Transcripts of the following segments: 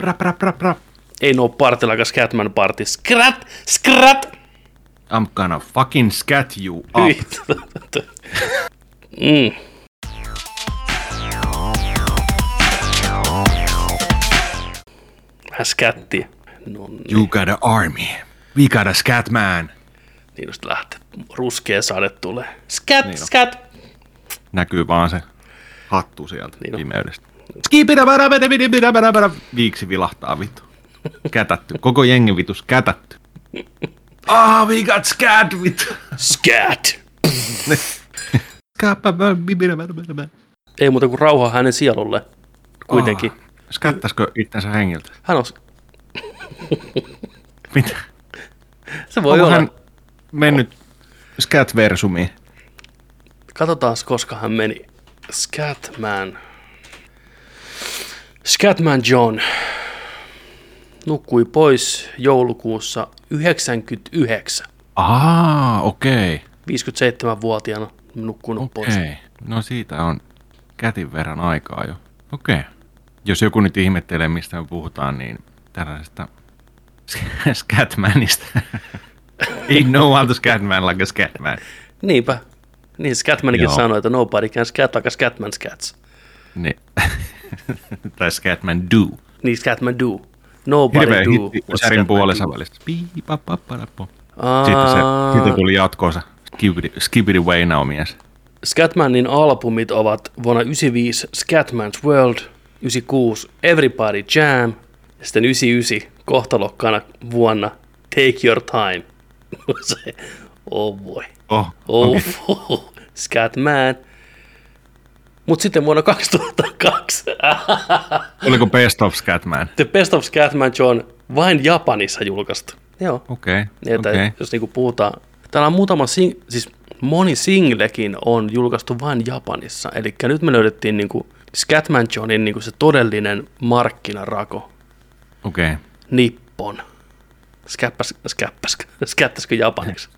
Rap, rap, rap, rap. Ei no party like a Scatman party. Skrat! Skrat! I'm gonna fucking scat you up. Mm. Vähän skättiä. No niin, You got a army. We got a scat man. niin just lähtee. Ruskea sade tulee. Scat, Niin scat! Näkyy vaan se hattu sieltä Niin pimeydestä. Viiksi vilahtaa vittu. Kätätty. Koko jengi vitus kätätty. Ah, we got scat vittu. Scat! Ei muuta kuin rauha hänen sielulle. Kuitenkin. Ah, Skättäisikö itsensä hengiltä? Hän on... Mitä? Se voi Onko olla. hän mennyt scat-versumiin? Katsotaan, koska hän meni. Scatman. Scatman John nukkui pois joulukuussa 99. Aa, okei. 57-vuotiaana nukkunut pois. Okei. No siitä on kätin verran aikaa jo. Okei. Jos joku nyt ihmettelee, mistä me puhutaan, niin tällaisesta Scatmanista. Ain't no other Scatman like a Scatman. Niinpä. Niin Scatmanikin Joo. sanoi, että nobody can scat like a Scatman scats. Niin. tai Scatman do. Niin Scatman do. Nobody Hirveä do. hitti Särin puolessa välissä. Sitten se, siitä tuli jatkoonsa. Skibidi, Way Now mies. Scatmanin albumit ovat vuonna 95 Scatman's World, 96 Everybody Jam ja sitten 99 kohtalokkaana vuonna Take Your Time. Se, oh boy. Oh, Oh, okay. okay. Scatman. Mutta sitten vuonna 2002 Oliko Best of Scatman? The Best of Scatman John vain Japanissa julkaistu. Joo. Okei, Niin, että okei. jos niinku puhutaan, täällä on muutama, sing, siis moni singlekin on julkaistu vain Japanissa. Eli nyt me löydettiin niinku Scatman Johnin niinku se todellinen markkinarako, Okei. Nippon. Skäppäs, skäppäs, skättäskö japaniksi?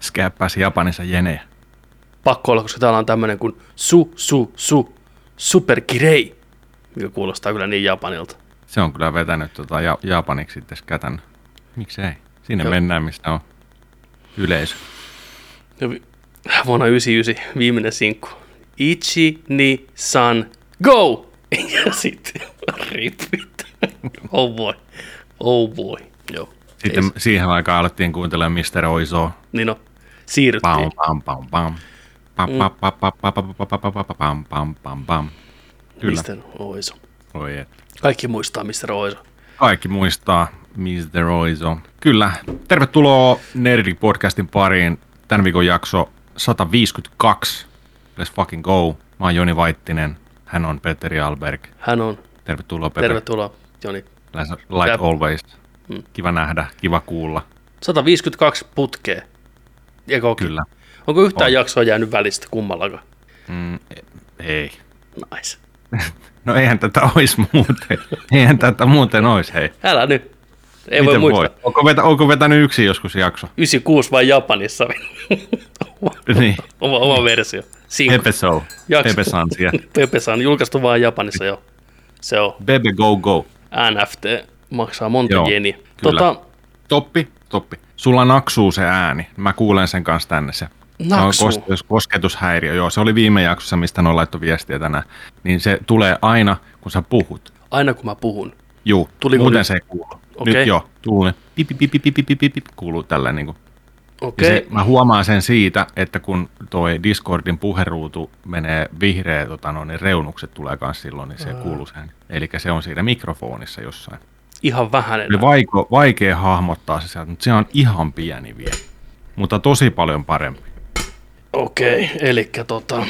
Scappas Japanissa jenejä. Pakko olla, koska täällä on tämmöinen kuin Su, Su, Su, Superkirei, mikä kuulostaa kyllä niin japanilta. Se on kyllä vetänyt tota ja, japaniksi sitten kätän. Miksei? Sinne Joo. mennään, mistä on yleisö. Ja vi- vuonna 99 viimeinen sinkku. Ichi ni san go! Ja sitten ripit. Oh boy. Oh boy. Joo. Sitten Ei, siihen aikaan alettiin kuuntelemaan Mr. Oiso. niin no, siirryttiin. Pam, pam, pam, pam. Pam, pam, pam, pam, pam, pam, pam, pam. Mr. Oiso. Oi. Kaikki muistaa Mr. Oiso. Kaikki muistaa Mr. Oiso. Kyllä. Tervetuloa Nerdy podcastin pariin. Tämän viikon jakso 152. Let's fucking go. Mä oon Joni Vaittinen. Hän on Petteri Alberg. Hän on. Tervetuloa, Petteri. Tervetuloa, Joni. Like Tää... always. Mm. Kiva nähdä, kiva kuulla. 152 putkea. Eikö Kyllä. Onko yhtään On. jaksoa jäänyt välistä kummallakaan? Mm, ei. Nice. No eihän tätä ois muuten. eihän tätä muuten ois, hei. Älä nyt. Ei voi Miten muistaa. voi? Onko, vetä, onko vetänyt yksi joskus jakso? 96 vai Japanissa? niin. oma, oma versio. Pepe Show. Pepe Sansia. Pepe on julkaistu vain Japanissa jo. Se on Bebe Go Go. NFT, maksaa monta Joo, jeniä. Tota, Toppi, toppi. Sulla naksuu se ääni. Mä kuulen sen kanssa tänne se. Kosketus, kosketushäiriö. Joo, se oli viime jaksossa, mistä ne on laittu viestiä tänään. Niin se tulee aina, kun sä puhut. aina kun mä puhun. Juu, Tuliko muuten nyt? se ei kuulu. Okei. Nyt joo, tuuli. Pip, pip, pip, pip, pip, pip, pip, kuuluu tällä niin kuin. Okei, se, mä huomaan sen siitä, että kun toi Discordin puheruutu menee vihreä, tota, no, niin reunukset tulee myös silloin, niin se kuuluu sen. Eli se on siinä mikrofonissa jossain. ihan vähän Oli enää. vaiko, vaikea hahmottaa se sieltä, mutta se on ihan pieni vielä. Mutta tosi paljon parempi. Okei, eli tota,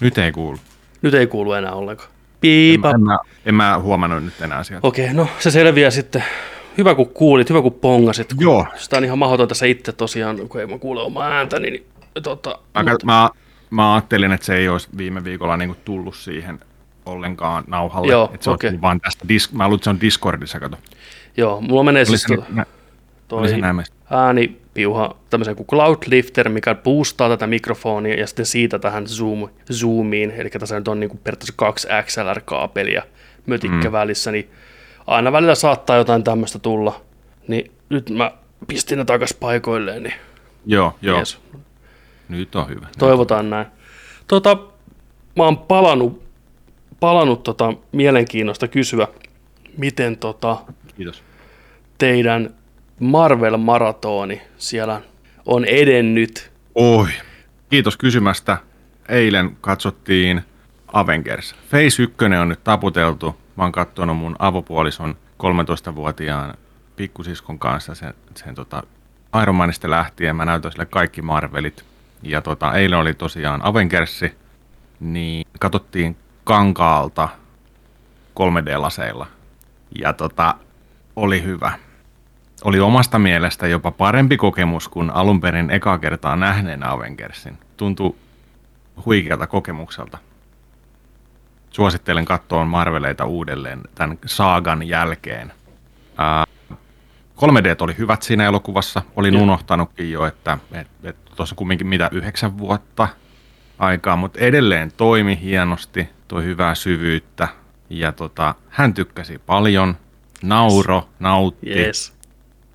Nyt ei kuulu. nyt ei kuulu enää ollenkaan. En, Piipa. en, mä, en mä huomannut nyt enää sieltä. Okei, no se selviää sitten. Hyvä kun kuulit, hyvä kun pongasit. Kun Joo. Sitä on ihan mahdotonta se itse tosiaan, kun ei mä kuule omaa ääntäni. Niin, tota, Mä, mut- mä, mä ajattelin, että se ei olisi viime viikolla niinku tullut siihen ollenkaan nauhalle. Joo, että se on okei. tullut vaan tästä dis- mä luulen, että se on Discordissa, kato. joo, mulla menee Oli siis se, to, nä- toi oli äänipiuha tämmöisen kuin Cloud Lifter, mikä boostaa tätä mikrofonia ja sitten siitä tähän zoom, zoomiin, eli tässä nyt on niin kuin periaatteessa kaksi XLR-kaapelia mötikkä mm. välissä, niin aina välillä saattaa jotain tämmöistä tulla. Niin nyt mä pistin ne takas paikoilleen, niin Joo, joo. Jees. Nyt on hyvä. toivotaan näin. Tota, mä oon palannut, palannut tota, mielenkiinnosta kysyä, miten tota, Kiitos. teidän Marvel-maratoni siellä on edennyt. Oi. Kiitos kysymästä. Eilen katsottiin Avengers. Phase 1 on nyt taputeltu. Mä oon katsonut mun avopuolison 13-vuotiaan pikkusiskon kanssa sen, sen tota Iron Manista lähtien. Mä näytän sille kaikki Marvelit. Ja tota, eilen oli tosiaan Avengersi. Niin katsottiin kankaalta 3D-laseilla. Ja tota, oli hyvä. Oli omasta mielestä jopa parempi kokemus kuin alun perin eka kertaa nähneen Avengersin. Tuntui huikealta kokemukselta. Suosittelen katsoa Marveleita uudelleen tämän saagan jälkeen. Ää, 3D oli hyvät siinä elokuvassa. Olin Joo. unohtanutkin jo, että et, et, tuossa kumminkin mitä yhdeksän vuotta aikaa, mutta edelleen toimi hienosti, toi hyvää syvyyttä. Ja tota, hän tykkäsi paljon, nauro, nautti Yes.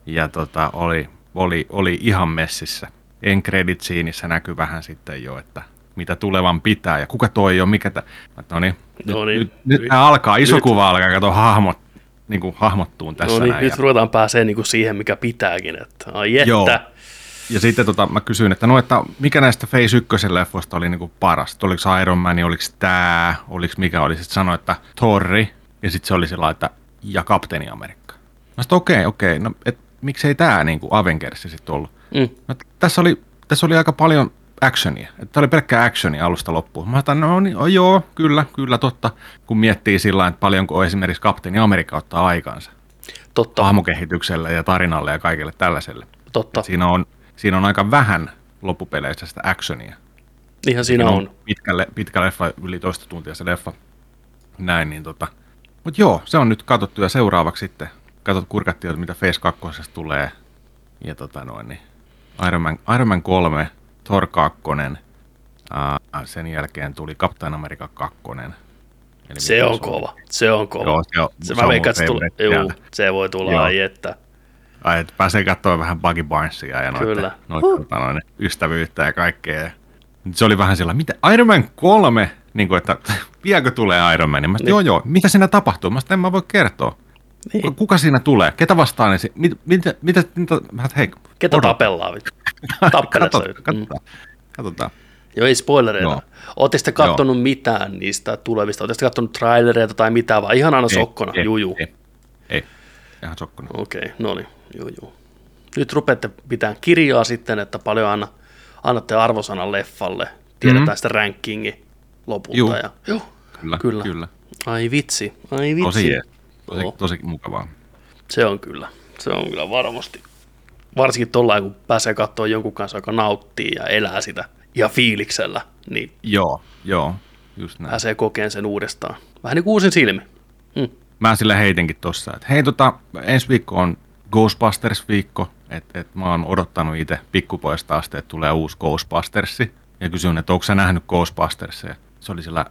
Ja tota, oli, oli, oli ihan messissä. En credit siinissä näkyy vähän sitten jo, että mitä tulevan pitää ja kuka toi on, mikä tä... No niin, No nyt, niin. nyt, nyt, alkaa, iso nyt- kuva alkaa, kato hahmot, niin kuin hahmottuun tässä No niin, näin. nyt Ja, ruvetaan pääsee niinku siihen, mikä pitääkin. Että, ai että. Joo. ja sitten tota, mä kysyin, että no, että mikä näistä Phase 1 leffoista oli niin kuin paras? Oliko Iron Man, oliko tää, oliko mikä oli? Sitten sanoi, että Thorri, ja sitten se oli sillä että ja Kapteeni Amerikka. Mä sanoin, okei, okei, no et, miksei tää niin kuin Avengersi sitten ollut? Mm. No, tässä, oli, tässä oli aika paljon actionia. Tämä oli pelkkää actionia alusta loppuun. Mä ajattelin, no niin, oh, joo, kyllä, kyllä, totta. Kun miettii sillä että paljonko esimerkiksi Kapteeni Amerikka ottaa aikansa Totta, hahmokehitykselle ja tarinalle ja kaikelle tällaiselle. totta. Siinä on, siinä on aika vähän loppupeleissä sitä actionia. Ihan siinä on. Pitkä, le- pitkä leffa, yli toista tuntia se leffa. Näin, niin tota. Mutta joo, se on nyt katsottu ja seuraavaksi sitten katsot kurkattiin, että mitä Phase 2 tulee. Ja tota noin, niin Iron Man, Iron Man 3, Thor 2, ää, sen jälkeen tuli Captain America 2. Eli Se mikä on kova. Se on kova. Joo, se on, se, se mä on veikkaan, se, favorite juu, se voi tulla, Joo. ai että. Ai, että pääsee katsoa vähän Buggy Barnesia ja noita, Kyllä. noita Huh. tota, noin, ystävyyttä ja kaikkea. Ja se oli vähän sillä, mitä Iron Man 3, niin kuin, että piakö tulee Iron Man? Mä sanoin, Niin. joo joo, mitä siinä tapahtuu? Mä sanoin, en mä voi kertoa. Niin. Kuka siinä tulee? Ketä vastaan? Niin, mit, mitä, mitä, mitä, hei, Ketä odota. tapellaan? Tappelessa. Katsotaan, katsotaan. katsotaan. Joo, ei spoilereita. Joo. Oletteko te kattonut mitään niistä tulevista? Oletteko te kattonut trailereita tai mitään, vai ihan aina sokkona? Ei, Juu, juu. Ei, ei. Ihan sokkona. Okei, okay, no niin, juu, juu. Nyt rupeatte pitää kirjaa sitten, että paljon anna, annatte arvosanan leffalle. Tiedetään Mhm. mm. sitä rankingi lopulta. Juu. Ja, joo, Kyllä, Kyllä. kyllä. Ai vitsi, ai vitsi. Tosi jees. Tosi, tosi mukavaa. Se on kyllä, se on kyllä varmasti. Varsinkin tuolla kun pääsee katsoa jonkun kanssa, joka nauttii ja elää sitä ja fiiliksellä, niin Joo, joo, just näin. pääsee kokeen sen uudestaan. Vähän niin kuin uusin silmi. Hmm. mä sille heitinkin tossa, että hei tota, ensi viikko on Ghostbusters-viikko, että et mä oon odottanut itse pikkupoista asti, että tulee uusi Ghostbustersi. Ja kysyin, että onko sä nähnyt Ghostbustersia? Se oli sillä,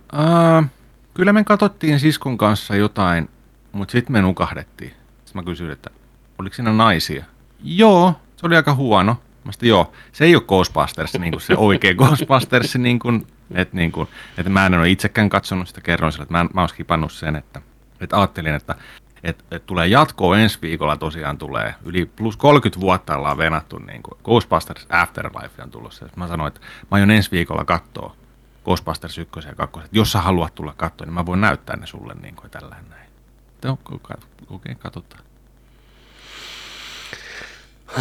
kyllä me katsottiin siskon kanssa jotain, mutta sitten me nukahdettiin. Sitten mä kysyin, että oliko siinä naisia? Joo, se oli aika huono. Mä sanoin, joo, se ei ole Ghostbusters, niin kuin se oikea Ghostbusters, niin kuin, että, niin kuin, että mä en ole itsekään katsonut sitä, kerroin sille, että mä, en- mä oon skipannut sen, että, että ajattelin, että että, että tulee jatkoa ensi viikolla tosiaan tulee. Yli plus 30 vuotta ollaan venattu, niin kuin Ghostbusters Afterlife on tulossa. Sitten mä sanoin, että mä aion ensi viikolla katsoa Ghostbusters 1 ja 2. Että jos sä haluat tulla katsoa, niin mä voin näyttää ne sulle niin kuin tällä näin. Että Okei, katsotaan.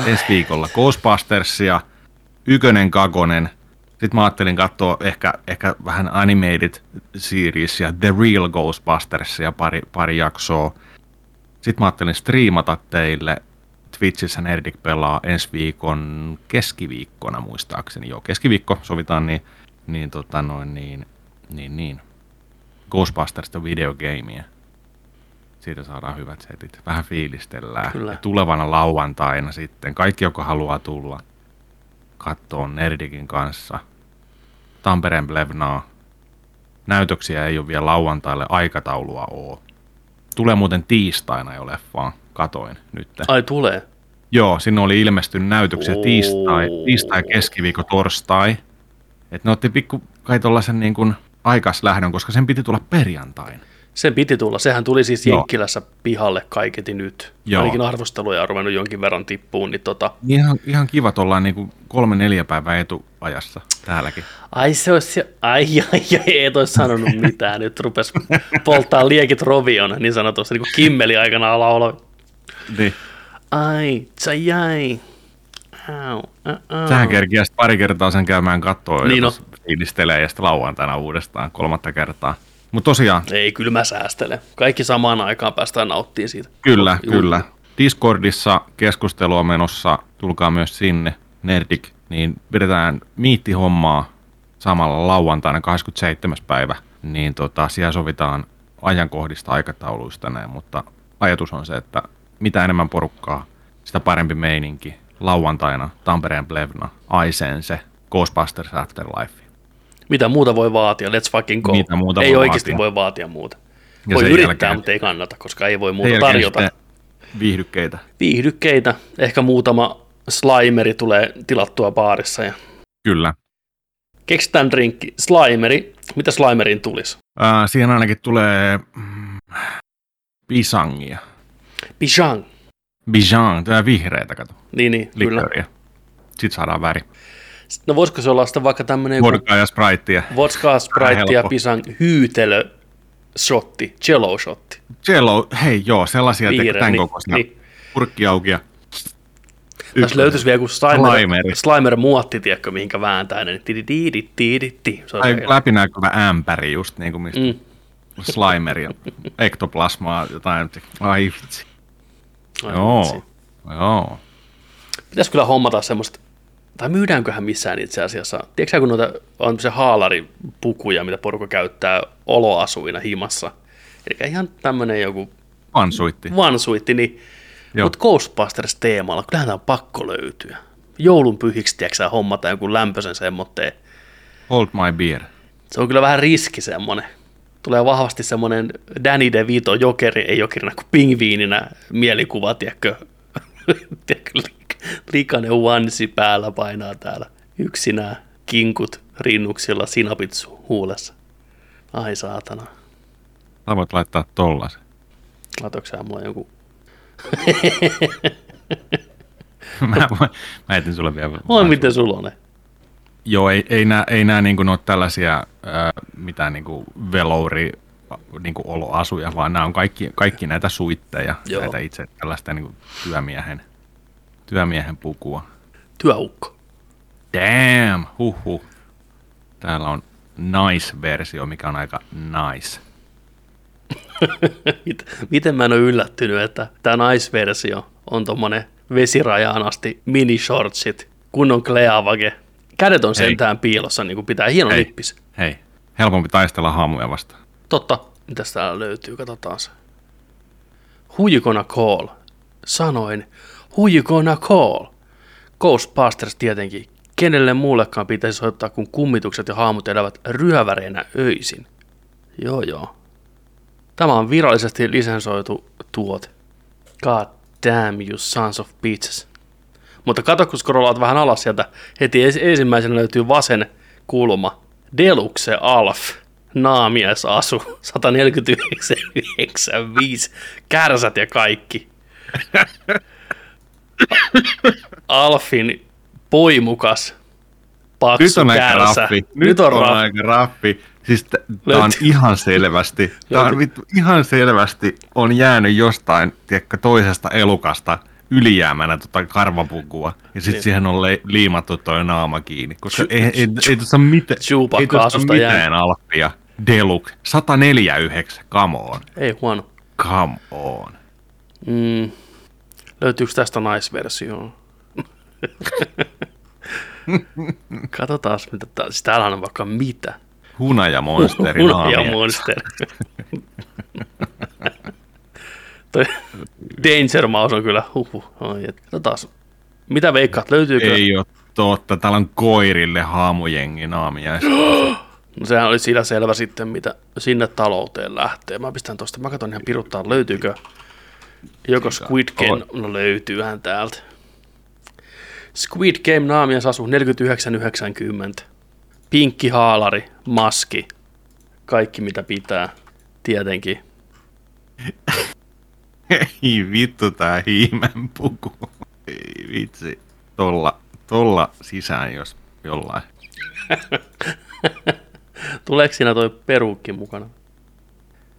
Ensi viikolla Ghostbustersia, ykönen, kakonen. Sitten mä ajattelin katsoa ehkä, ehkä vähän animated series ja The Real Ghostbustersia pari, pari jaksoa. Sitten mä ajattelin striimata teille. Twitchissä Nerdik pelaa ensi viikon keskiviikkona muistaakseni. Joo, keskiviikko sovitaan niin, niin, tota noin, niin, niin, niin. Ghostbusterista videogameia. Siitä saadaan hyvät setit. Vähän fiilistellään. Kyllä. Ja tulevana lauantaina sitten kaikki, joka haluaa tulla kattoon Nerdikin kanssa. Tampereen Blevnaa. Näytöksiä ei ole vielä lauantaille, aikataulua oo. Tulee muuten tiistaina jo leffaan, katoin nyt. Ai tulee. Joo, sinne oli ilmestynyt näytöksiä Oo. tiistai, tiistai, keskiviikko, torstai. Et ne otti pikku kai tollasen niin kuin aikaslähdön, koska sen piti tulla perjantain. Sen piti tulla. Sehän tuli siis Joo. Jenkkilässä pihalle kaiketi nyt. Joo. Ainakin arvosteluja on ruvennut jonkin verran tippuun. Niin tota... Ihan, ihan kiva, että ollaan niin kuin kolme neljä päivää etuajassa täälläkin. Ai se olisi. Ai, ai, ai, et olisi sanonut mitään. Nyt rupes polttaa liekit rovion, niin sanotusti, niin kuin kimmeli aikana lauloi. Niin. Ai, tsai, ai. Au, au. Sähän kerkiäsit pari kertaa sen käymään kattoon Niin no. no. fiilistelee ja sitten lauantaina uudestaan kolmatta kertaa. Mutta tosiaan, Ei, kyllä mä säästelen. Kaikki samaan aikaan päästään nauttimaan siitä. kyllä, Juu. kyllä. Discordissa keskustelua menossa, tulkaa myös sinne, Nerdik, niin pidetään miittihommaa samalla lauantaina 27. päivä, niin tota, siellä sovitaan ajankohdista aikatauluista näin, mutta ajatus on se, että mitä enemmän porukkaa, sitä parempi meininki. Lauantaina Tampereen Plevna, Aisense, Ghostbusters Afterlife. Mitä muuta voi vaatia? Let's fucking go. Mitä muuta ei voi oikeasti vaatia. voi vaatia muuta. Ja voi yrittää, jälkeen- mutta ei kannata, koska ei voi muuta tarjota. Viihdykkeitä. Viihdykkeitä, ehkä muutama slimeri tulee tilattua baarissa. Ja... Kyllä. Keksitään drinkki, slimeri. Mitä slimeriin tulisi? Ää, siihen ainakin tulee mm, pisangia. Bijang. Bijan, tämä vihreätä, kato, Niin, niin, kyllä. Sitten saadaan väri. No voisiko se olla sitten vaikka tämmöinen Vodkaa ja Spritea. vodka, sprite ja pisang hyytelö shotti, jello shotti. Jello, hei joo, sellaisia Vihreä, tämän niin, kokoisia. niin. Purkki auki ja... Tässä löytyisi vielä joku Slimer, Slimeri. Slimer muotti, tiedätkö, mihinkä vääntää, niin on Tai läpinäkyvä ämpäri just niin kuin mistä Mm. slimeria, ektoplasmaa, jotain. Ai vitsi. Ai Joo, joo. Pitäisi kyllä hommata semmoista, tai myydäänköhän missään itse asiassa. Tiedätkö kun noita on se haalaripukuja, mitä porukka käyttää oloasuina himassa. Eli ihan tämmöinen joku Pansuitti. vansuitti, niin, mutta Ghostbusters-teemalla, kyllähän tämä on pakko löytyä. Joulun pyhiksi, tiedätkö hommata jonkun lämpöisen semmoitteen. Hold my beer. Se on kyllä vähän riski semmoinen. Tulee vahvasti semmoinen Danny DeVito jokeri, ei jokerina kuin pingviininä mielikuva, tiedätkö? tiedätkö likainen onesie päällä painaa täällä. Yksinään kinkut rinnuksilla, sinapit huulessa. Ai saatana. Sä voit laittaa tollasen. Laitoinko sä mulla joku... mä, mä, mä etin sulle vielä. Oi, miten sulla on ne? Joo, ei, ei nämä ei nää niinku ole tällaisia ää, mitään niinku velouri niinku oloasuja, vaan nämä on kaikki, kaikki näitä suitteja, Joo. näitä itse tällaista niinku työmiehen, työmiehen pukua. Työukko. Damn, huhu. Täällä on nice-versio, mikä on aika nice. Mit- Miten mä en ole yllättynyt, että tämä naisversio on tommonen vesirajaan asti minishortsit, kunnon kleavage. Kädet on Hei. sentään piilossa, niin kuin pitää hieno Hei. nippis. Hei, helpompi taistella haamuja vastaan. Totta. Mitäs täällä löytyy? Katsotaan se. Gonna call? Sanoin, who you gonna call? Ghostbusters tietenkin. Kenelle muullekaan pitäisi soittaa, kun kummitukset ja haamut elävät ryöväreinä öisin. Joo joo. Tämä on virallisesti lisensoitu tuote. God damn you sons of bitches. Mutta kato, kun scrollaat vähän alas sieltä, heti ensimmäisenä löytyy vasen kulma. Deluxe Alf. Naamies asu. 149,95. Kärsät ja kaikki. Alfin poimukas. Paksu Nyt on aika kärsä. raffi. Nyt on raffi. aika raffi. Siis t- tää on ihan selvästi, tää on vittu, ihan selvästi on jäänyt jostain, tiedätkö, toisesta elukasta ylijäämänä tota karvapukua. Ja sitten Niin. siihen on le- liimattu toi naama kiinni. Koska Chu- ei, ei, ei tuossa mitään, ei tuossa mitään alppia. Deluk, 149, come on, Ei huono. come on. Mm. Löytyykö tästä naisversio? Katsotaan, mitä tää, siis täällä on vaikka mitä. Hunajamonsteri Huna ja naamia. monster. Toi Danger Mouse on kyllä huhu. Ai. Katsotaan, mitä veikkaat, löytyykö? Ei ole totta, täällä on koirille haamujengi naamia. No sehän oli sillä selvä sitten, mitä sinne talouteen lähtee. Mä pistän tosta, mä katson ihan piruttaa, löytyykö joko Squid Game, no löytyyhän täältä. Squid Game naamias asu 49,90. Pinkki haalari, maski, kaikki mitä pitää, tietenkin. Ei vittu tää hiimen puku. Ei vitsi. Tolla, tolla sisään jos jollain. Tuleeko siinä toi peruukki mukana?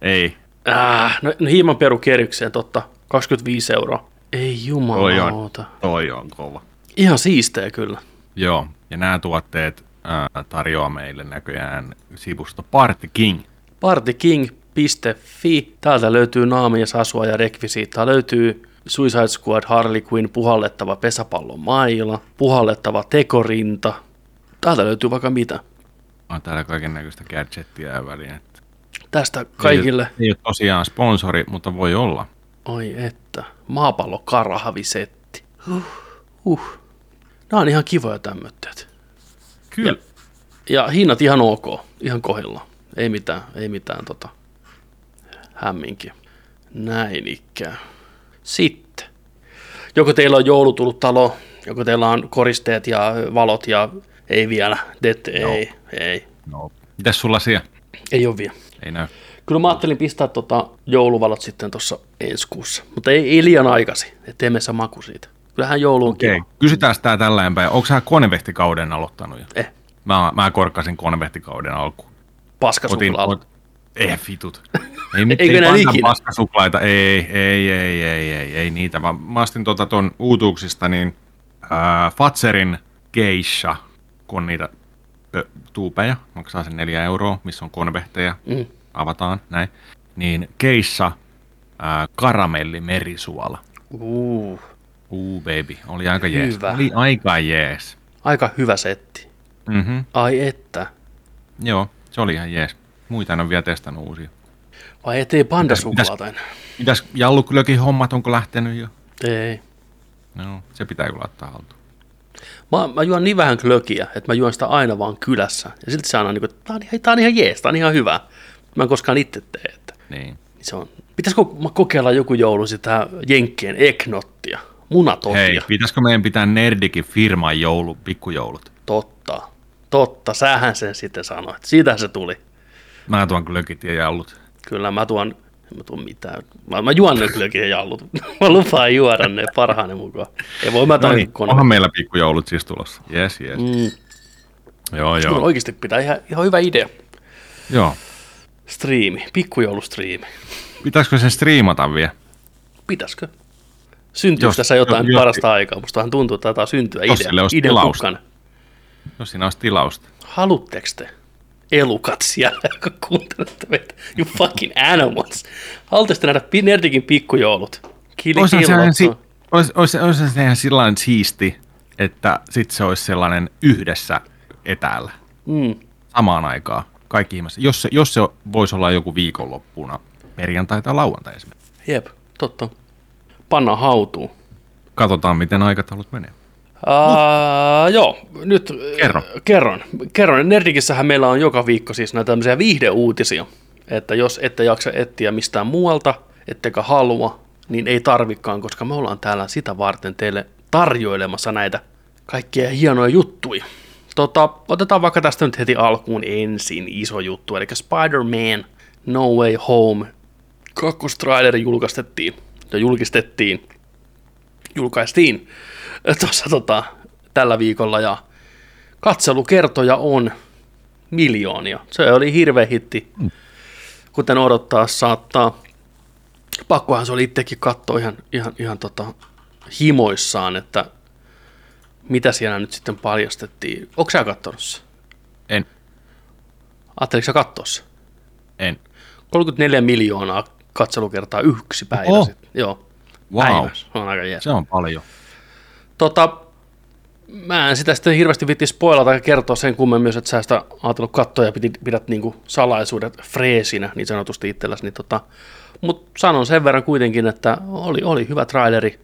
Ei. Ah, no, no hiiman perukki erikseen, totta. 25 euroa. Ei Toi jumalauta. on, toi on kova. Ihan siistejä kyllä. Joo, ja nämä tuotteet ää, tarjoaa meille näköjään sivusto Party King. Partyking.fi. Täältä löytyy naamias asua ja rekvisiittaa. Löytyy Suicide Squad Harley Quinn puhallettava pesäpallon maila, puhallettava tekorinta. Täältä löytyy vaikka mitä. On täällä kaiken näköistä gadgettia ja välineitä. Tästä kaikille. Ei, ei ole tosiaan sponsori, mutta voi olla. Oi että. Maapallo karhavisetti. Huh. huh. Nämä on ihan kivoja tämmötteet. Kyllä. Ja hinnat ihan ok, ihan kohdilla. Ei mitään, ei mitään tota hämminkiä. Näin ikään. Sitten. Joko teillä on joulu tullut talo, joko teillä on koristeet ja valot ja ei vielä. Det, ei, ei. No. Mitäs sulla siellä? Ei ole vielä. Ei näy. Kyllä mä ajattelin pistää tota jouluvalot sitten tuossa ensi kuussa, mutta ei, ei liian aikaisin, ettei mene maku siitä. Kyllähän joulu on Okei, kiva. kysytään tää tällä päin. Onko sä konvehtikauden aloittanut jo? Eh, Mä, mä korkkasin konvehtikauden alkuun. paskasuklaalla. ot- ei vitut. Ei, mit, Eikö ei enää ikinä? paskasuklaita, ei, ei, ei, ei, ei, ei, niitä, vaan mä astin tota ton uutuuksista, niin ää, Fatserin geisha, kun niitä tuupeja, maksaa sen neljä euroa, missä on konvehteja, Mm. Avataan, näin, niin geisha, ää, karamelli merisuola. Uh, Uu, baby, oli aika jees. Hyvä. Oli aika jees. aika hyvä setti. Mhm. Ai että. Joo, se oli ihan jees. Muita en ole vielä testannut uusia. Vai ettei pandasuklaata enää? Mitäs jallukylökin hommat, onko lähtenyt jo? Ei. No, se pitää kyllä ottaa haltuun. Mä, mä juon niin vähän klökiä, että mä juon sitä aina vaan kylässä. Ja silti se on niin kuin, tää on, ihan- tää on ihan jees, tää on ihan hyvä. Mä en koskaan itse tee, että Niin. se on. Pitäisikö mä kokeilla joku joulu sitä Jenkkien eknottia, munatotia? Hei, pitäisikö meidän pitää Nerdikin firman joulu, pikkujoulut? Totta, totta, sähän sen sitten sanoit. Siitä se tuli. Mä tuon glökit ja jallut. Kyllä mä tuon, mä tuon mitään. Mä, mä juon ne kylläkin ja jallut. mä lupaan juoda ne parhaani mukaan. Ei voi mä No niin, kone. onhan meillä pikkujoulut siis tulossa. Yes, yes. Mm, Joo, Joo. joo. oikeasti pitää ihan, ihan hyvä idea. joo. Striimi, pikkujoulustriimi. Pitäisikö sen striimata vielä? Pitäisikö? Syntyykö tässä jotain jos- parasta aikaa? Musta vähän tuntuu, että taitaa syntyä Jos olisi idean tilausta. kukkana. Jos siinä olisi tilausta. Haluatteko te elukat siellä, kun kuuntelette meitä? You fucking animals. Haluatteko te nähdä Nerdikin pikkujoulut? Kili se, ihan si- olis, olis, se sillä siisti, että sit se olisi sellainen yhdessä etäällä Mm. samaan aikaan. Kaikki ihmiset. Jos se, jos se voisi olla joku viikonloppuna, perjantai tai lauantai esimerkiksi. Jep, totta. Panna hautuun. Katsotaan, miten aikataulut menee. Uh, joo, nyt Kerro. kerron. Kerron. Nerdikissähän meillä on joka viikko siis näitä tämmöisiä viihdeuutisia, että jos ette jaksa etsiä mistään muualta, ettekä halua, niin ei tarvikaan, koska me ollaan täällä sitä varten teille tarjoilemassa näitä kaikkia hienoja juttuja. Tota, otetaan vaikka tästä nyt heti alkuun ensin iso juttu, eli Spider-Man No Way Home kakkostraileri julkaistettiin, ja julkistettiin julkaistiin tuossa tota, tällä viikolla ja katselukertoja on miljoonia. Se oli hirveä hitti, kuten odottaa saattaa. Pakkohan se oli itsekin katsoa ihan, ihan, ihan tota, himoissaan, että mitä siellä nyt sitten paljastettiin. Onko sä katsonut se? En, Ajatteliko sä katsoa se? en. 34 miljoonaa katselukertaa yksi päivä Oho. sitten. Joo, Wow. Se on aika jees. se on paljon. Tota, mä en sitä sitten hirveästi vitti spoilata ja kertoa sen kummemmin myös, että sä sitä ajatellut katsoa ja pidät, pidät niinku salaisuudet freesinä niin sanotusti itselläsi. Niin tota, Mutta sanon sen verran kuitenkin, että oli, oli hyvä traileri,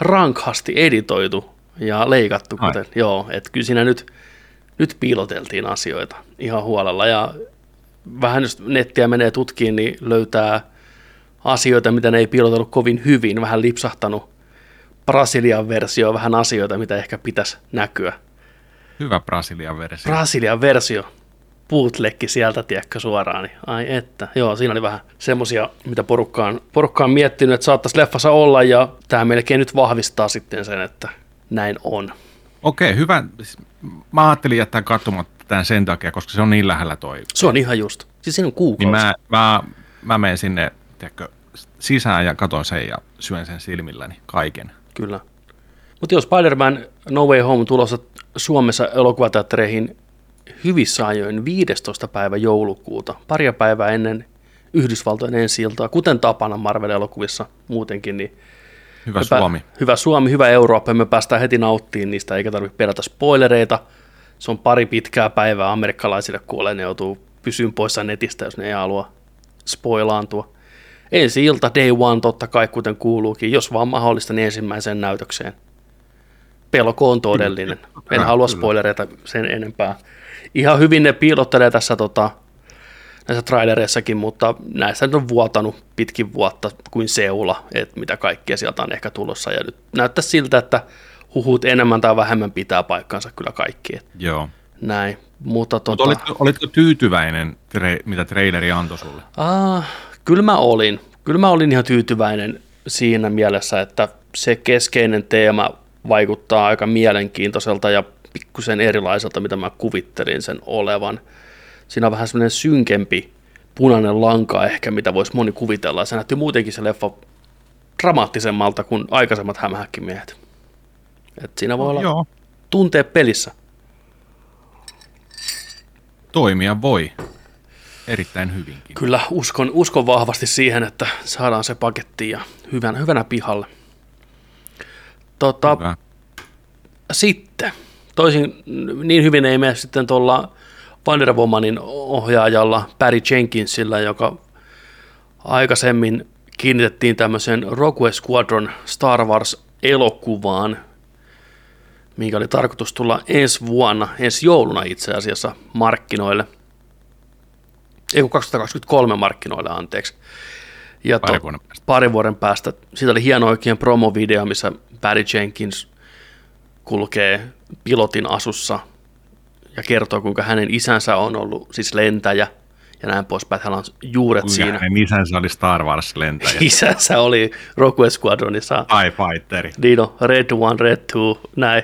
rankhasti editoitu ja leikattu, Ai. kuten, joo, että kyllä siinä nyt nyt piiloteltiin asioita ihan huolella ja vähän jos nettiä menee tutkiin, niin löytää asioita, mitä ne ei piilotellut kovin hyvin, vähän lipsahtanut Brasilian versio, vähän asioita, mitä ehkä pitäisi näkyä. Hyvä Brasilian versio. Brasilian versio, bootlegki sieltä, tiedätkö, suoraan, niin ai että. Joo, siinä oli vähän semmosia, mitä porukka on, porukka on miettinyt, että saattaisi leffassa olla, ja tämä melkein nyt vahvistaa sitten sen, että näin on. Okei, hyvä. Mä ajattelin jättää katsomatta tämän sen takia, koska se on niin lähellä toi. Se on ihan just. Siis siinä on kuukausi. Niin mä, mä, mä menen sinne tiedätkö, sisään ja katon sen ja syön sen silmilläni kaiken. Kyllä. Mutta jos Spider-Man No Way Home tulossa Suomessa elokuvateattereihin hyvissä ajoin 15. päivä joulukuuta, paria päivää ennen Yhdysvaltojen ensi iltaa, kuten tapana Marvel-elokuvissa muutenkin, niin Hyvä me Suomi. Pä, hyvä Suomi, hyvä Eurooppa, ja me päästään heti nauttimaan niistä, eikä tarvitse pelätä spoilereita. Se on pari pitkää päivää amerikkalaisille kuolee, ne joutuu pysyyn poissa netistä, jos ne ei halua spoilaantua. Ensi ilta, day one, totta kai, kuten kuuluukin, jos vaan mahdollista, niin ensimmäiseen näytökseen. Pelko on todellinen. En halua spoilereita sen enempää. Ihan hyvin ne piilottelee tässä tota, näissä trailereissakin, mutta näissä nyt on vuotanut pitkin vuotta kuin seula, että mitä kaikkea sieltä on ehkä tulossa. Ja nyt näyttää siltä, että huhut enemmän tai vähemmän pitää paikkansa kyllä kaikki. Joo. Näin. Mutta tota, Mutta olitko, olitko tyytyväinen, tre, mitä traileri antoi sulle? Ah, kyllä mä olin. Kyllä mä olin ihan tyytyväinen siinä mielessä, että se keskeinen teema vaikuttaa aika mielenkiintoiselta ja pikkusen erilaiselta, mitä mä kuvittelin sen olevan. Siinä on vähän semmoinen synkempi punainen lanka ehkä, mitä voisi moni kuvitella. Se näytti muutenkin se leffa dramaattisemmalta kuin aikaisemmat hämähäkkimiehet. Et siinä voi olla Joo. tuntea pelissä. Toimia voi. Erittäin hyvinkin. Kyllä uskon, uskon vahvasti siihen, että saadaan se paketti ja hyvänä, hyvänä pihalle. Tota, Hyvä. sitten, toisin niin hyvin ei mene sitten tuolla Wonder Womanin ohjaajalla Barry Jenkinsillä, joka aikaisemmin kiinnitettiin tämmöiseen Rogue Squadron Star Wars-elokuvaan, minkä oli tarkoitus tulla ensi vuonna, ensi jouluna itse asiassa markkinoille. Ei kun 2023 markkinoille, anteeksi. Ja Pari vuoden päästä. parin vuoden päästä. Siitä oli hieno oikein promovideo, missä Barry Jenkins kulkee pilotin asussa ja kertoo, kuinka hänen isänsä on ollut siis lentäjä ja näin poispäin. Hänellä on juuret Kuinka siinä. hänen isänsä oli Star Wars-lentäjä. Isänsä oli Rogue Squadronissa. TIE Fighteri. Niin on, Red One, Red Two, näin.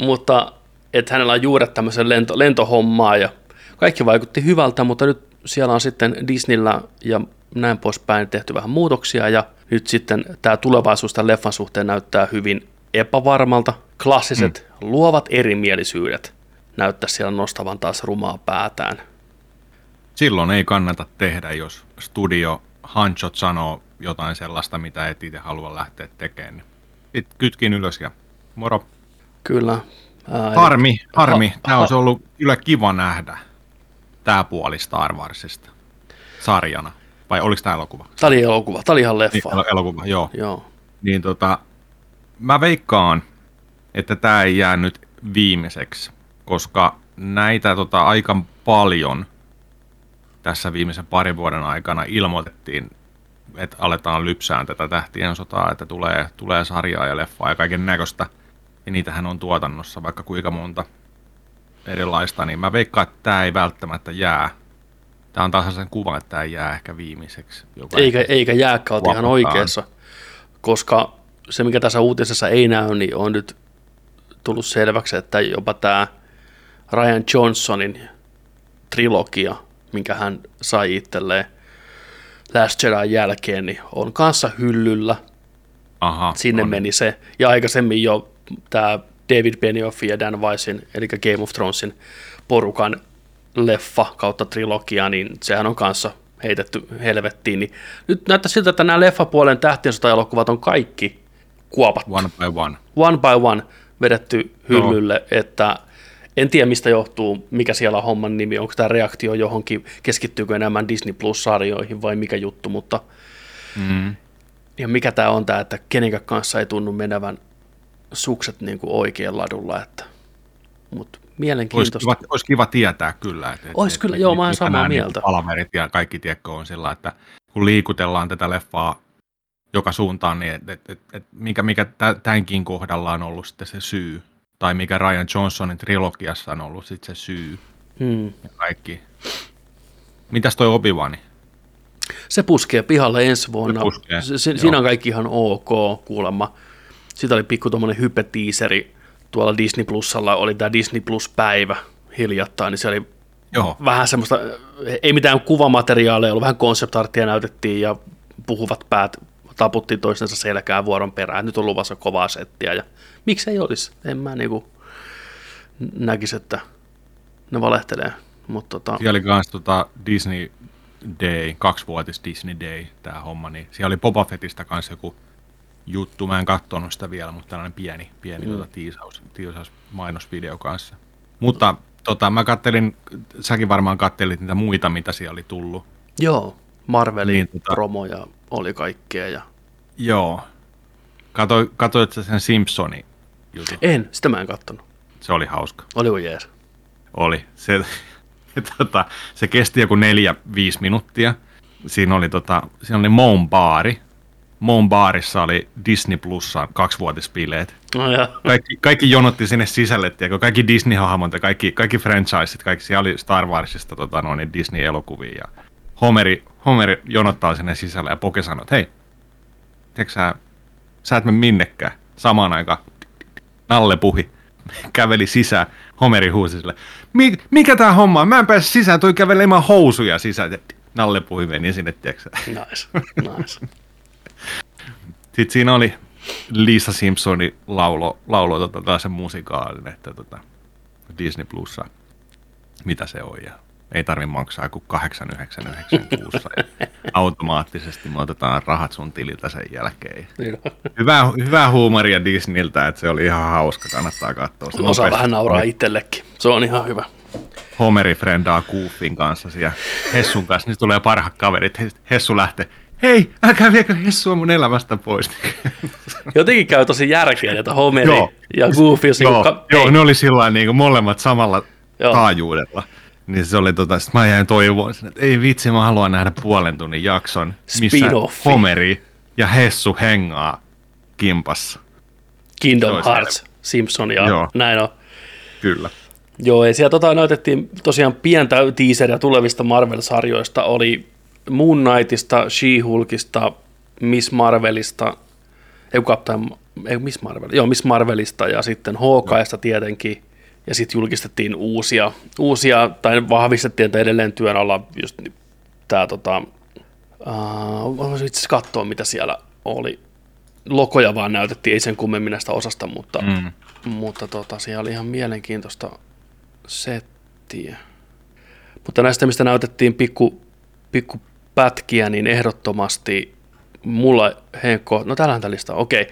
Mutta että hänellä on juuret tämmöisen lento, lentohommaa ja kaikki vaikutti hyvältä, mutta nyt siellä on sitten Disneyllä ja näin poispäin tehty vähän muutoksia ja nyt sitten tämä tulevaisuus tämän leffan suhteen näyttää hyvin epävarmalta. Klassiset mm. luovat erimielisyydet näyttää siellä nostavan taas rumaa päätään. Silloin ei kannata tehdä, jos studio hanchot sanoo jotain sellaista, mitä et itse halua lähteä tekemään. Sitten kytkin ylös ja moro. Kyllä. Ää, Harmi, harmi. Ha- Tämä ha- olisi ollut kyllä kiva nähdä. Tämä puoli Star Warsista. Sarjana. Vai oliko tämä elokuva? Tämä oli elokuva, tämä oli ihan Niin, leffa. el- elokuva, joo. Joo. Niin tota, mä veikkaan, että tämä ei jää nyt viimeiseksi, koska näitä tota, aika paljon tässä viimeisen parin vuoden aikana ilmoitettiin, että aletaan lypsään tätä tähtien sotaa, että tulee, tulee sarjaa ja leffaa ja kaiken näköistä. Ja niitähän on tuotannossa vaikka kuinka monta erilaista, niin mä veikkaan, että tämä ei välttämättä jää. Tämä on taas sen kuva, että tämä ei jää ehkä viimeiseksi. Joka Eikä, eikä jääkään, ihan oikeassa, koska se, mikä tässä uutisessa ei näy, niin on nyt tullut selväksi, että jopa tämä Ryan Johnsonin trilogia, minkä hän sai itselleen Last Jedin jälkeen, niin on kanssa hyllyllä. Aha, Sinne niin. meni se. Ja aikaisemmin jo tämä David Benioffin ja Dan Weissin, eli Game of Thronesin porukan leffa kautta trilogia, niin sehän on kanssa heitetty helvettiin. Niin nyt näyttää siltä, että nämä leffapuolen tähtien elokuvat on kaikki kuopattu. One by one. One by one vedetty hyllylle, no. että en tiedä mistä johtuu, mikä siellä on homman nimi, onko tämä reaktio johonkin, keskittyykö enemmän Disney Plus-sarjoihin vai mikä juttu, mutta Mm. ja mikä tämä on tämä, että kenenkään kanssa ei tunnu menevän sukset niin kuin oikein ladulla, että, mutta Olisi Mielenkiintoista. kiva, olisi kiva tietää kyllä. Että, Olisi kyllä, joo, mä mitkä samaa nämä mieltä. Palaverit ja kaikki tiekko on sillä, että kun liikutellaan tätä leffaa joka suuntaan, niin et, et, et, et mikä, mikä tä- tämänkin kohdalla on ollut sitten se syy, tai mikä Ryan Johnsonin trilogiassa on ollut sitten se syy Hmm. ja kaikki. Mitäs toi Obi-Wani? Se puskee pihalle ensi vuonna. Se puskee, Se, se, siinä on kaikki ihan ok kuulemma. Siitä oli pikku tuommoinen hypetiiseri. Tuolla Disney Plusalla oli tämä Disney Plus-päivä hiljattain, niin se oli Joo, vähän semmoista, ei mitään kuvamateriaalia, ollut vähän konseptarttia näytettiin ja puhuvat päät taputtiin toistensa selkää vuoron perään. Nyt on luvassa kovaa settiä ja miksi ei olisi? En mä niinku näkisi, että ne valehtelee. Mutta tota, siellä oli kans tota Disney Day, kaksivuotis Disney Day, tämä homma, niin siellä oli Boba Fettistä kanssa joku juttu, mä en katsonut sitä vielä, mutta tällainen pieni, pieni mm. tota, tiisaus, tiisaus mainosvideo kanssa. Mutta tota, mä kattelin, säkin varmaan kattelit niitä muita, mitä siellä oli tullut. joo, Marvelin niin, tota- promoja oli kaikkea ja Joo. Katoi, katoit sä sen Simpsonin jutun? en, sitä mä en kattonut. Se oli hauska. Oliko jees? Oli. Se, tota, se kesti joku neljä, viisi minuuttia. Siinä oli, tota, siinä oli Moon baari. Moon baarissa oli Disney Plussa kaksivuotispileet. No ja, Kaikki, kaikki jonotti sinne sisälle, tiedätkö? kaikki Disney-hahmot ja kaikki, kaikki franchiseit, kaikki siellä oli Star Warsista tota, no, niin Disney-elokuvia. Ja Homeri, Homeri jonottaa sinne sisälle ja Poke sanoo, että hei, tiedätkö sä, sä et mene minnekään. Samaan aikaan Nalle puhi, käveli sisään, Homeri huusi sille, "Mi- mikä tää homma on? Mä en pääse sisään, toi kävelee ilman housuja sisään. Ja Nalle puhi meni sinne, tiedätkö nice, nice. Sitten siinä oli Lisa Simpsonin laulo, laulo tota, tällaisen musikaalin, että tota, Disney Plussa, mitä se on, ja ei tarvi maksaa kuin 8,99 kuussa. Ja automaattisesti me otetaan rahat sun tililtä sen jälkeen. Niin. Hyvää, hyvää huumoria Disneyltä, että se oli ihan hauska, kannattaa katsoa. Se Osaa nopeasti vähän nauraa itsellekin. Se on ihan hyvä. Homeri frendaa Goofin kanssa ja Hessun kanssa, niin tulee parhaat kaverit. Hessu lähtee, hei, älkää viekö Hessua mun elämästä pois. Jotenkin käy tosi järkeä, että Homeri Joo. ja Goofy, joo, niinku ka- joo ne oli sillä niin kuin molemmat samalla Joo. taajuudella. Niin se oli tota, sit mä jäin toivoon, että ei vitsi, mä haluan nähdä puolen tunnin jakson, missä. Homeri ja Hessu hengaa kimpassa. Kingdom Hearts, Simpson ja Joo. näin on. Kyllä. Joo, ja siellä tota, näytettiin tosiaan pientä teaseria tulevista Marvel-sarjoista. Oli Moon Knightista, She-Hulkista, Miss Marvelista, ei Captain, ei Miss Marvel, joo Miss Marvelista ja sitten Hawkeista tietenkin. Ja sitten julkistettiin uusia, uusia, tai vahvistettiin, että edelleen työn alla just tämä tota, uh, voisin itse katsoa, mitä siellä oli. Lokoja vaan näytettiin, ei sen kummemmin näistä osasta, mutta, Mm. mutta tota, siellä oli ihan mielenkiintoista settiä. Mutta näistä, mistä näytettiin pikku, pikku pätkiä, niin ehdottomasti mulla Henkko, no täällähän tämä lista, okei.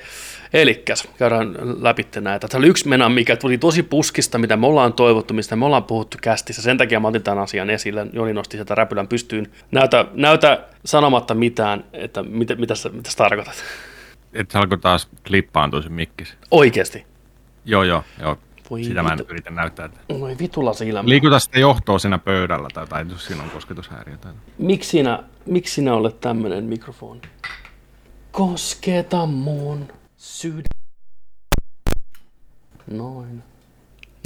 Elikkäs, käydään läpi näitä. Tämä oli yksi mena, mikä tuli tosi puskista, mitä me ollaan toivottu, mistä me ollaan puhuttu kästissä. Sen takia mä otin tämän asian esille. Joni nosti sieltä räpylän pystyyn. Näytä, näytä sanomatta mitään, että mitä, mitä, sä, mitä sä tarkoitat. Et alkoi taas klippaantua se mikkis. Oikeasti. Joo, joo, joo. Voi Sitä mä en vittu. yritä näyttää. Että... Oi vitulla silmä. Liikuta sitä johtoa siinä pöydällä tai, tai jos siinä on kosketushäiriö. Tai... Miksi sinä, miksi sinä olet tämmönen mikrofoni? Kosketa mun sydän. Noin.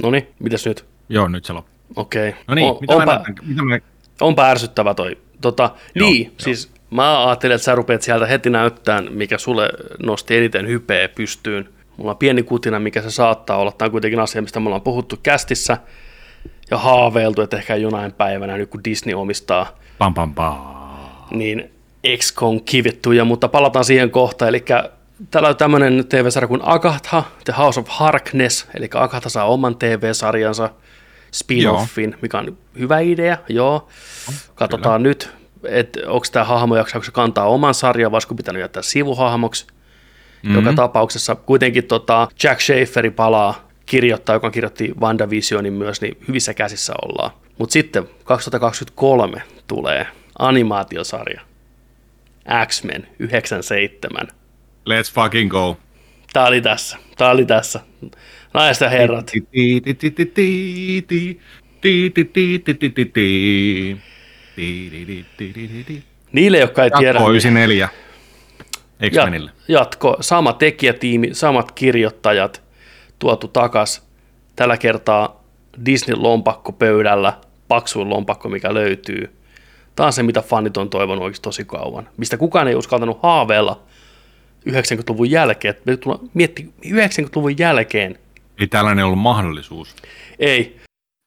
Noni, mitäs nyt? Joo, nyt se loppuu. Okei. No niin, On- mitä, mä onpa, näytän, mitä mä onpa ärsyttävä toi. Tota, Joo, niin, joo. siis mä ajattelin, että sä rupeat sieltä heti näyttämään, mikä sulle nosti eniten hypeä pystyyn. Mulla on pieni kutina, mikä se saattaa olla. Tämä on kuitenkin asia, mistä me ollaan puhuttu kästissä ja haaveiltu, että ehkä jonain päivänä, nyt kun Disney omistaa Pam, pam, pam. niin XCOM kivittuja, mutta palataan siihen kohtaan. Eli täällä on tämmöinen TV-sarja kuin Agatha, The House of Harkness, eli Agatha saa oman TV-sarjansa spin-offin, mikä on hyvä idea, joo. Katsotaan nyt, että onko tämä hahmo, jaksaako se kantaa oman sarjan, vai pitänyt jättää sivuhahmoksi. Mm-hmm. Joka tapauksessa kuitenkin tota Jack Schaferi palaa kirjoittaa, joka kirjoitti WandaVisionin myös, niin hyvissä käsissä ollaan. Mutta sitten 2023 tulee animaatiosarja X-Men 97. Let's fucking go. Tää oli tässä. Tää oli tässä. Naiset ja herrat. Niille, jotka ei tiedä. Jatko 94. X-Menille. Jatko. Sama tekijätiimi, samat kirjoittajat tuotu takas. Tällä kertaa Disney-lompakko pöydällä, paksuin lompakko, mikä löytyy. Tämä on se, mitä fanit on toivonut oikeasti tosi kauan. Mistä kukaan ei uskaltanut haaveilla 90-luvun jälkeen. Me tullaan mietti 90-luvun jälkeen. Ei tällainen ollut mahdollisuus Ei.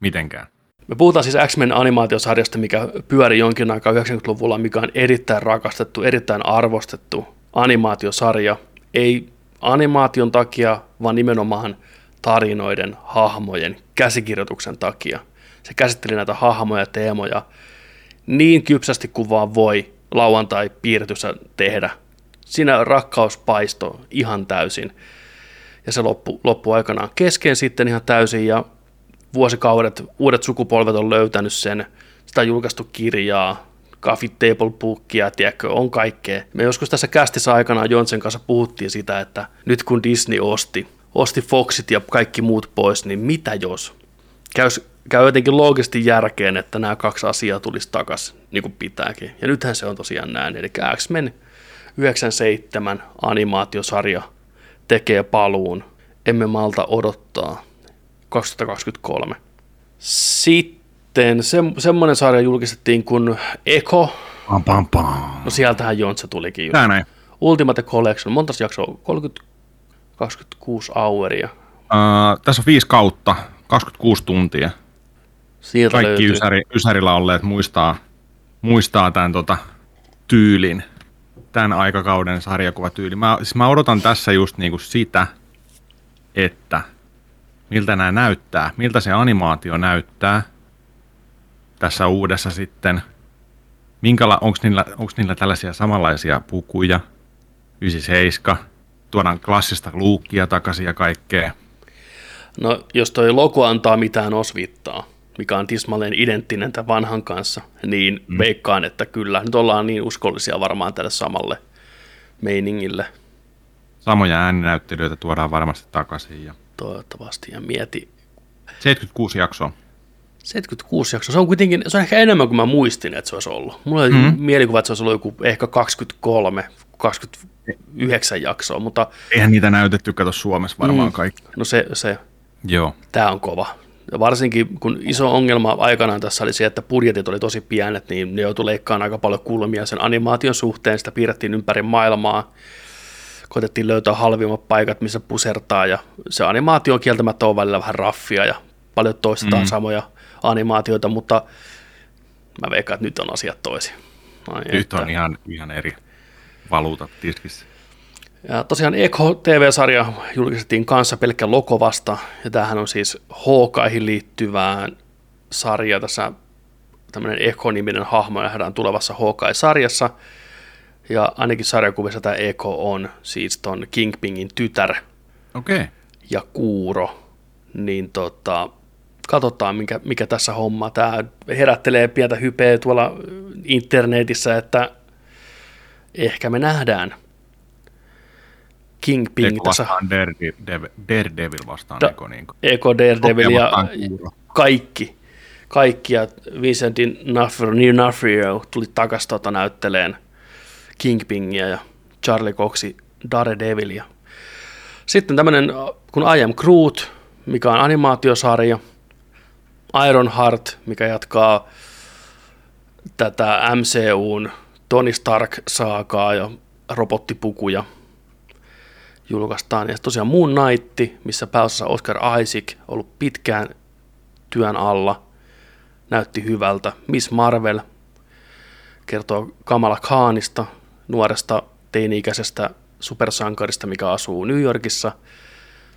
mitenkään. Me puhutaan siis X-Men animaatiosarjasta, mikä pyöri jonkin aikaa 90-luvulla, mikä on erittäin rakastettu, erittäin arvostettu animaatiosarja. Ei animaation takia, vaan nimenomaan tarinoiden, hahmojen, käsikirjoituksen takia. Se käsitteli näitä hahmoja ja teemoja niin kypsästi kuin vaan voi lauantai-piirrytyssä tehdä. Siinä rakkaus paisto ihan täysin. Ja se loppu, loppu aikanaan kesken sitten ihan täysin ja vuosikaudet, uudet sukupolvet on löytänyt sen, sitä julkaistu kirjaa, coffee table bookia, tiedätkö, on kaikkea. Me joskus tässä kästissä aikanaan Jonsen kanssa puhuttiin sitä, että nyt kun Disney osti, osti Foxit ja kaikki muut pois, niin mitä jos? Käys, käy jotenkin loogisesti järkeen, että nämä kaksi asiaa tulisi takaisin, niin kuin pitääkin. Ja nythän se on tosiaan näin, eli X-Men 97 animaatiosarja tekee paluun. Emme malta odottaa 2023. Sitten se, semmoinen sarja julkistettiin kuin Eko. Pam, pam, pam. No sieltähän Jontse tulikin jo. Tää näin. Ultimate Collection, monta jaksoa? 30, 26 houria. Uh, tässä on viisi kautta, 26 tuntia. Sieltä Kaikki löytyy. ysäri, ysärillä olleet muistaa, muistaa tämän tota, tyylin, tämän aikakauden sarjakuvatyyli. Mä, siis mä odotan tässä just niinku sitä, että miltä nämä näyttää, miltä se animaatio näyttää tässä uudessa sitten. Onko niillä, niillä tällaisia samanlaisia pukuja, 97, tuodaan klassista luukkia takaisin ja kaikkea. No, jos toi logo antaa mitään osvittaa, mikä on tismalleen identtinen tämän vanhan kanssa, niin mm. veikkaan, että kyllä. Nyt ollaan niin uskollisia varmaan tälle samalle meiningille Samoja ääninäyttelijöitä tuodaan varmasti takaisin. Ja toivottavasti. Ja mieti, 76 jaksoa. 76 jaksoa, se on kuitenkin, se on ehkä enemmän kuin mä muistin, että se olisi ollut. Mulla oli mm. mielikuva, että se olisi ollut joku ehkä 23, 29 jaksoa, mutta Eihän niitä näytetty, kato Suomessa varmaan mm. kaikki. no se, se Joo. tämä on kova. Varsinkin kun iso ongelma aikanaan tässä oli se, että budjetit oli tosi pienet, niin ne joutui leikkaamaan aika paljon kulmia sen animaation suhteen, sitä piirrettiin ympäri maailmaa, koitettiin löytää halvimmat paikat, missä pusertaa, ja se animaatio on kieltämättä on välillä vähän raffia, ja paljon toistetaan mm. samoja animaatioita, mutta mä veikkaan, että nyt on asiat toisin. Ai Nyt että. on ihan, ihan eri valuutat tiskissä. Ja tosiaan Echo TV-sarja julkistettiin kanssa pelkkä Lokovasta, ja tämähän on siis Hawkeihin liittyvään sarja, tässä tämmöinen Echo-niminen hahmo nähdään tulevassa Hawkeye-sarjassa, ja ainakin sarjakuvissa tämä Echo on siis ton Kingpingin tytär Okei. Okay. ja kuuro, niin tota, katsotaan mikä, mikä tässä homma. Tämä herättelee pientä hypeä tuolla internetissä, että ehkä me nähdään Kingping Eko tässä vastaan Daredevil, Daredevil vastaan Da- Eko. Niin kuin. Eko Daredevil ja kaikki. Kaikki ja Vincent D'Onofrio tuli takas tota näytteleen Kingpingia ja Charlie Coxi Daredevilia. Sitten tämmöinen kun I Am Groot, mikä on animaatiosarja. Ironheart, mikä jatkaa tätä MCUn Tony Stark-saakaa ja robottipukuja julkaistaan. Ja tosiaan Moon Knight, missä pääosassa Oscar Isaac, ollut pitkään työn alla, näytti hyvältä. Miss Marvel kertoo Kamala Khanista, nuoresta teini-ikäisestä supersankarista, mikä asuu New Yorkissa.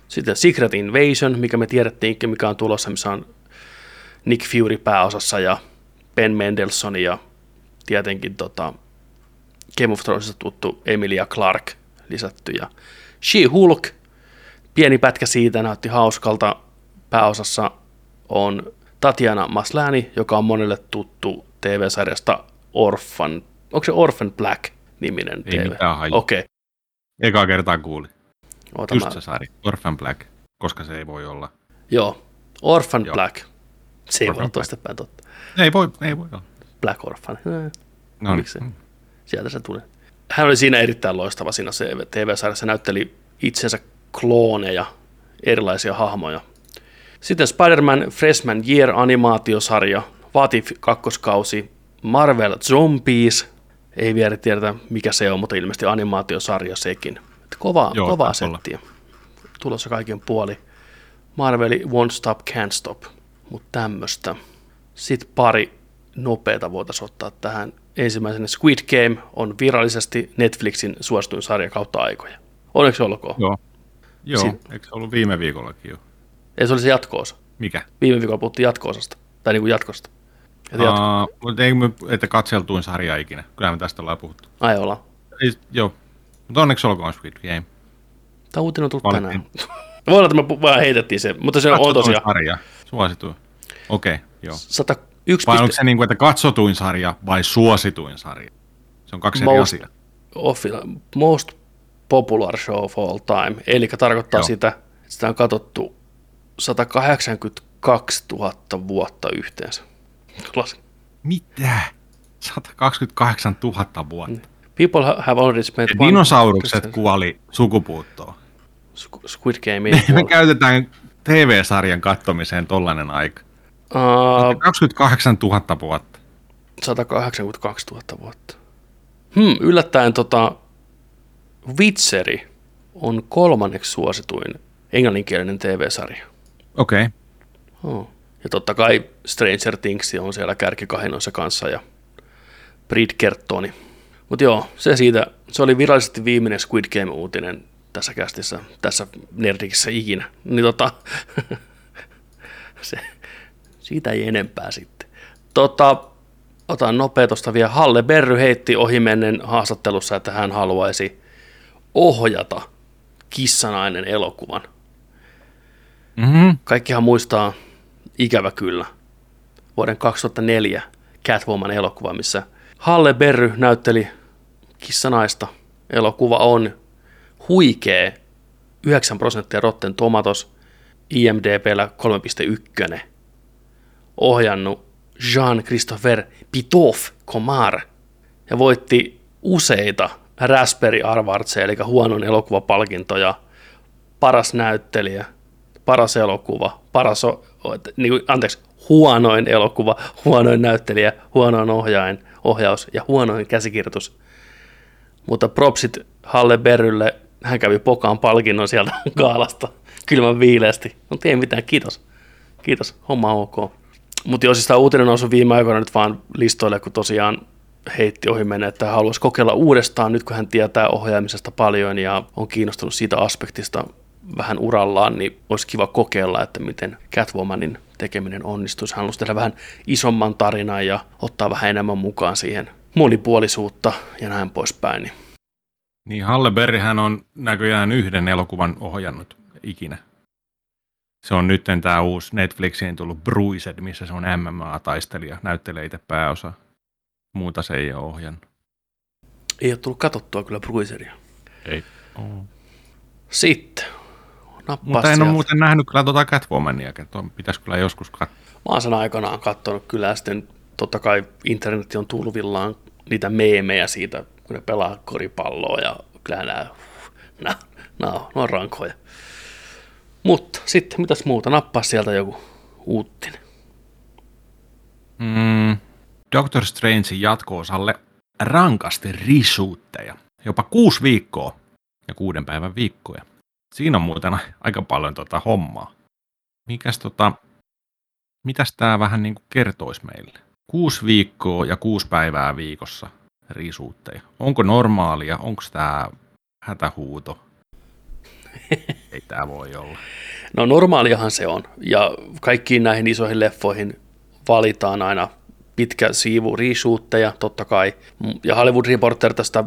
Sitten Secret Invasion, mikä me tiedettiinkin, mikä on tulossa, missä on Nick Fury pääosassa ja Ben Mendelsohn ja tietenkin tota, Game of Thronesista tuttu Emilia Clark lisätty ja She-Hulk, pieni pätkä siitä näytti hauskalta. Pääosassa on Tatiana Maslany, joka on monelle tuttu TV-sarjasta Orphan, onko se Orphan Black niminen Ei TV? mitään hajua. Okei, Eka kertaa kuulin. Oota, Just mä- se sarja. Orphan Black, koska se ei voi olla. Joo, Orphan Joo. Black. Se ei voi Orphan olla toistepäin totta. Ei voi, ei voi olla. Black Orphan. Eh, No Miksi? Sieltä se tuli. Hän oli siinä erittäin loistava siinä se TV-sarjassa. Näytteli itsensä klooneja, erilaisia hahmoja. Sitten Spider-Man Freshman Year animaatiosarja, Vatif kakkoskausi, Marvel Zombies, ei vielä tiedetä mikä se on, mutta ilmeisesti animaatiosarja sekin. Että Kova, Joo, kovaa taisi olla. settiä. Tulossa kaiken puoli. Marveli Won't Stop, Can't Stop, mutta tämmöistä. Sitten pari nopeata voitaisiin ottaa tähän. Ensimmäisenä Squid Game on virallisesti Netflixin suosituin sarja kautta aikoja. Onneksi olkoon. Joo. Joo, Si- eikö se ollut viime viikollakin jo? Ei se oli se jatko-osa. Mikä? Viime viikolla puhuttiin jatko-osasta. Tai niin kuin jatkosta. Että jatko- Aa, mutta ei me, että katseltuin sarja ikinä. Kyllä me tästä ollaan puhuttu. Ai ollaan. Ei, joo. Mutta onneksi olkoon Squid Game. Tämä uutinen on tullut Valittiin. tänään. Voi olla, että me vaan heitettiin se, mutta se on Katsotuin tosiaan sarja. Suosituin. Okei, okay, joo. 101 Vai onko piste se niin kuin, että katsotuin sarja vai suosituin sarja? Se on kaksi eri Most- asiaa. offi- most popular show of all time. Eli tarkoittaa Joo. sitä, että sitä on katsottu 182 000 vuotta yhteensä. Klas- Mitä? 128 000 vuotta. People ha- have already spent Ja one- dinosaurukset kuoli sukupuuttoon. Squ- Squid Game Me kuole. käytetään TV-sarjan kattomiseen tollanen aika. Uh, 28 000 vuotta. 182 000 vuotta. Hmm, yllättäen tota, Witcheri on kolmanneksi suosituin englanninkielinen TV-sarja. Okei. Okay. Oh. Ja totta kai Stranger Things on siellä kärkikahinoissa kanssa ja Bridgertoni. Mutta joo, se siitä, se oli virallisesti viimeinen Squid Game-uutinen tässä kästissä, tässä Nerdikissä ikinä. Niin tota, se, siitä ei enempää sitten. Tota, otan nopea tuosta vielä. Halle Berry heitti ohimennen haastattelussa, että hän haluaisi ohjata Kissanainen elokuvan. Mm-hmm. Kaikkihan muistaa, ikävä kyllä, vuoden 2004 Catwoman elokuva, missä Halle Berry näytteli kissanaista. Elokuva on huikea, 9 prosenttia Rotten Tomatoes, IMDBllä 3,1. Ohjannut Jean-Christopher Pitoff Comar ja voitti useita Raspberry Arvartseja, eli huonon elokuvapalkintoja, paras näyttelijä, paras elokuva, paras, niin anteeksi, huonoin elokuva, huonoin näyttelijä, huonoin ohjain, ohjaus ja huonoin käsikirjoitus. Mutta propsit Halle Berrylle, hän kävi pokaan palkinnon sieltä kaalasta kylmän viileästi. Mutta ei mitään, kiitos. Kiitos, homma ok. Mutta jos siis tämä uutinen noussut viime aikoina nyt vaan listoille, kun tosiaan heitti ohi mennä, että hän haluaisi kokeilla uudestaan nyt, kun hän tietää ohjaamisesta paljon ja on kiinnostunut siitä aspektista vähän urallaan, niin olisi kiva kokeilla, että miten Catwomanin tekeminen onnistuisi. Hän haluaisi tehdä vähän isomman tarinan ja ottaa vähän enemmän mukaan siihen monipuolisuutta ja näin poispäin. Niin Niin Halle Berry hän on näköjään yhden elokuvan ohjannut ikinä. Se on nyt tämä uusi Netflixiin tullut Bruised, missä se on MMA-taistelija, näyttelee itse pääosa. Muuta se ei ole ohjannut. ei ole tullut katsottua kyllä Bruiseria. Ei. Oh. Sitten, nappaa Mutta en ole sieltä. muuten nähnyt kyllä tuota Catwomania, tuo pitäisi kyllä joskus katsoa. Mä oon sen aikanaan katsonut kyllä ja sitten totta kai internet on tulvillaan niitä meemejä siitä, kun ne pelaa koripalloa ja kyllä nämä, nämä, nämä, on- nämä on rankoja. Mutta sitten mitäs muuta, nappaa sieltä joku uuttinen. Mm, Doctor Strangein jatko-osalle rankasti risuutteja. Jopa kuusi viikkoa ja kuuden päivän viikkoja. Siinä on muuten aika paljon tota hommaa. Mikäs tota, mitäs tää vähän niin kuin kertoisi meille? Kuusi viikkoa ja kuusi päivää viikossa risuutteja. Onko normaalia? Onko tämä hätähuuto? Ei tämä voi olla. No normaaliahan se on ja kaikkiin näihin isoihin leffoihin valitaan aina pitkä siivu reshootteja totta kai. Ja Hollywood Reporter tästä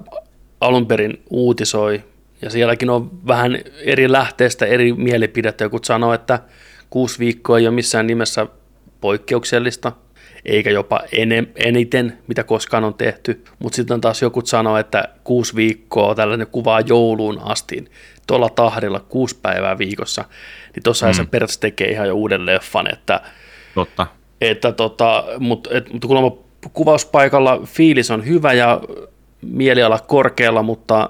alun perin uutisoi ja sielläkin on vähän eri lähteestä eri mielipidettä. Joku sanoo, että kuusi viikkoa ei ole missään nimessä poikkeuksellista. Eikä jopa enem, eniten, mitä koskaan on tehty. Mutta sitten taas joku sanoo, että kuusi viikkoa tällainen kuvaa jouluun asti, tuolla tahdilla kuusi päivää viikossa, niin tuossa mm. se periaatteessa tekee ihan jo uuden leffan, että, Totta. että tota, mutta et, mut kuulemma kuvauspaikalla fiilis on hyvä ja mieliala korkealla, mutta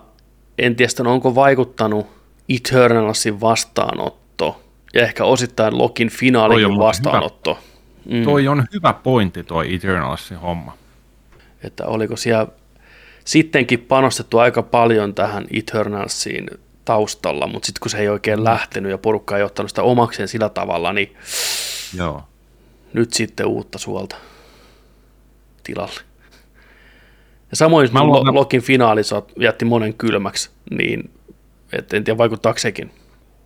en tiedä, onko vaikuttanut Eternalsin vastaanotto ja ehkä osittain Lokin finaalin vastaanotto. Hyvä. Mm. Toi on hyvä pointti toi Eternalsin homma. Että oliko siellä sittenkin panostettu aika paljon tähän Eternalsiin taustalla, mutta sitten kun se ei oikein lähtenyt ja porukka ei ottanut sitä omakseen sillä tavalla, niin Joo. nyt sitten uutta suolta tilalle. Ja samoin Mä luulen... Lokin finaali jätti monen kylmäksi, niin et en tiedä vaikuttaako sekin.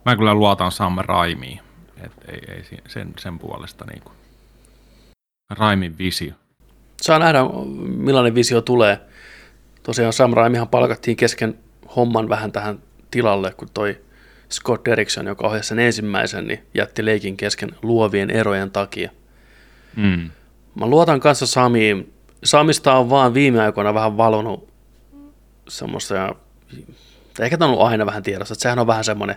Mä kyllä luotan Sam Raimiin, et ei, ei sen, sen puolesta niin kuin. Raimin visio. Saa nähdä, millainen visio tulee. Tosiaan Sam Raimihan palkattiin kesken homman vähän tähän tilalle, kun toi Scott Derrickson, joka ohjasi sen ensimmäisen, niin jätti leikin kesken luovien erojen takia. Mm. Mä luotan kanssa Samiin. Samista on vaan viime aikoina vähän valunut semmoista, ehkä tämä on ollut aina vähän tiedossa, että sehän on vähän semmoinen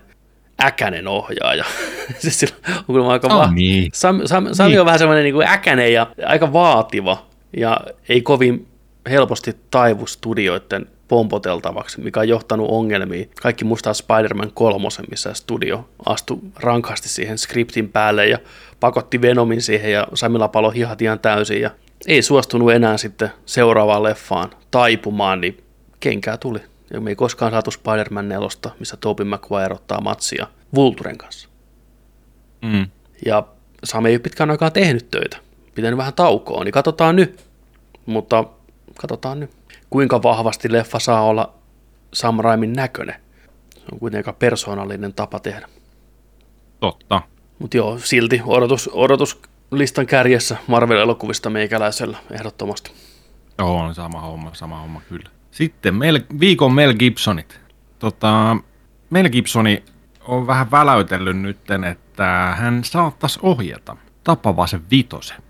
äkänen ohjaaja. siis on kyllä aika oh, va- niin. Sami, Sami, Sami niin. on vähän semmoinen niin kuin äkänen ja aika vaativa ja ei kovin helposti taivu studioiden pompoteltavaksi, mikä on johtanut ongelmiin. Kaikki muistaa Spider-Man kolmosen, missä studio astui rankasti siihen skriptin päälle ja pakotti Venomin siihen ja Samilla palo hihat ihan täysin ja ei suostunut enää sitten seuraavaan leffaan taipumaan, niin kenkää tuli. Ja me ei koskaan saatu Spider-Man 4, missä Tobey Maguire ottaa matsia Vulturen kanssa. Mm. Ja Sam ei ole pitkään aikaa tehnyt töitä. Pitänyt vähän taukoa, niin katsotaan nyt. Mutta katsotaan nyt kuinka vahvasti leffa saa olla Sam Raimin näköinen. Se on kuitenkin aika persoonallinen tapa tehdä. Totta. Mutta joo, silti odotus, odotuslistan kärjessä Marvel-elokuvista meikäläisellä ehdottomasti. Joo, on sama homma, sama homma kyllä. Sitten Mel, viikon Mel Gibsonit. Tota, Mel Gibsoni on vähän väläytellyt nytten, että hän saattaisi ohjata Tappavaisen vitosen,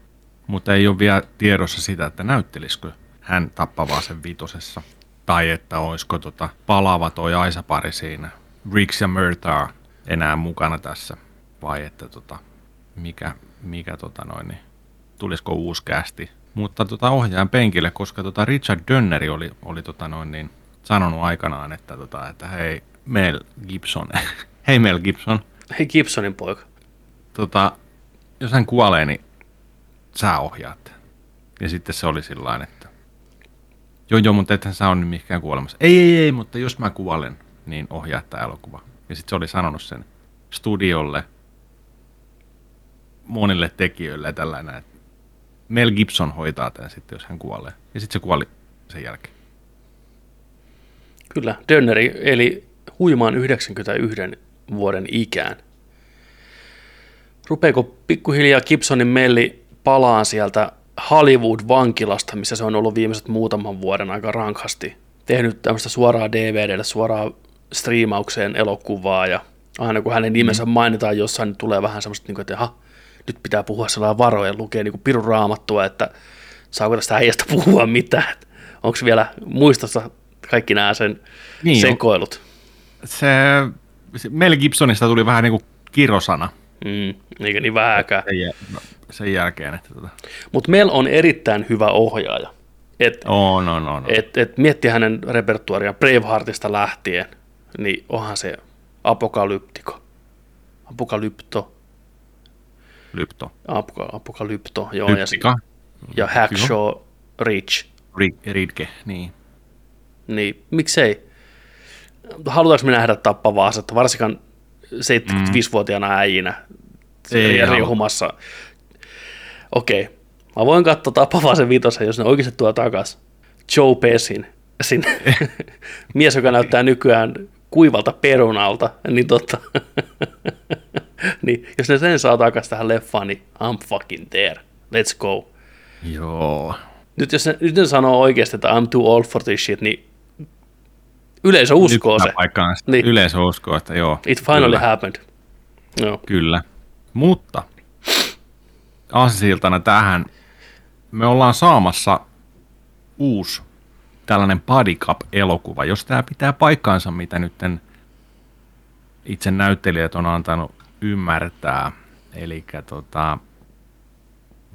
mutta ei ole vielä tiedossa sitä, että näyttelisikö hän tappavaa sen vitosessa. Tai että olisiko tota, palaava toi Aisa-pari siinä, Riggs ja Murtaugh enää mukana tässä. Vai että tota, mikä, mikä tota noin, niin, tulisiko uusi kästi. Mutta tota, ohjaajan penkille, koska tota Richard Dönneri oli, oli tota noin, niin, sanonut aikanaan, että, tota, että hei Mel Gibson, hei Mel Gibson. Hei Gibsonin poika. Tota, jos hän kuolee, niin sä ohjaat. Ja sitten se oli sillä että Joo, joo, mutta ethän sä on nyt mikään kuolemassa. Ei, ei, ei, mutta jos mä kuolen, niin ohjaa tämä elokuva. Ja sitten se oli sanonut sen studiolle, monille tekijöille ja tällainen, että Mel Gibson hoitaa tämän sitten, jos hän kuolee. Ja sitten se kuoli sen jälkeen. Kyllä, Dönneri eli huimaan 91 vuoden ikään. Rupeeko pikkuhiljaa Gibsonin melli palaa sieltä Hollywood-vankilasta, missä se on ollut viimeiset muutaman vuoden aika rankhasti. Tehnyt tämmöistä suoraa DVDlle, suoraa striimaukseen elokuvaa ja aina kun hänen nimensä mm. mainitaan jossain, niin tulee vähän semmoista, niin kuin, että aha, nyt pitää puhua sellainen varoja, lukee niin pirun raamattua, että saako tästä äijästä puhua mitään. Onko vielä muistossa kaikki nämä sen niin, sekoilut? Se, se Mel Gibsonista tuli vähän niin kuin kirosana. Mm, eikä niin vähäkään. Sen, sen jälkeen. Että tota. Mutta Mel on erittäin hyvä ohjaaja. Et, on, on, on. Et, et miettii hänen repertuaria Braveheartista lähtien, niin onhan se apokalyptiko. Apokalypto. Lypto. Apoka, apokalypto, joo. Lyptika. Ja, ja Hackshaw Ridge. Ridge, niin. Niin, miksei? Halutaanko me nähdä tappavaa asetta, varsinkaan 75-vuotiaana mm. äijinä Ei riuhumassa. Okei, okay. mä voin katsoa tapavaa sen vitosen, jos ne oikeasti tuo takas Joe Pessin sinne. Mies, joka näyttää nykyään kuivalta perunalta, niin totta. niin, jos ne sen saa takaisin tähän leffaan, niin I'm fucking there. Let's go. Joo. Nyt jos ne, nyt ne sanoo oikeasti, että I'm too old for this shit, niin Yleisö uskoo se. Paikkaan, niin. Yleisö uskoo, että joo. It finally kyllä. happened. Joo. Kyllä. Mutta aasisiltana tähän me ollaan saamassa uusi tällainen Body Cup-elokuva, jos tämä pitää paikkaansa, mitä nyt itse näyttelijät on antanut ymmärtää. Eli tota,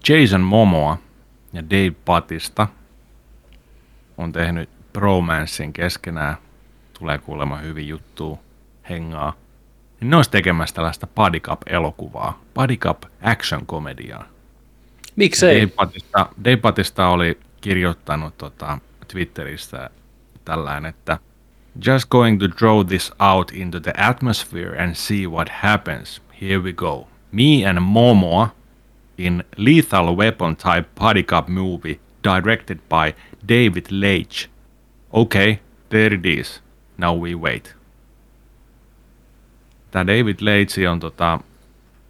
Jason Momoa ja Dave Batista on tehnyt bromanssin keskenään. Tulee kuulemma hyvin juttu hengaa. Niin ne olisi tekemässä tällaista Body Cup-elokuvaa. Body Cup action-komediaa. Miksei? Dave Batista, Dave Batista oli kirjoittanut tota, Twitterissä tällainen, että Just going to draw this out into the atmosphere and see what happens. Here we go. Me and Momo in Lethal Weapon type body cup movie directed by David Leitch. Okay, there it is. Now we wait. Tämä David Leitch on tota,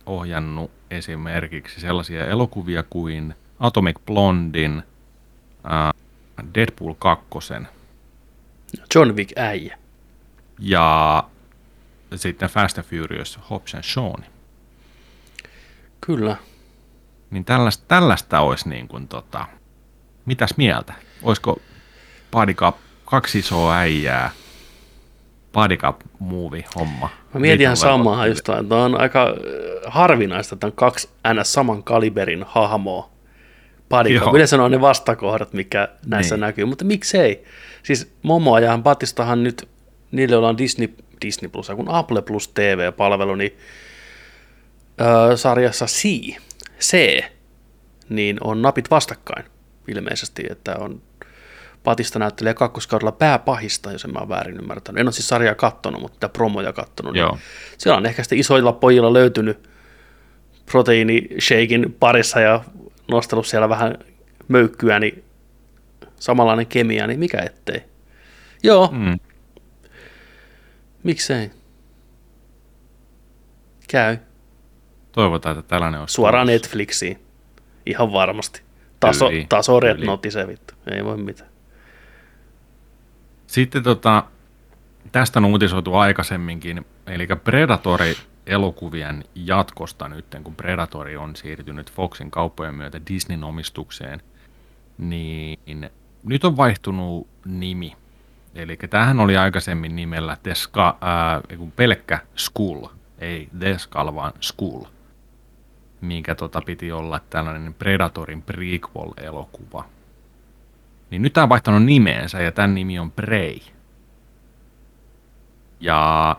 ohjannut esimerkiksi sellaisia elokuvia kuin Atomic Blondin, uh, Deadpool 2 John Wick äijä. ja sitten Fast and Furious Hobbs and Shawn. Kyllä. Niin tällaista, tällaista olisi niin kuin tota, mitäs mieltä? Olisiko Cup, kaksi isoa äijää, Cup movie homma? Mä mietin ihan samaa just, että on aika äh, harvinaista, että on kaksi ns. saman kaliberin hahmoa. Padika. Joo. Yleensä on ne vastakohdat, mikä näissä Niin. näkyy, mutta miksei? Siis Momoa ja Batistahan nyt, niille ollaan Disney, Disney Plus, kun Apple Plus TV-palvelu, niin öö, sarjassa C, C, niin on napit vastakkain ilmeisesti, että on Patista näyttelee kakkoskaudella pääpahista, jos en mä väärin ymmärtänyt. En ole siis sarjaa kattonut, mutta promoja kattonut. Joo. Niin siellä on ehkä sitten isoilla pojilla löytynyt proteiinishakein parissa ja nostellut siellä vähän möykkyä, niin samanlainen kemia, niin mikä ettei. Joo, Mm. miksei. Käy. Toivotaan, että tällainen olisi Suoraan tulossa. Netflixiin. Ihan varmasti. Taso, taso red tyyli. noti se vittu. Ei voi mitään. Sitten tota, tästä on uutisoitu aikaisemminkin, eli Predatori-elokuvien jatkosta nyt, kun Predatori on siirtynyt Foxin kauppojen myötä Disneyn omistukseen, niin nyt on vaihtunut nimi. Eli tämähän oli aikaisemmin nimellä The Ska, ää, pelkkä Skull, ei The Skull, vaan Skull, minkä tota piti olla tällainen Predatorin prequel-elokuva. Niin nyt tämä on vaihtanut nimeensä ja tämän nimi on Prey. Ja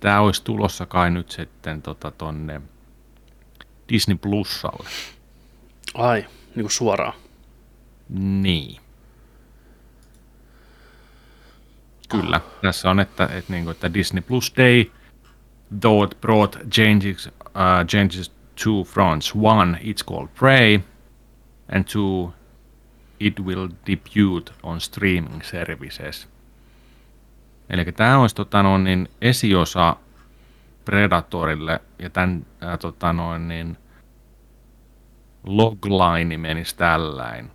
tämä olisi tulossa kai nyt sitten tota tonne Disney Plusalle. Ai, niin kuin suoraan. Niin. Kyllä. Tässä on, että, että, niin kuin, että Disney Plus Day though brought changes, uh, changes two fronts. One, it's called Prey, and two, it will debut on streaming services. Eli tämä olisi tota, noin, niin esiosa Predatorille, ja tämän ää, tota, noin, niin, logline menisi tällain.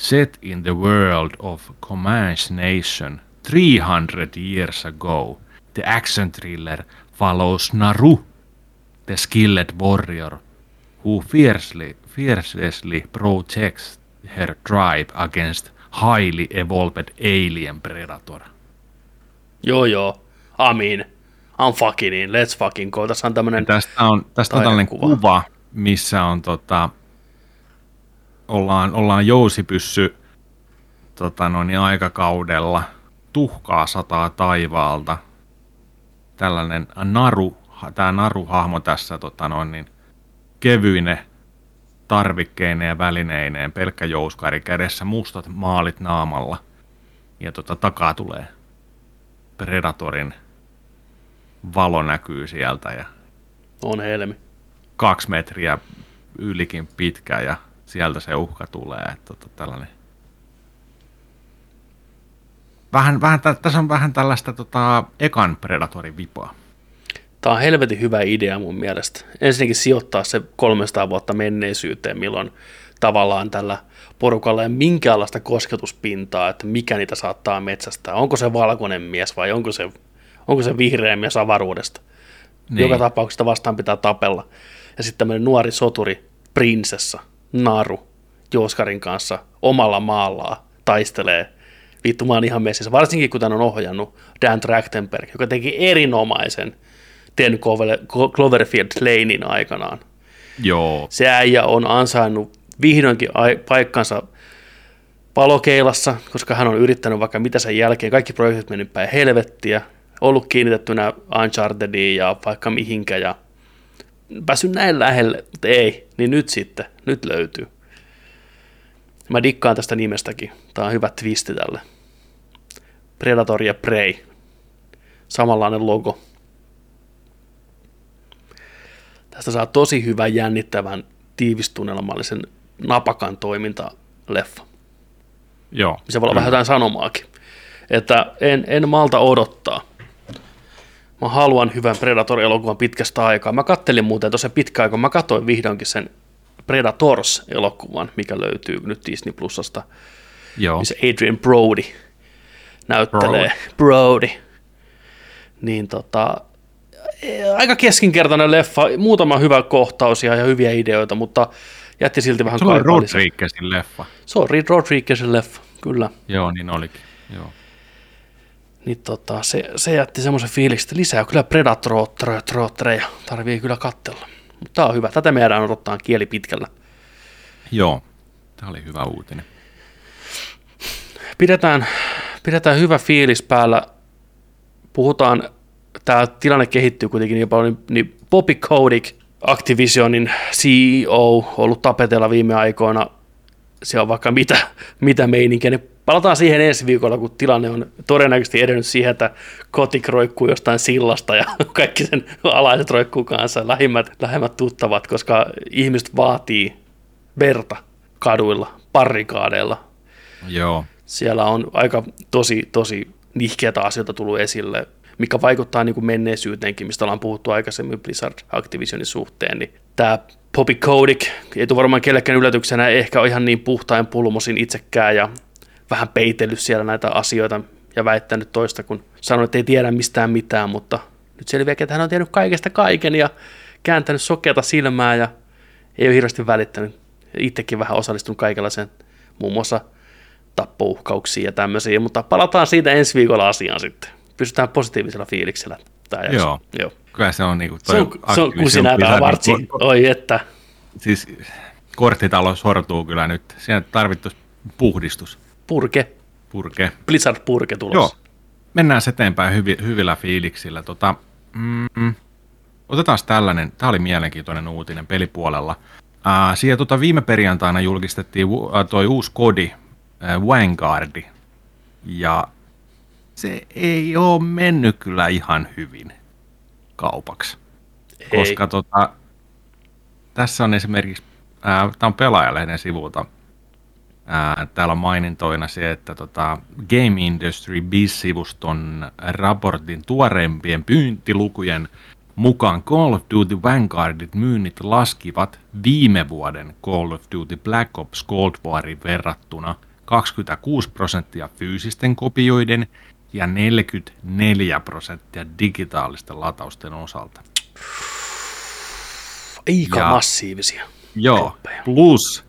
Set in the world of Comanche Nation 300 years ago, the action thriller follows Naru, the skilled warrior, who fiercely, fiercely protects her tribe against highly evolved alien predator. Joo, joo. Amin. I'm fucking in. Let's fucking go. Tässä on tämmönen... Tästä on, tästä on tällainen Taidekuva. kuva, missä on tota, ollaan, ollaan jousipyssy tota noin, aikakaudella, tuhkaa sataa taivaalta. Tällainen naru, tämä naruhahmo tässä tota noin, niin, kevyine tarvikkeineen ja välineineen, pelkkä jouskari kädessä, mustat maalit naamalla. Ja tota, takaa tulee Predatorin valo näkyy sieltä ja On helmi. kaksi metriä ylikin pitkä ja sieltä se uhka tulee. Että tota, tällainen. Vähän, vähän, tä- tässä on vähän tällaista tota, ekan Predatorin vipaa. Tämä on helvetin hyvä idea mun mielestä. Ensinnäkin sijoittaa se 300 vuotta menneisyyteen, milloin tavallaan tällä porukalla ei minkäänlaista kosketuspintaa, että mikä niitä saattaa metsästää. Onko se valkoinen mies vai onko se, onko se vihreä mies avaruudesta. Niin. Niin. Joka tapauksessa vastaan pitää tapella. Ja sitten tämmöinen nuori soturi, prinsessa, naru, Joskarin kanssa omalla maallaan taistelee. Vittu, mä oon ihan messissä. Varsinkin kun tämän on ohjannut Dan Trachtenberg, joka teki erinomaisen Ten Cloverfield Lanein aikanaan. Joo. Se äijä on ansainnut vihdoinkin ai- paikkansa palokeilassa, koska hän on yrittänyt vaikka mitä sen jälkeen, kaikki projektit mennyt päin helvettiä, ollut kiinnitettynä Unchartediin ja vaikka mihinkä ja päässyt näin lähelle, mutta ei, niin nyt sitten, nyt löytyy. Mä dikkaan tästä nimestäkin. Tää on hyvä twisti tälle. Predator ja Prey. Samanlainen logo. Tästä saa tosi hyvän jännittävän tiivistunnelmallisen napakan toiminta-leffa. Joo. Se voi olla vähän jotain sanomaakin. Että en, en malta odottaa. Mä haluan hyvän Predator-elokuvan pitkästä aikaa. Mä kattelin muuten tuossa pitkä aikaa. Mä katsoin vihdoinkin sen Predators-elokuvan, mikä löytyy nyt Disney Plusasta, Joo. missä Adrian Brody näyttelee. Brody. Niin tota, e, aika keskinkertainen leffa, muutama hyvä kohtaus ja, hyviä ideoita, mutta jätti silti vähän Se kaipaallisen. Rodriguezin leffa. Se on Rodriguezin leffa, kyllä. Joo, niin olikin. Joo. Niin tota, se, se jätti semmoisen fiiliksen, että lisää kyllä Predator-trottereja tarvii kyllä kattella. Mutta tää on hyvä, tätä meidän odottaa kieli pitkällä. Joo. Tämä oli hyvä uutinen. Pidetään, pidetään hyvä fiilis päällä. Puhutaan, tämä tilanne kehittyy kuitenkin niin paljon, niin, niin Bobby Kotick, Activisionin CEO, ollut tapetella viime aikoina. Se on vaikka mitä, mitä meininkiä. Niin palataan siihen ensi viikolla, kun tilanne on todennäköisesti edennyt siihen, että Kotick roikkuu jostain sillasta ja kaikki sen alaiset roikkuu kanssa, lähimmät, lähimmät tuttavat, koska ihmiset vaatii verta kaduilla, parrikaadeilla, Joo. siellä on aika tosi, tosi nihkeitä asioita tullut esille, mikä vaikuttaa niin kuin menneisyyteenkin, mistä ollaan puhuttu aikaisemmin Blizzard Activisionin suhteen, niin tämä Bobby Kotick ei tule varmaan kellekään yllätyksenä, ei ehkä ole ihan niin puhtain pulmosin itsekään ja vähän peitellyt siellä näitä asioita ja väittänyt toista, kun sanoi, että ei tiedä mistään mitään, mutta nyt selviääkin, että hän on tiennyt kaikesta kaiken ja kääntänyt sokeata silmää ja ei ole hirveästi välittänyt. Itsekin vähän osallistunut kaikenlaiseen, muun muassa tappouhkauksiin ja tämmöisiä, mutta palataan siitä ensi viikolla asiaan sitten. Pysytään positiivisella fiiliksellä. Tämä jakso. Joo. Joo. Kyllä se on niinku Se on, se on kusinää tämä vartsi. Oi että. Siis korttitalo sortuu kyllä nyt. Siinä tarvittu puhdistus. Purke. Purke. Blizzard purke Joo. tulossa. Mennään eteenpäin hyvi, hyvillä fiiliksillä. Tota, mm, otetaan tällainen, tämä oli mielenkiintoinen uutinen pelipuolella. Ää, siellä tota viime perjantaina julkistettiin ää, toi uusi kodi, ää, Vanguardi, ja se ei ole mennyt kyllä ihan hyvin kaupaksi. Ei. Koska tota, tässä on esimerkiksi, tämä on pelaajalehden sivulta, ää, täällä on mainintoina se, että tota, Game Industry Biz-sivuston raportin tuoreimpien pyyntilukujen mukaan Call of Duty Vanguardit myynnit laskivat viime vuoden Call of Duty Black Ops Cold Warin verrattuna 26 prosenttia fyysisten kopioiden ja 44 prosenttia digitaalisten latausten osalta. Aika Ja- massiivisia. Joo, Koppeja. plus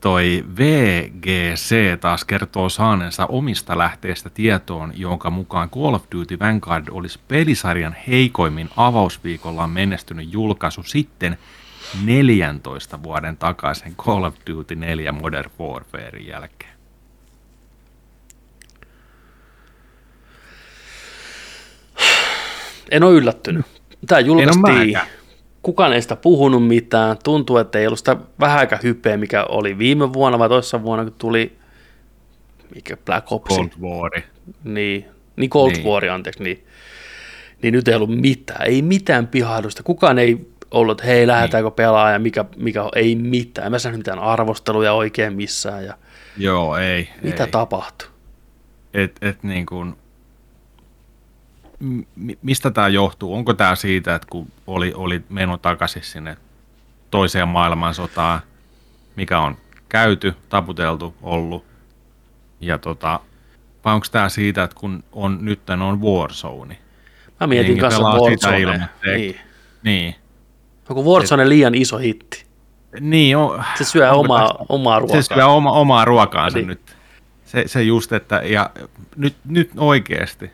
toi VGC taas kertoo saaneensa omista lähteistä tietoon, jonka mukaan Call of Duty Vanguard olisi pelisarjan heikoimmin avausviikollaan menestynyt julkaisu sitten 14 vuoden takaisen Call of Duty 4 Modern Warfarein jälkeen. En ole yllättynyt. Tämä julkaistiin. Kukaan ei sitä puhunut mitään. Tuntuu, että ei ollut sitä vähän aika hypeä, mikä oli viime vuonna vai toissa vuonna, kun tuli mikä Black Ops. Cold War. Niin, niin Cold Niin. War, anteeksi. Niin, niin nyt ei ollut mitään. Ei mitään pihahdusta. Kukaan ei ollut, että hei, lähdetäänkö pelaamaan ja mikä, mikä. Ei mitään. En Mä nähnyt mitään arvosteluja oikein missään. Ja Joo, ei. mitä ei. tapahtui? et, et niin kuin, mistä tämä johtuu? Onko tämä siitä, että kun oli, oli meno takaisin sinne toiseen maailmansotaan, mikä on käyty, taputeltu, ollut, ja tota, vai onko tämä siitä, että kun on, nyt on Warzone, Mä mietin Jengi kanssa ei- Niin. niin, Onko Warzone liian iso hitti? Niin, o, Se syö omaa, tästä- omaa ruokaa. Se syö oma, omaa ruokaansa Niin. nyt. Se, se just, että ja nyt, nyt oikeasti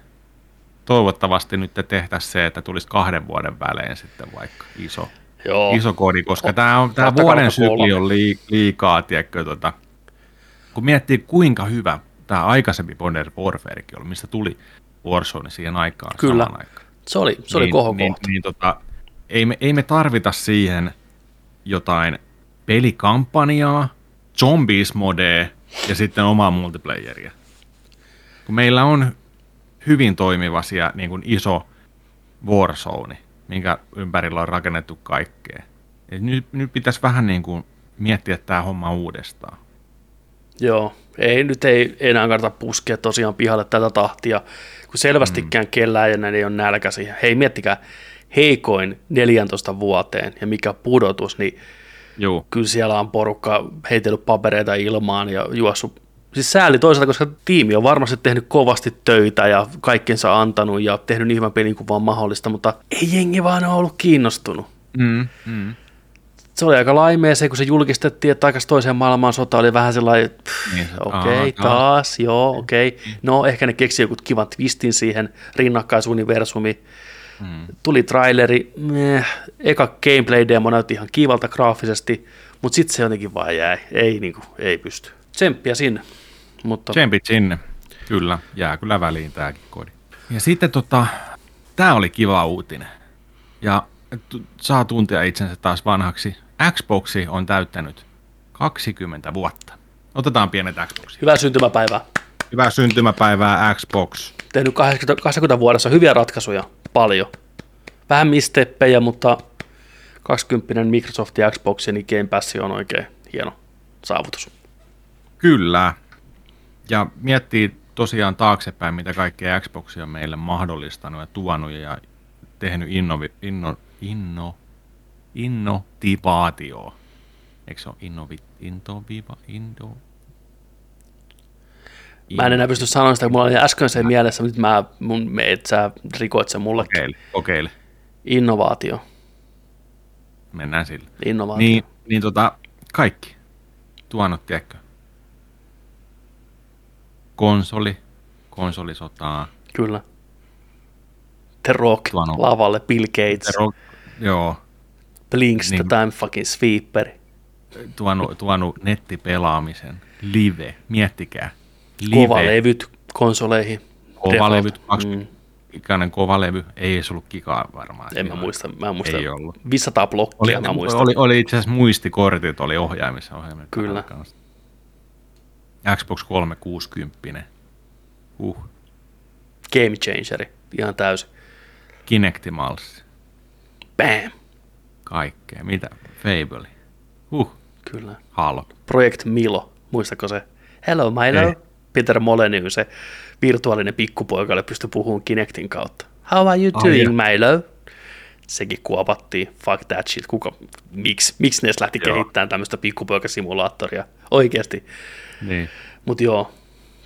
toivottavasti nyt tehtäisiin se, että tulisi kahden vuoden välein sitten vaikka iso, Joo. iso kodi, koska tämä on tämä vuoden sykli on lii, liikaa, tiedätkö, tota, kun miettii kuinka hyvä tämä aikaisempi Modern Warfarekin oli, mistä tuli Warzone siihen aikaan Kyllä. aikaan. Se oli, se oli niin, kohokohta. niin, niin, tota, ei, me, ei me tarvita siihen jotain pelikampanjaa, zombies-modea ja sitten omaa multiplayeria. Kun meillä on hyvin toimiva siellä, niin kuin iso Warzone, minkä ympärillä on rakennettu kaikkea. Et nyt, nyt pitäisi vähän niin kuin miettiä tämä homma uudestaan. Joo, ei, nyt ei enää kannata puskea tosiaan pihalle tätä tahtia, kun selvästikään mm. kellään ja ei ole nälkäisiä. Hei, miettikää, heikoin 14 vuoteen ja mikä pudotus, niin Joo, kyllä siellä on porukka heitellyt papereita ilmaan ja juossut. Siis sääli toisaalta, koska tiimi on varmasti tehnyt kovasti töitä ja kaikkensa antanut ja tehnyt niin hyvän pelin kuin vaan mahdollista, mutta ei jengi vaan ole ollut kiinnostunut. mm, mm. Se oli aika laimea se, kun se julkistettiin, että takaisin toiseen maailmansota oli vähän sellainen, Niin, okei, aa, okay, taas, joo, okei. Okay. No, ehkä ne keksi joku kivan twistin siihen rinnakkaisuniversumi. Mm. Tuli traileri, meh, eka gameplay-demo näytti ihan kivalta graafisesti, mutta sitten se jotenkin vaan jäi, ei, niinku, ei pysty. Tsemppiä sinne. Mutta Tsempit sinne. Kyllä, jää kyllä väliin tämäkin kodi. Ja sitten tota, tämä oli kiva uutinen. Ja t- saa tuntea itsensä taas vanhaksi. Xboxi on täyttänyt 20 vuotta. Otetaan pienet Xboxi. hyvää syntymäpäivää. Hyvää syntymäpäivää Xbox. Tehnyt 80, 80 vuodessa hyviä ratkaisuja, paljon. Vähän misteppejä, mutta 20 Microsoft ja Xbox niin Game Pass on oikein hieno saavutus. Kyllä. Ja miettii tosiaan taaksepäin, mitä kaikkea Xbox on meille mahdollistanut ja tuonut ja tehnyt innovi, inno, inno, innovaatio. Eikö se ole innovi, intoviva, indo, Mä en enää pysty sanoa sitä, kun mulla oli äsken se mielessä, mutta nyt mä, mun, me, et sä rikoit sen mulle. Kokeile, kokeile. Innovaatio. Mennään sillä. Innovaatio. Niin, niin tota, kaikki. Tuonut, tiedätkö? Konsoli, konsolisotaa, Kyllä. The Rock Tuonut- lavalle, Bill Gates, Ro- joo, Blinks Niin. the Time fucking Sweeper. tuonut, tuonut nettipelaamisen, live, miettikää. Live, Kovalevyt konsoleihin. Kovalevyt, Default. 20 ikäinen kovalevy, ei edes ollut kikaa varmaan. En mä muista, mä en muista. Ei ollut. 500 blokkia Oli, mä muistan. oli, oli itse asiassa muistikortit, oli ohjaimissa. ohjaimissa Kyllä. kanssa. Xbox 360. Uh, Game changeri, ihan täysin. Kinectimalsi. Bam! Kaikkea. Mitä? Fable. Huh. Kyllä. Halo. Project Milo, muistako se? Hello Milo. Ei. Peter Molyneux, se virtuaalinen pikkupoika, joka pystyi puhumaan Kinectin kautta. How are you doing, ja. Milo? Sekin kuopattiin. Fuck that shit. Kuka, miksi, miksi ne lähti Joo. kehittämään tämmöistä pikkupoikasimulaattoria? Oikeasti. Niin. Mutta joo,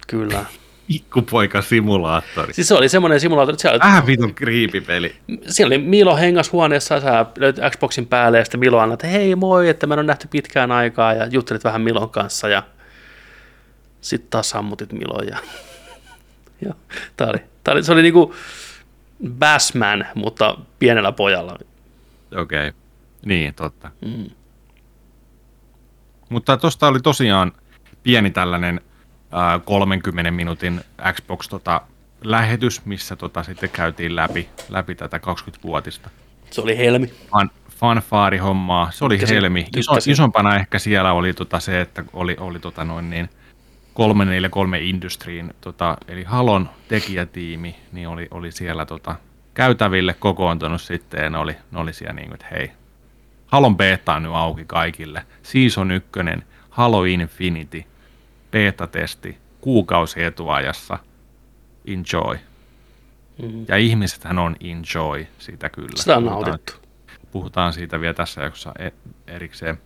kyllä. Pikkupoika simulaattori. Siis se oli semmoinen simulaattori, että siellä, Vähän vitun kriipipeli. siellä oli Milo hengas huoneessa, ja sä löyt Xboxin päälle, ja sitten Milo annat, että hei moi, että me on nähty pitkään aikaa, ja juttelit vähän Milon kanssa, ja sitten taas sammutit Milon, ja joo, tää oli, tää oli, se oli niinku Bassman, mutta pienellä pojalla. Okei. Okay. Niin, totta. Mm. Mutta tuosta oli tosiaan pieni tällainen ää, 30 minuutin Xbox tota, lähetys, missä tota, sitten käytiin läpi, läpi tätä 20-vuotista Se oli Helmi. fan, fanfaarihommaa. Se oli Tykkäsin, helmi. Iso, isompana ehkä siellä oli tota se, että oli, oli tota noin niin 343 Industryin, tota, eli Halon tekijätiimi, niin oli, oli siellä tota, käytäville kokoontunut sitten, ja ne oli, ne oli siellä niin kuin, että hei, Halon beta on nyt auki kaikille. Season 1, Halo Infinity, beta-testi, kuukausi etuajassa, enjoy. Mm. Ja ihmisethän on enjoy sitä kyllä. Sitä on Puhutaan- nautittu. puhutaan siitä vielä tässä jaksossa e- erikseen.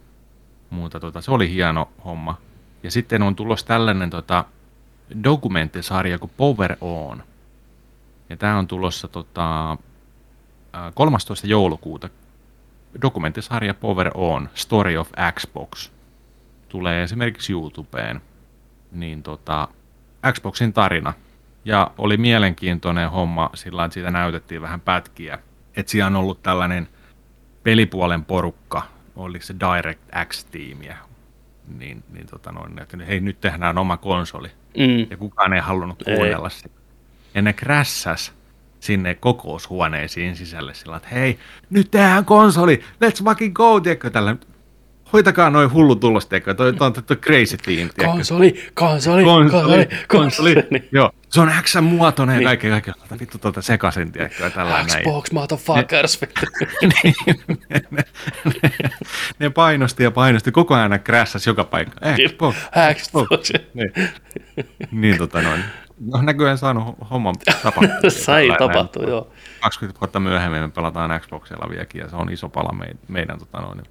Muuta tota, se oli hieno homma. Ja sitten on tulossa tällainen tota, dokumenttisarja kuin Power On. Ja tämä on tulossa tota, ää, 13. joulukuuta dokumenttisarja Power On, Story of Xbox, tulee esimerkiksi YouTubeen, niin tota, Xboxin tarina. Ja oli mielenkiintoinen homma sillä että siitä näytettiin vähän pätkiä. Että siellä on ollut tällainen pelipuolen porukka, oliko se DirectX-tiimiä, niin, niin tota noin, että hei nyt tehdään oma konsoli. Mm. Ja kukaan ei halunnut kuunnella ei. sitä. Ja ne krässäs sinne kokoushuoneisiin sisälle sillä että hei, nyt tehdään konsoli, let's fucking go, tiedätkö, tällä hoitakaa noin hullu tiedätkö, toi, toi, toi, toi crazy team, tiedätkö. Konsoli, konsoli, konsoli, konsoli. konsoli. Joo, se on X-muotoinen niin. ja kaikki, kaikki, vittu tuota sekaisin, tiedätkö, tällä Xbox, motherfuckers. niin, ne, ne, ne, ne, painosti ja painosti, koko ajan krässäs joka paikka. Xbox, Xbox. Niin, niin tota noin. No näköjään saanut homman tapahtua. Sai tapahtua, joo. 20 vuotta myöhemmin me pelataan Xboxilla vieläkin ja se on iso pala meidän, meidän tota noin,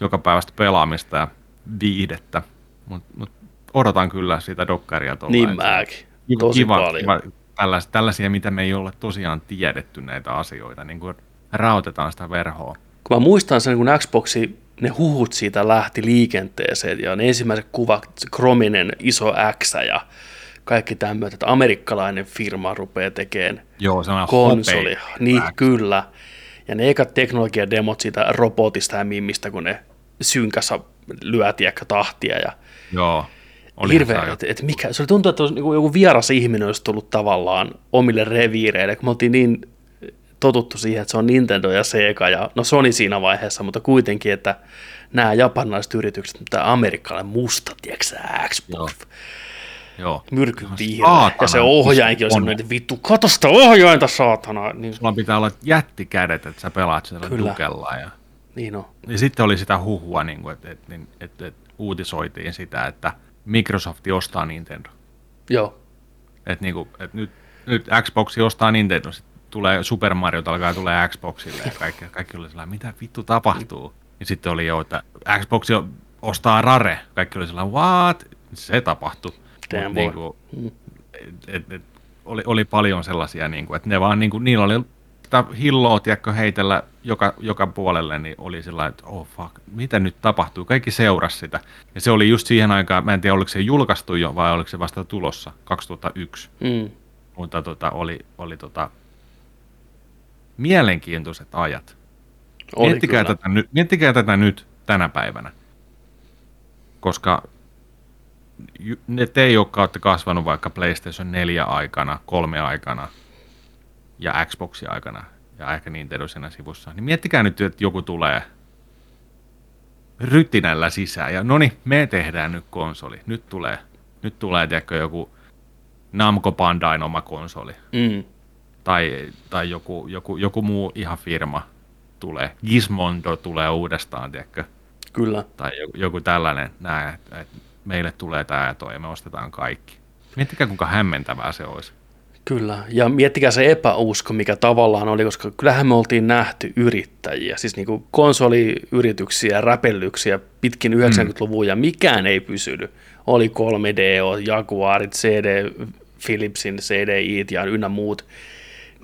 joka päivästä pelaamista ja viihdettä. Mutta mut odotan kyllä sitä dokkaria tuolla. Niin mäkin. Tosi kiva, paljon. Kiva, tällaisia, tällaisia, mitä me ei ole tosiaan tiedetty näitä asioita, niin kuin rautetaan sitä verhoa. Kun mä muistan sen, kun Xboxi, ne huhut siitä lähti liikenteeseen ja ne ensimmäiset kuvat, se Krominen iso X ja kaikki tämmöiset, että amerikkalainen firma rupeaa tekemään Joo, konsoli. Niin, kyllä. Ja ne ekat teknologiademot siitä robotista ja mimmistä, kun ne synkässä lyö tiekkä tahtia. Ja Joo. Oli hirveä, että et mikä, se oli tuntuu, että olisi, niin joku vieras ihminen olisi tullut tavallaan omille reviireille, kun me oltiin niin totuttu siihen, että se on Nintendo ja Sega ja no Sony siinä vaiheessa, mutta kuitenkin, että nämä japanilaiset yritykset, tämä amerikkalainen musta, tiedätkö Xbox, Joo. Joo. Myrkyn Ja se ohjainkin on semmoinen, että vittu, kato sitä ohjainta, saatana. Niin... Sulla pitää olla jättikädet, että sä pelaat sitä tukella. Ja... Niin on. Ja sitten oli sitä huhua, niin kuin, että, että, että, että, että uutisoitiin sitä, että Microsoft ostaa Nintendo. Joo. Että, niin kuin, että nyt, nyt Xbox ostaa Nintendo, sitten tulee Super Mario, alkaa tulee Xboxille ja kaikki, kaikki oli sellainen, mitä vittu tapahtuu. Ja sitten oli jo, että Xbox ostaa Rare. Kaikki oli sellainen, what? Se tapahtui. Damn niin kuin, mm. et, et, oli, oli paljon sellaisia, niin kuin, että ne vaan, niin kuin, niillä oli sitä hilloa, tiedätkö, heitellä joka, joka puolelle, niin oli sellainen, että oh fuck, mitä nyt tapahtuu? Kaikki seurasi sitä. Ja se oli just siihen aikaan, mä en tiedä, oliko se julkaistu jo vai oliko se vasta tulossa, 2001. Mm. Mutta tota, oli, oli tota, mielenkiintoiset ajat. Oli miettikää, tätä, miettikää tätä nyt tänä päivänä. Koska ne te, jotka olette kasvanut vaikka PlayStation 4 aikana, kolme aikana ja Xboxin aikana ja ehkä Nintendo siinä sivussa, niin miettikää nyt, että joku tulee rytinällä sisään ja no niin, me tehdään nyt konsoli. Nyt tulee, nyt tulee tiedätkö, joku Namco Bandain oma konsoli. Mm. Tai, tai joku, joku, joku muu ihan firma tulee. Gizmondo tulee uudestaan, tiedätkö? Kyllä. Tai joku, joku tällainen, näin, että, että meille tulee tämä ja toi ja me ostetaan kaikki. Miettikää kuinka hämmentävää se olisi. Kyllä, ja miettikää se epäusko, mikä tavallaan oli, koska kyllähän me oltiin nähty yrittäjiä, siis niin kuin konsoliyrityksiä, räpellyksiä pitkin 90-luvun, mm. ja mikään ei pysynyt. Oli 3DO, Jaguarit, CD, Philipsin, CDI ja ynnä muut.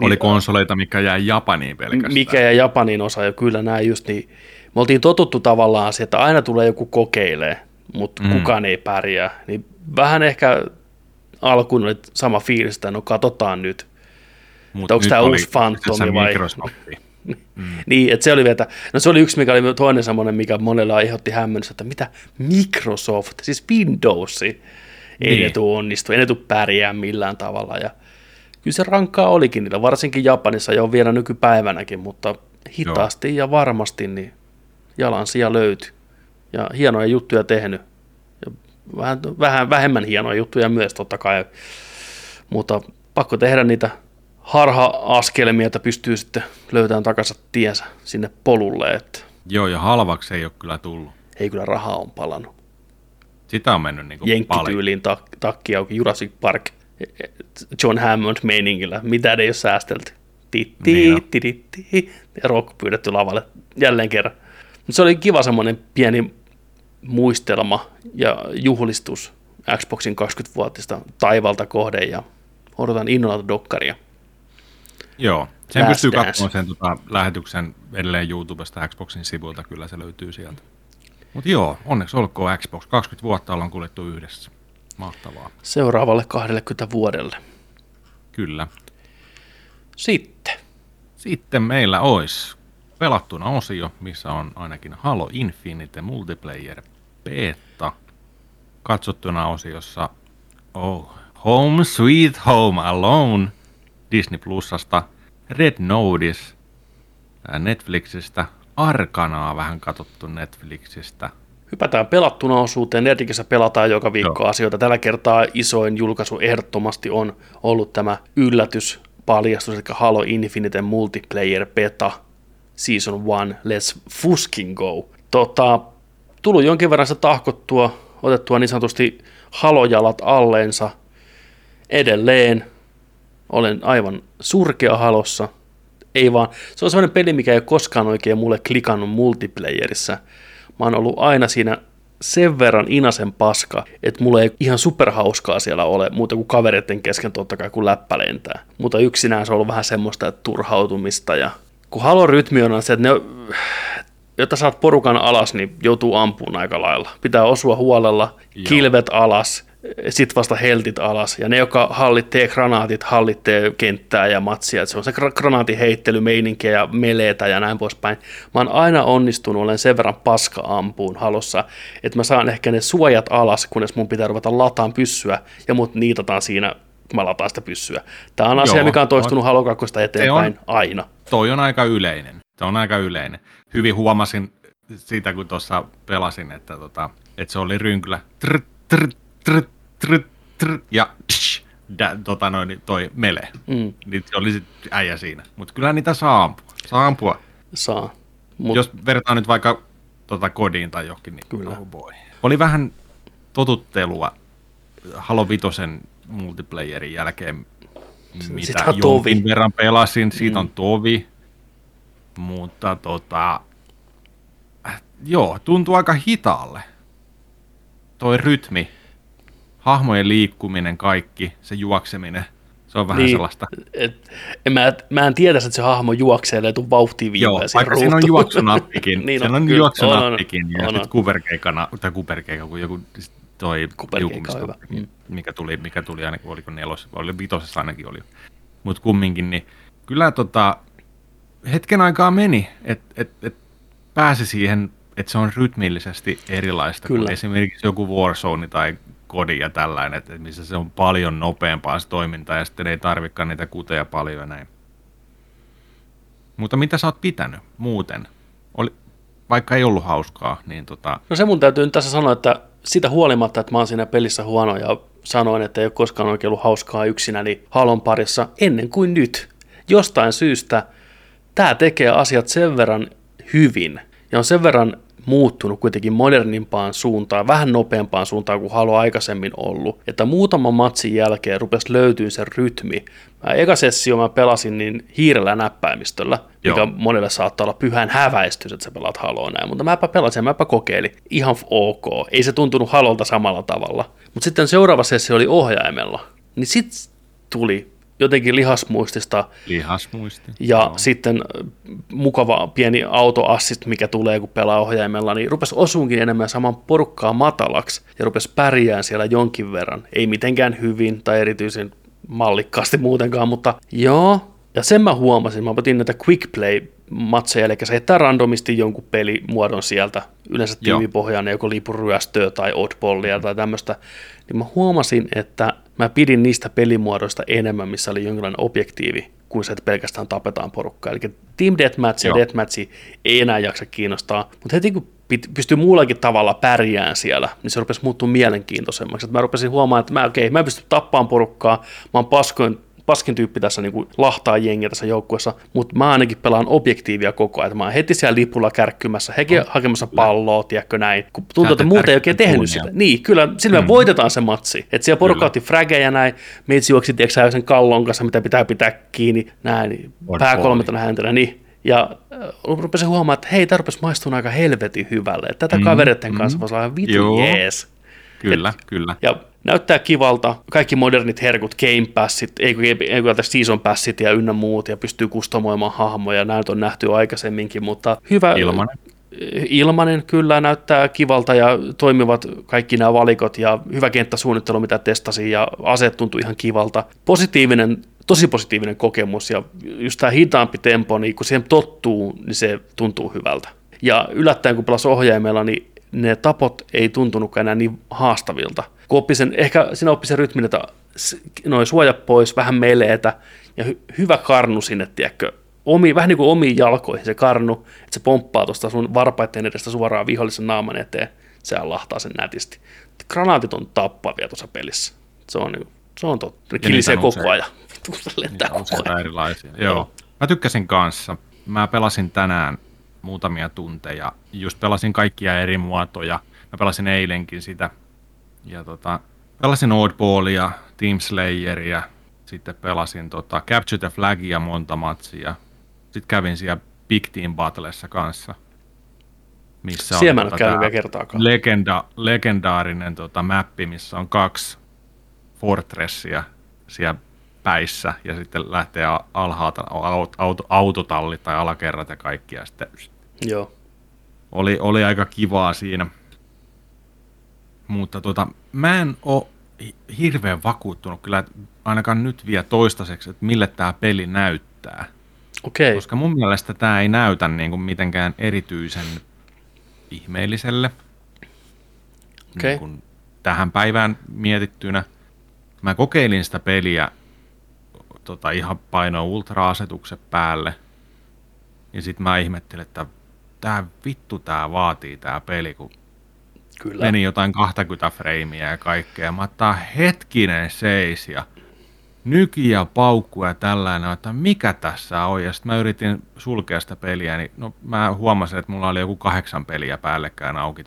Oli niin, konsoleita, mikä jäi Japaniin pelkästään. Mikä jäi Japaniin osa, ja kyllä nämä just niin, me oltiin totuttu tavallaan siihen, että aina tulee joku kokeilee, mutta mm. kukaan ei pärjää. Niin vähän ehkä alkuun oli sama fiilis, että no katsotaan nyt. Mut onko tämä uusi Phantomi vai... Mm. niin, että se oli vielä, no se oli yksi, mikä oli toinen semmoinen, mikä monella aiheutti hämmennys, että mitä Microsoft, siis Windows, ei niin. ne tule onnistu, ei ne tule pärjää millään tavalla. Ja kyllä se rankkaa olikin niillä, varsinkin Japanissa jo vielä nykypäivänäkin, mutta hitaasti Joo. ja varmasti niin jalansia löytyi ja hienoja juttuja tehnyt. Ja vähän, vähän vähemmän hienoja juttuja myös totta kai, mutta pakko tehdä niitä harha-askelmia, että pystyy sitten löytämään takaisin tiensä sinne polulle. Että Joo, ja halvaksi ei ole kyllä tullut. Ei kyllä rahaa on palannut. Sitä on mennyt niin kuin Jenkkityyliin tak- takki auki Jurassic Park John Hammond meiningillä. Mitä ei ole säästelty. Titti, niin titti, ja rock pyydetty lavalle jälleen kerran. Mutta se oli kiva semmoinen pieni muistelma ja juhlistus Xboxin 20-vuotista taivalta kohde ja odotan innolla dokkaria. Joo, Sen Last pystyy katsomaan sen tota, lähetyksen edelleen YouTubesta Xboxin sivuilta, kyllä se löytyy sieltä. Mutta joo, onneksi olkoon Xbox. 20 vuotta ollaan kuljettu yhdessä. Mahtavaa. Seuraavalle 20 vuodelle. Kyllä. Sitten. Sitten meillä olisi pelattuna osio, missä on ainakin Halo Infinite Multiplayer Beta. Katsottuna osiossa oh, Home Sweet Home Alone Disney Plusasta, Red Notice Netflixistä, Arkanaa vähän katsottu Netflixistä. Hypätään pelattuna osuuteen. Nerdikissä pelataan joka viikko Joo. asioita. Tällä kertaa isoin julkaisu ehdottomasti on ollut tämä yllätys, paljastus, eli Halo Infinite Multiplayer Beta Season 1 Let's Fusking Go. Tota, tullut jonkin verran sitä tahkottua, otettua niin sanotusti halojalat alleensa. Edelleen olen aivan surkea halossa. Ei vaan, se on sellainen peli, mikä ei ole koskaan oikein mulle klikannut multiplayerissa. Mä oon ollut aina siinä sen verran inasen paska, että mulla ei ihan superhauskaa siellä ole, muuta kuin kavereiden kesken totta kai, kun läppä lentää. Mutta yksinään se on ollut vähän semmoista että turhautumista ja kun halon rytmi on se, että ne, jotta saat porukan alas, niin joutuu ampuun aika lailla. Pitää osua huolella, Joo. kilvet alas, sit vasta heltit alas. Ja ne, jotka hallittee granaatit, hallittee kenttää ja matsia. Et se on se gra- granaatin heittely, meininkiä ja meleetä ja näin poispäin. Mä oon aina onnistunut, olen sen verran paska ampuun halossa, että mä saan ehkä ne suojat alas, kunnes mun pitää ruveta lataan pyssyä ja mut niitataan siinä kun mä lataan sitä pyssyä. Tämä on asia, Joo, mikä on toistunut Halo 2 eteenpäin on- aina. Toi on aika yleinen. Se on aika yleinen. Hyvin huomasin siitä, kun tuossa pelasin, että, tota, että se oli rynklä. Tr, tr, tr, tr, tr, ja tsh, da, tota noin, niin toi mele. Mm, Niin se oli sit äijä siinä. Mutta kyllä niitä saa ampua. Saa ampua. saa. Mut, Jos vertaa nyt vaikka tota kodiin tai johonkin, niin Kyllä. oh boy. Oli vähän totuttelua Halo Vitosen multiplayerin jälkeen, mitä Sitä on jonkin tovi. verran pelasin. Siitä Mm. on tovi. Mutta tota, joo, tuntuu aika hitaalle. Toi rytmi, hahmojen liikkuminen, kaikki, se juokseminen, se on vähän Niin. sellaista. et, en mä, mä en tiedä, että se hahmo juoksee ja tuu vauhtiin Joo, vaikka siinä on juoksunappikin. niin siinä on kyllä. juoksunappikin On, ja on, sitten on. kuperkeikana, tai kuperkeika, kun joku toi on hyvä. Mm. mikä tuli, mikä tuli ainakin, oliko nelos, oli vitosessa ainakin oli. Mutta kumminkin, niin kyllä tota, hetken aikaa meni, että et, et pääsi siihen, että se on rytmillisesti erilaista Kyllä. kuin esimerkiksi joku Warzone tai kodi ja tällainen, että missä se on paljon nopeampaa se toiminta ja sitten ei tarvikaan niitä kuteja paljon ja näin. Mutta mitä sä oot pitänyt muuten? Oli, vaikka ei ollut hauskaa, niin tota, No se mun täytyy nyt tässä sanoa, että sitä huolimatta, että mä oon siinä pelissä huono ja sanoin, että ei ole koskaan oikein ollut hauskaa yksinäni Halon parissa ennen kuin nyt. Jostain syystä tämä tekee asiat sen verran hyvin ja on sen verran muuttunut kuitenkin modernimpaan suuntaan, vähän nopeampaan suuntaan kuin Halo aikaisemmin ollut, että muutaman matsin jälkeen rupesi löytyä se rytmi. Mä eka sessio mä pelasin niin hiirellä näppäimistöllä, mikä Joo. monelle saattaa olla pyhän häväistys, että sä pelaat Haloa näin, mutta mäpä pelasin, mäpä kokeilin. Ihan ok. Ei se tuntunut Halolta samalla tavalla. Mutta sitten seuraava sessio oli ohjaimella. Niin sit tuli jotenkin lihasmuistista lihasmuisti. ja Joo. sitten äh, mukava pieni autoassist, mikä tulee, kun pelaa ohjaimella, niin rupesi osuunkin enemmän saman porukkaa matalaksi ja rupesi pärjään siellä jonkin verran. Ei mitenkään hyvin tai erityisen mallikkaasti muutenkaan, mutta joo. Ja sen mä huomasin, mä otin näitä quick play matseja, eli se heittää randomisti jonkun pelimuodon sieltä, yleensä tiimipohjainen, joko liipuryöstöä tai oddballia tai tämmöistä, niin mä huomasin, että mä pidin niistä pelimuodoista enemmän, missä oli jonkinlainen objektiivi, kuin se, että pelkästään tapetaan porukkaa. Eli Team Deathmatch ja. Deathmatch ei enää jaksa kiinnostaa, mutta heti kun pystyy muullakin tavalla pärjään siellä, niin se rupesi muuttua mielenkiintoisemmaksi. Että mä rupesin huomaamaan, että mä, okei, mä en pysty tappaan porukkaa, mä oon paskoin, paskin tyyppi tässä niin kuin lahtaa jengiä tässä joukkueessa, mutta mä ainakin pelaan objektiivia koko ajan. Että Mä oon heti siellä lipulla kärkkymässä, heti hakemassa palloa, tiedätkö näin. Kun tuntuu, että muuten ei oikein tehnyt sitä. Niin, kyllä, sillä me voitetaan se matsi. Että siellä porukka otti frägejä näin, meitsi juoksi, tiedätkö sen kallon kanssa, mitä pitää pitää kiinni, näin, niin pää poli. kolmetona häntenä, niin. Ja äh, rupesin huomaamaan, että hei, tämä rupesi maistumaan aika helvetin hyvälle. Että tätä mm, kavereiden kanssa mm, voisi olla vitu Joo. jees. Kyllä, Et- kyllä. Ja näyttää kivalta. Kaikki modernit herkut, Game Passit, ei kun, kun Season Passit ja ynnä muut, ja pystyy kustomoimaan hahmoja. Näitä on nähty aikaisemminkin, mutta hyvä. Ilmanen. Ilmanen kyllä näyttää kivalta ja toimivat kaikki nämä valikot ja hyvä kenttäsuunnittelu, mitä testasin ja aseet tuntui ihan kivalta. Positiivinen, tosi positiivinen kokemus ja just tämä hitaampi tempo, niin kun siihen tottuu, niin se tuntuu hyvältä. Ja yllättäen kun pelasi ohjaimella, niin ne tapot ei tuntunutkaan enää niin haastavilta. Kun oppi sen, ehkä sinä oppi sen rytmin, että noin suoja pois, vähän meleetä ja hy- hyvä karnu sinne, tiedätkö, omi, vähän niin kuin omiin jalkoihin se karnu, että se pomppaa tuosta sun varpaiden edestä suoraan vihollisen naaman eteen, sehän lahtaa sen nätisti. Granaatit on tappavia tuossa pelissä. Se on, niin, se on totta. Ne kilisee koko usein. ajan. Vittu, se lentää koko ajan. erilaisia. Joo. Mä tykkäsin kanssa. Mä pelasin tänään muutamia tunteja. Just pelasin kaikkia eri muotoja. Mä pelasin eilenkin sitä. Ja tota, pelasin Oddballia, Team Slayeria. Sitten pelasin tota Capture the Flagia monta matsia. Sitten kävin siellä Big Team Battlessa kanssa. Missä Siellä en tota vielä kertaakaan. Legenda, legendaarinen tota, mappi, missä on kaksi Fortressia siellä päissä ja sitten lähtee alhaalta auto, auto, autotallit tai alakerrat ja kaikki ja sitten Joo. oli, oli aika kivaa siinä. Mutta tota, mä en ole hirveän vakuuttunut kyllä ainakaan nyt vielä toistaiseksi, että mille tämä peli näyttää. Okei. Koska mun mielestä tämä ei näytä niin kuin mitenkään erityisen ihmeelliselle. Okei. Niin kuin tähän päivään mietittynä. Mä kokeilin sitä peliä tota, ihan paino ultra-asetukset päälle. Ja sitten mä ihmettelin, että tää vittu tää vaatii tää peli, kun Kyllä. meni jotain 20 freimiä ja kaikkea. Mä ottaa hetkinen seis ja nyki ja paukku ja tällainen, että mikä tässä on. Ja sitten mä yritin sulkea sitä peliä, niin no, mä huomasin, että mulla oli joku kahdeksan peliä päällekkäin auki.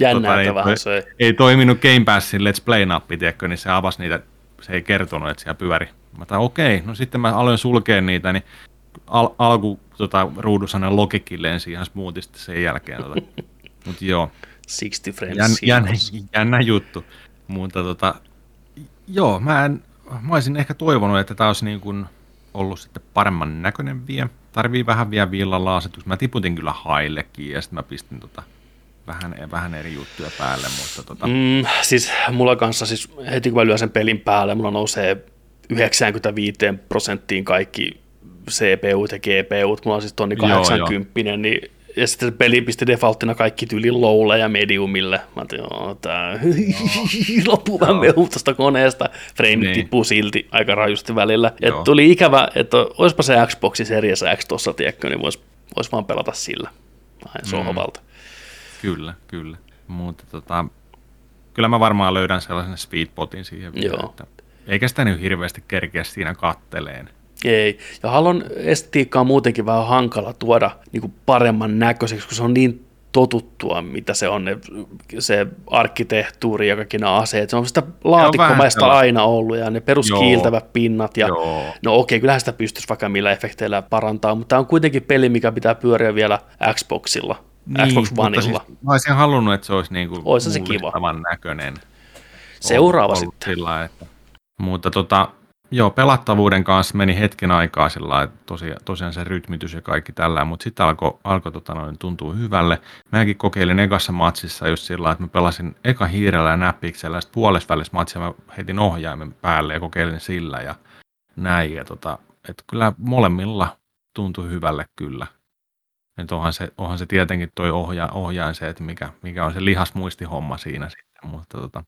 Jännää, Tota, että ei- vähän se... Ei toiminut Game Passin Let's Play-nappi, tiedätkö, niin se avasi niitä, se ei kertonut, että siellä pyöri. Mä otan, okei, no sitten mä aloin sulkea niitä, niin al- alku tota, ruudussa ne logikin lensi ihan smoothisti sen jälkeen. Tota. Mut joo, 60 frames jän, jännä, jännä juttu. Mutta tota, joo, mä, en, mä olisin ehkä toivonut, että tämä olisi niin kuin ollut sitten paremman näköinen vielä. Tarvii vähän vielä villalla asetus. Mä tiputin kyllä haillekin ja sitten mä pistin tota, vähän, vähän eri juttuja päälle, mutta tota, mm. Mm, siis mulla kanssa, siis heti kun mä lyön sen pelin päälle, mulla nousee 95 prosenttiin kaikki CPUt ja GPUt, mulla on siis tonni Joo, joo. 80, niin ja sitten se peli pisti defaulttina kaikki tyyli lowlle ja mediumille. Mä ajattelin, joo, tää loppuu vähän mehu tuosta koneesta. Frame Niin. tippuu silti aika rajusti välillä. Et Joo. tuli ikävä, että olisipa se Xboxi Series X tuossa, tiedätkö, niin vois, vois vaan pelata sillä. Aina sohvalta. Kyllä, kyllä. Mutta tota, kyllä mä varmaan löydän sellaisen speedpotin siihen vielä, Joo. että eikä sitä nyt hirveästi kerkeä siinä katteleen. Ei. Ja Halon estetiikka on muutenkin vähän hankala tuoda niin kuin paremman näköiseksi, kun se on niin totuttua, mitä se on, ne, se arkkitehtuuri ja kaikki nämä aseet. Se on sitä laatikkomaista aina ollut ja ne peruskiiltävät pinnat. Ja, Joo. no okei, kyllähän sitä pystyisi vaikka millä efekteillä parantaa, mutta tämä on kuitenkin peli, mikä pitää pyöriä vielä Xboxilla, Xbox mutta Oneilla. Siis, mä olisin halunnut, että se olisi niin kuin se kiva. näköinen. Seuraava Ollut- sitten. Sillä, että. Mutta tota, joo, pelattavuuden kanssa meni hetken aikaa sillä että tosiaan, tosiaan se rytmitys ja kaikki tällä, mutta sitten alkoi alko, tota, noin, tuntua hyvälle. Mäkin kokeilin ekassa matsissa just sillä että mä pelasin eka hiirellä ja näppiksellä, sitten puolessa välissä matsia mä heitin ohjaimen päälle ja kokeilin sillä ja näin. Ja tota, että kyllä molemmilla tuntui hyvälle kyllä. Et onhan, se, onhan se tietenkin toi ohja, ohjain se, että mikä, mikä on se lihasmuistihomma siinä sitten, mutta tota,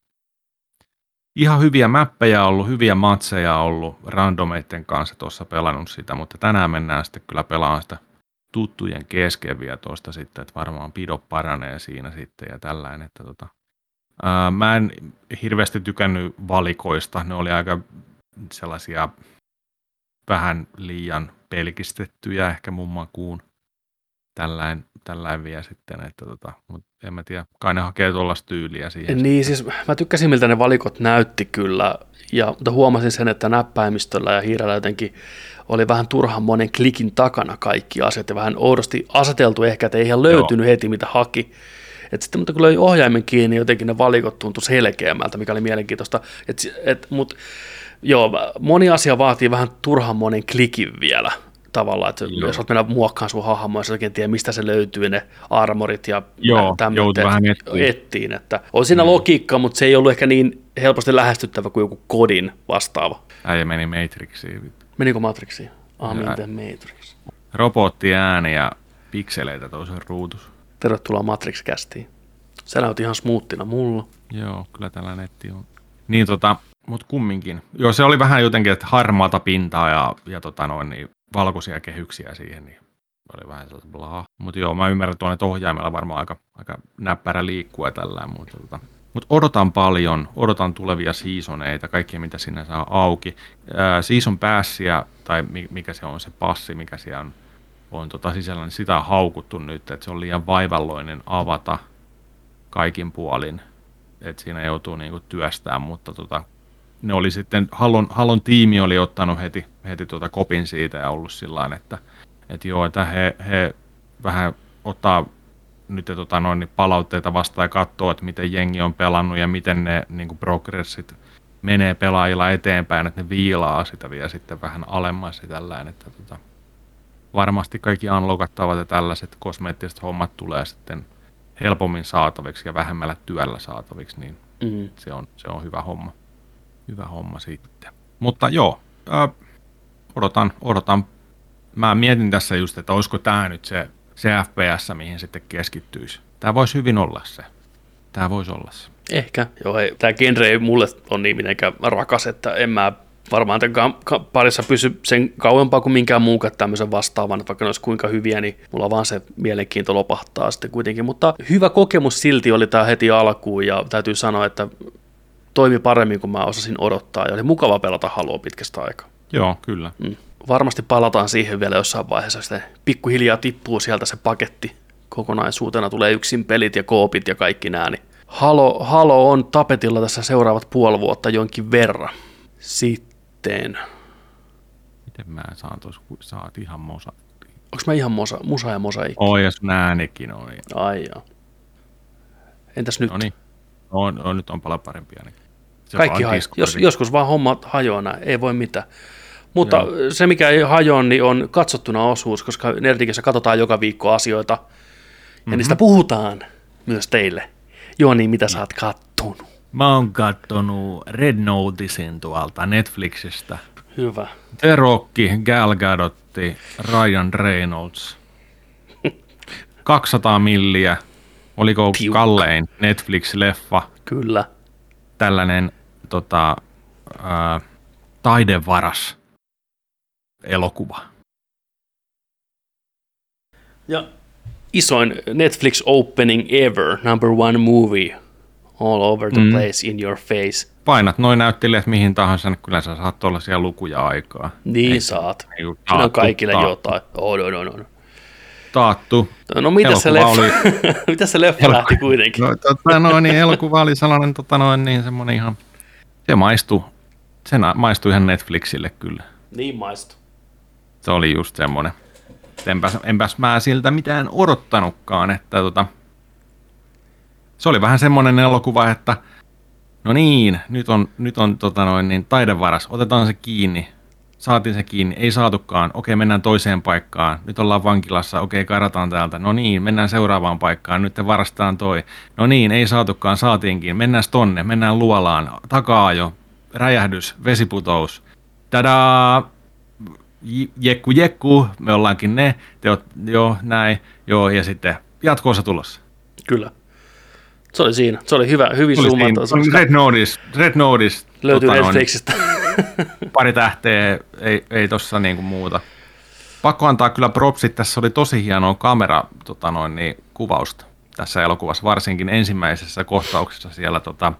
ihan hyviä mäppejä ollut, hyviä matseja ollut randomeiden kanssa tuossa pelannut sitä, mutta tänään mennään sitten kyllä pelaamaan sitä tuttujen kesken vielä tuosta sitten, että varmaan pido paranee siinä sitten ja tällainen, että tota, ää, mä en hirveästi tykännyt valikoista, ne oli aika sellaisia vähän liian pelkistettyjä ehkä mun makuun tällainen, tällainen vielä sitten, että tota, mutta en mä tiedä, kai ne hakee tuollaista tyyliä siihen. Niin, siis mä tykkäsin, miltä ne valikot näytti kyllä, ja, mutta huomasin sen, että näppäimistöllä ja hiirellä jotenkin oli vähän turhan monen klikin takana kaikki asiat, ja vähän oudosti aseteltu ehkä, että ei ihan löytynyt heti, mitä haki. Et sitten mutta kun löi ohjaimen kiinni, jotenkin ne valikot tuntui selkeämmältä, mikä oli mielenkiintoista. Et, et, mut, joo, moni asia vaatii vähän turhan monen klikin vielä tavallaan, että Joo. jos olet mennä muokkaan sun hahmoa, ja oikein tiedä, mistä se löytyy, ne armorit ja vähän ettiin. Että on siinä mm. logiikka, mutta se ei ollut ehkä niin helposti lähestyttävä kuin joku kodin vastaava. Äijä meni Matrixiin. Menikö Matrixiin? In the Matrix. Robottiääni ja pikseleitä toisen ruutus. Tervetuloa Matrix-kästiin. Sä näyt ihan smoothina mulla. Joo, kyllä tällä netti on. Niin tota, mutta kumminkin. Joo, se oli vähän jotenkin, että harmaata pintaa ja, ja tota noin, niin valkoisia kehyksiä siihen, niin oli vähän sellaista blaa. Mutta joo, mä ymmärrän tuonne, että ohjaimella varmaan aika, aika näppärä liikkua tällä, mutta tota, mut odotan paljon, odotan tulevia seasoneita, kaikkia mitä sinne saa auki. Ää, season päässiä, tai mikä se on se passi, mikä siellä on, on tota sisällä, niin sitä on haukuttu nyt, että se on liian vaivalloinen avata kaikin puolin, että siinä joutuu niinku työstämään, mutta tota, ne oli sitten, Hallon, Hallon tiimi oli ottanut heti, heti tuota kopin siitä ja ollut sillä että, että joo, että he, he vähän ottaa nyt tota noin, niin palautteita vastaan ja katsoo, että miten jengi on pelannut ja miten ne niin kuin progressit menee pelaajilla eteenpäin, että ne viilaa sitä vielä sitten vähän alemmas ja tällainen, että tota, varmasti kaikki unlockattavat ja tällaiset kosmeettiset hommat tulee sitten helpommin saataviksi ja vähemmällä työllä saataviksi, niin mm. se, on, se on hyvä homma hyvä homma sitten. Mutta joo, äh, odotan, odotan. Mä mietin tässä just, että olisiko tämä nyt se, se FPS, mihin sitten keskittyisi. Tämä voisi hyvin olla se. Tämä voisi olla se. Ehkä. Joo, hei, tämä genre ei mulle on niin mitenkään rakas, että en mä varmaan tämän parissa pysy sen kauempaa kuin minkään muukaan tämmöisen vastaavan, että vaikka ne olisi kuinka hyviä, niin mulla vaan se mielenkiinto lopahtaa sitten kuitenkin. Mutta hyvä kokemus silti oli tämä heti alkuun ja täytyy sanoa, että toimi paremmin kuin mä osasin odottaa ja oli mukava pelata halua pitkästä aikaa. Joo, kyllä. Mm. Varmasti palataan siihen vielä jossain vaiheessa, sitten pikkuhiljaa tippuu sieltä se paketti kokonaisuutena, tulee yksin pelit ja koopit ja kaikki nämä, niin Halo, Halo on tapetilla tässä seuraavat puoli vuotta jonkin verran. Sitten... Miten mä saan tuossa, kun saat ihan mosa? Onko mä ihan mosa, musa ja mosaikki? Oi, ja sun äänikin on. Ai joo. Entäs nyt? No niin. On, on, nyt on paljon parempia. Niin. Se Kaikki haj- jos, joskus vaan hommat hajoaa näin, ei voi mitään. Mutta Joo. se, mikä ei hajoa, niin on katsottuna osuus, koska Nerdikissä katsotaan joka viikko asioita, ja mm-hmm. niistä puhutaan myös teille. Joo, niin mitä sä oot kattonut? Mä oon kattonut Red Noticein tuolta Netflixistä. Hyvä. The Rock, Gal Gadotti, Ryan Reynolds. 200 milliä. Oliko Tiukka. kallein Netflix-leffa? Kyllä. Tällainen tota, ää, taidevaras elokuva. Ja isoin Netflix opening ever, number one movie, all over the mm. place in your face. Painat noin näyttelijät mihin tahansa, niin kyllä sä saat tuollaisia lukuja aikaa. Niin Ei, saat. Taattu, Siinä on kaikille jotain. Oh, no, no, no. Taattu. No mitä se leffa, oli... mitä se leffa Eloku... lähti kuitenkin? No, tota, no, niin, elokuva oli sellainen tota, noin, niin semmoinen ihan se maistui, se maistui ihan Netflixille kyllä. Niin maistui. Se oli just semmoinen. Enpäs, enpäs mä siltä mitään odottanutkaan, että tota, se oli vähän semmoinen elokuva, että no niin, nyt on, nyt on tota noin, niin taidevaras, otetaan se kiinni, saatiin se kiinni, ei saatukaan, okei mennään toiseen paikkaan, nyt ollaan vankilassa, okei karataan täältä, no niin, mennään seuraavaan paikkaan, nyt te varastetaan toi, no niin, ei saatukaan, saatiinkin, mennään tonne, mennään luolaan, takaa jo, räjähdys, vesiputous, tadaa, jekku jekku, me ollaankin ne, te oot, joo, näin, joo, ja sitten jatkoosa tulossa. Kyllä. Se oli siinä. Se oli hyvä, hyvin summattu. Red Notice. Red Notice. Löytyy tota, Netflixistä. Pari tähteä, ei, ei tossa niinku muuta. Pakko antaa kyllä propsit, tässä oli tosi hienoa kamera tota noin, niin, kuvausta tässä elokuvassa, varsinkin ensimmäisessä kohtauksessa siellä tota,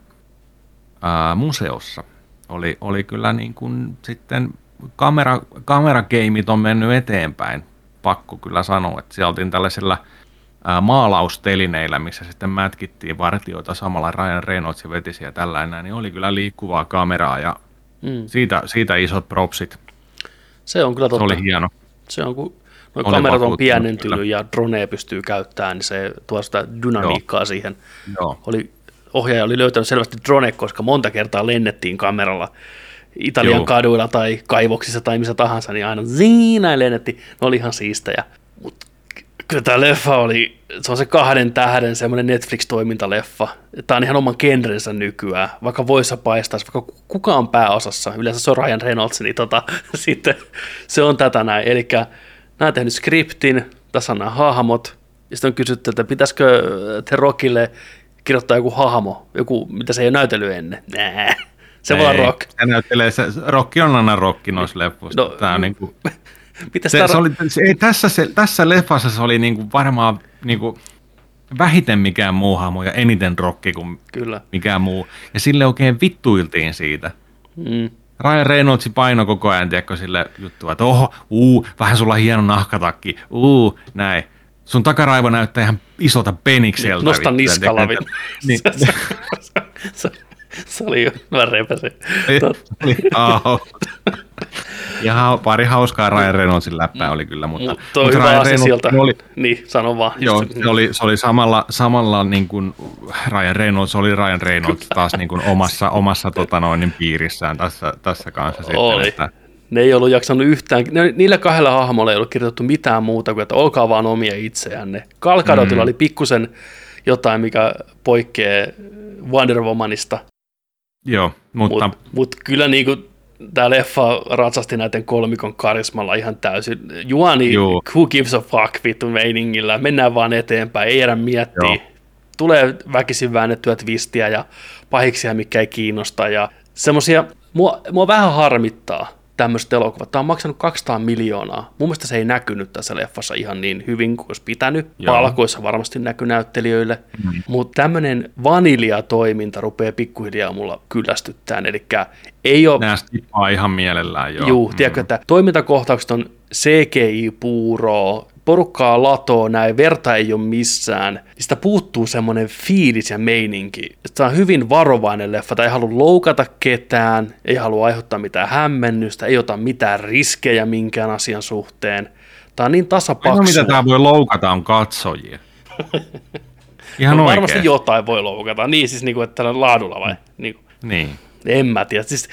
ää, museossa. Oli, oli kyllä niin kuin sitten kamera, kamerakeimit on mennyt eteenpäin, pakko kyllä sanoa, että siellä oltiin tällaisella ää, maalaustelineillä, missä sitten mätkittiin vartioita samalla Ryan Reynolds veti siellä tällainen, niin oli kyllä liikkuvaa kameraa ja Mm. Siitä, siitä isot propsit. Se on kyllä totta. Se oli hieno. Se on, kun Olen kamerat on pienentynyt kyllä. ja drone pystyy käyttämään, niin se tuo sitä dynamiikkaa siihen. Joo. Oli, ohjaaja oli löytänyt selvästi drone, koska monta kertaa lennettiin kameralla Italian Joo. kaduilla tai kaivoksissa tai missä tahansa, niin aina siinä lennettiin. Ne oli ihan siistejä. Mutta kyllä tämä leffa oli, se on se kahden tähden semmoinen Netflix-toimintaleffa. Tämä on ihan oman genrensä nykyään. Vaikka voissa paistaisi, vaikka kuka on pääosassa, yleensä se on Ryan Reynolds, niin tota, sitten se on tätä näin. Eli nämä on tehnyt skriptin, tässä on nämä hahmot, ja sitten on kysytty, että pitäisikö The Rockille kirjoittaa joku hahmo, joku, mitä se ei ole näytellyt ennen. Nää. Se Ei, rock. Se näyttelee, se, rokki on aina rokki noissa. No, No, Tää on niinku, Miten se, sitä se oli, se, ei, tässä, se, tässä leffassa se oli niinku varmaan niinku vähiten mikään muu hahmo ja eniten rokki kuin Kyllä. mikään muu. Ja sille oikein vittuiltiin siitä. Mm. Ryan Reynolds paino koko ajan, tiedätkö, sille juttua, että oho, uu, vähän sulla hieno nahkatakki, uu, näin. Sun takaraivo näyttää ihan isolta penikseltä. Nosta tiedätkö, Niin. Niin, se, se, se oli jo, mä repäsin. Tot- oli hauska. Ja pari hauskaa Ryan Reynoldsin läppää oli kyllä, mutta, Mutta toi mutta hyvä Ryan Reynolds sieltä. oli, Niin, sano vaan. Joo, se oli, se oli samalla, samalla niin kuin Ryan Reynolds oli Ryan Reynolds taas niin kuin omassa, omassa tota noin, niin piirissään tässä, tässä kanssa sitten. Oli. Että, Ne ei ollut jaksanut yhtään, ne, niillä kahdella hahmolla ei ollut kirjoitettu mitään muuta kuin, että olkaa vaan omia itseänne. Kalkadotilla Mm. oli pikkusen jotain, mikä poikkeaa Wonder Womanista, joo, mutta mutta mut kyllä niinku tämä leffa ratsasti näiden kolmikon karismalla ihan täysin. Juani, Juu. who gives a fuck vittu meiningillä, mennään vaan eteenpäin, ei jäädä miettiä. Joo. Tulee väkisin väännettyä twistiä ja pahiksia, mikä ei kiinnosta ja semmosia, mua, mua vähän harmittaa tämmöiset elokuvat. Tämä on maksanut 200 miljoonaa. Mun mielestä se ei näkynyt tässä leffassa ihan niin hyvin kuin olisi pitänyt. Joo. Palkoissa varmasti näkyy näyttelijöille. Mm. Mutta tämmöinen vaniljatoiminta rupeaa pikkuhiljaa mulla kyllästyttää. Eli ei ole nämä skippaa ihan mielellään. Joo. Juu, tiedätkö, että toimintakohtaukset on CGI-puuroa, porukkaa latoo näin, verta ei ole missään. Sitä puuttuu semmoinen fiilis ja meininki. Tämä on hyvin varovainen leffa, tai ei halua loukata ketään, ei halua aiheuttaa mitään hämmennystä, ei ota mitään riskejä minkään asian suhteen. Tämä on niin Ainoa, tasapaksu. mitä tämä voi loukata, on katsojia. Ihan no, oikein. varmasti jotain voi loukata. Niin siis, niin kuin, että tällä laadulla vai? Niin kuin. Niin. En mä tiedä. Siis,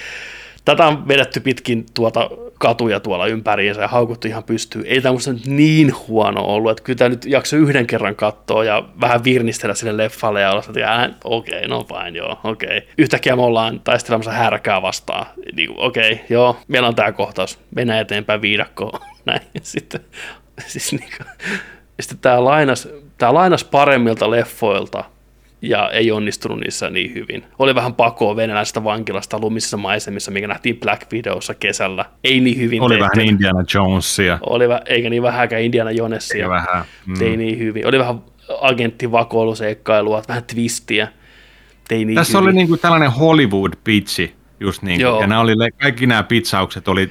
tätä on vedetty pitkin tuota katuja tuolla ympäriinsä ja haukuttu ihan pystyy. Ei tämä musta nyt niin huono ollut, että kyllä tämä nyt jakso yhden kerran katsoa ja vähän virnistellä sille leffalle ja olla, että "Ää, okei, okay, no fine, joo, okei. Okay. Yhtäkkiä me ollaan taistelemassa härkää vastaan. Niin, okei, okay, joo, meillä on tämä kohtaus, mennään eteenpäin viidakkoon. Näin, sitten, siis niin kuin, sitten tämä lainas, tämä lainas paremmilta leffoilta, ja ei onnistunut niissä niin hyvin. Oli vähän pakoa venäläisestä vankilasta lumisissa maisemissa, mikä nähtiin Black Videossa kesällä. Ei niin hyvin Oli tehty. vähän Indiana Jonesia. Oli, vä- eikä niin vähäkään Indiana Jonesia. Ja vähän. Mm. Ei niin hyvin. Oli vähän agenttivakoiluseikkailua, vähän twistiä. Ei niin Tässä hyvin. oli niinku tällainen Hollywood-pitchi, just niin Joo. Ja nämä oli, kaikki nämä pitsaukset oli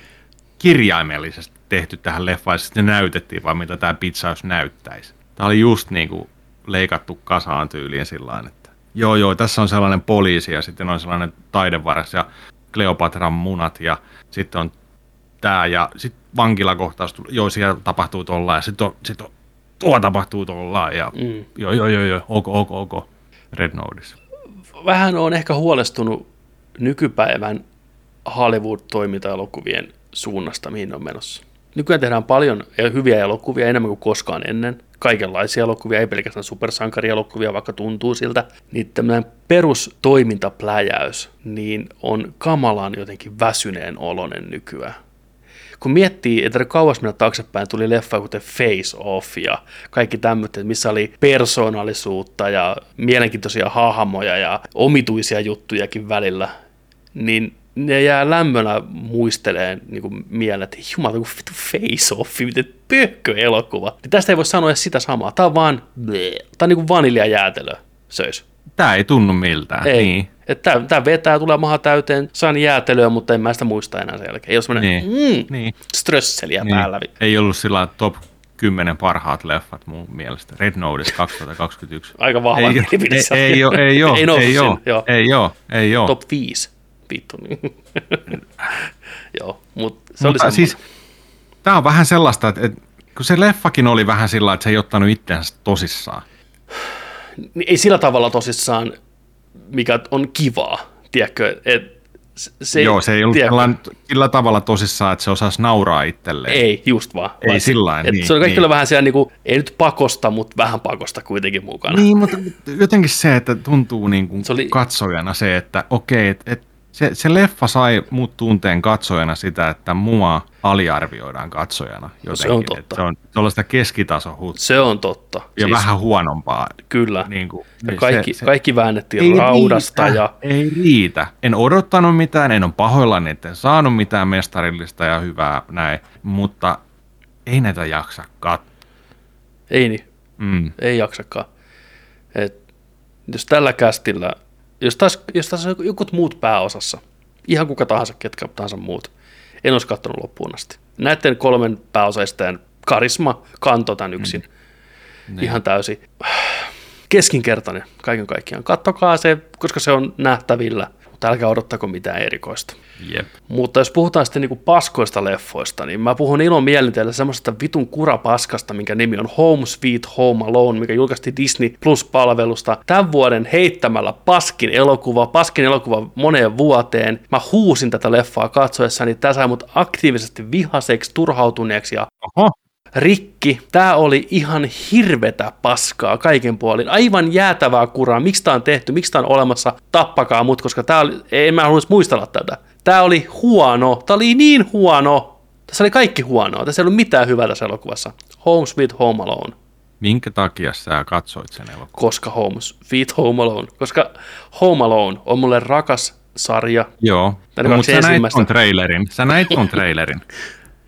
kirjaimellisesti tehty tähän leffaan, ja sitten ne näytettiin vaan, mitä tämä pitsaus näyttäisi. Tämä oli just niin kuin leikattu kasaan tyyliin sillä että joo joo, tässä on sellainen poliisi ja sitten on sellainen taidevaras ja Kleopatran munat ja sitten on tämä ja sitten vankilakohtaus, joo siellä tapahtuu tollaan ja sitten on, sit on, tuo tapahtuu tollaan ja Mm. joo joo joo joo, ok ok ok, Red Notice. Vähän on ehkä huolestunut nykypäivän Hollywood-toimintaelokuvien suunnasta, mihin on menossa. Nykyään tehdään paljon hyviä elokuvia, enemmän kuin koskaan ennen. Kaikenlaisia elokuvia, ei pelkästään supersankarielokuvia, vaikka tuntuu siltä. Niin tämmöinen perustoimintapläjäys, niin on kamalan jotenkin väsyneen olonen nykyään kun miettii, että kauas mennä taaksepäin, tuli leffa kuten Face Off ja kaikki tämmöiset, missä oli persoonallisuutta ja mielenkiintoisia hahmoja ja omituisia juttujakin välillä, niin ne jää lämmöllä muisteleen niin kuin mieleen, että jumala, kun vittu Face Off, miten pökkö elokuva. Niin tästä ei voi sanoa edes sitä samaa. Tämä on vaan, bleh. tämä on niin kuin vaniljajäätelö söis. Tämä ei tunnu miltään. Ei. Niin. Että tämä vetää, tulee maha täyteen, saan jäätelöä, mutta en mä sitä muista enää sen jälkeen. Ei ole semmoinen Niin. mm, Niin. strösseliä Niin. päällä. Ei ollut sillä top 10 parhaat leffat mun mielestä. Red Notice 2021. Aika vahva ei, mielipide. ei, ei, oo, ei, oo, Ei ei, noussut ei, oo, sinne, joo. ei, oo, ei, oo. Top 5. Vittu. niin. Joo, mutta se Mutta oli siis, Tämä on vähän sellaista, että, että kun se leffakin oli vähän sillä että se ei ottanut itseänsä tosissaan. Niin ei sillä tavalla tosissaan, mikä on kivaa, tiedätkö, et se, Joo, se ei ollut sillä, sillä tavalla tosissaan, että se osasi nauraa itselleen. Ei, just vaan. Ei vaan, sillä niin, Se oli kaikki niin. vähän siellä, niin kuin, ei nyt pakosta, mutta vähän pakosta kuitenkin mukana. Niin, mutta jotenkin se, että tuntuu niin kuin se oli... katsojana se, että okei, että et se, se leffa sai muut tunteen katsojana sitä, että mua aliarvioidaan katsojana jotenkin. Se on totta. se on sellaista keskitasohuutta. Se on totta. Ja siis, vähän huonompaa. Kyllä. Niin kuin, ja kaikki, se, se, kaikki väännettiin ei raudasta. Riitä, ja... Ei riitä. En odottanut mitään, en ole pahoillani, että en saanut mitään mestarillista ja hyvää näin, mutta ei näitä jaksa katsoa. Ei niin. Mm. Ei jaksakaan. Et, jos tällä kästillä jos taas, jos taas on joku muut pääosassa, ihan kuka tahansa, ketkä tahansa muut, en olisi katsonut loppuun asti. Näiden kolmen pääosaisten karisma kanto tämän yksin. Mm. Niin. Ihan täysin keskinkertainen kaiken kaikkiaan. Kattokaa se, koska se on nähtävillä mutta älkää odottako mitään erikoista. Yep. Mutta jos puhutaan sitten niinku paskoista leffoista, niin mä puhun ilon mielin teille semmoisesta vitun kurapaskasta, minkä nimi on Home Sweet Home Alone, mikä julkaistiin Disney Plus-palvelusta tämän vuoden heittämällä paskin elokuva, paskin elokuva moneen vuoteen. Mä huusin tätä leffaa katsoessani, tämä sai mut aktiivisesti vihaseksi, turhautuneeksi ja Oho rikki. Tämä oli ihan hirvetä paskaa kaiken puolin. Aivan jäätävää kuraa. Miksi tämä on tehty? Miksi tämä on olemassa? Tappakaa mut, koska tämä oli, en mä haluaisi muistella tätä. Tämä oli huono. Tämä oli niin huono. Tässä oli kaikki huonoa. Tässä ei ollut mitään hyvää tässä elokuvassa. Home Sweet Home Alone. Minkä takia sä katsoit sen elokuvan? Koska Home Sweet Home Alone. Koska Home Alone on mulle rakas sarja. Joo, mutta sä näit ton trailerin. Sä näit ton trailerin.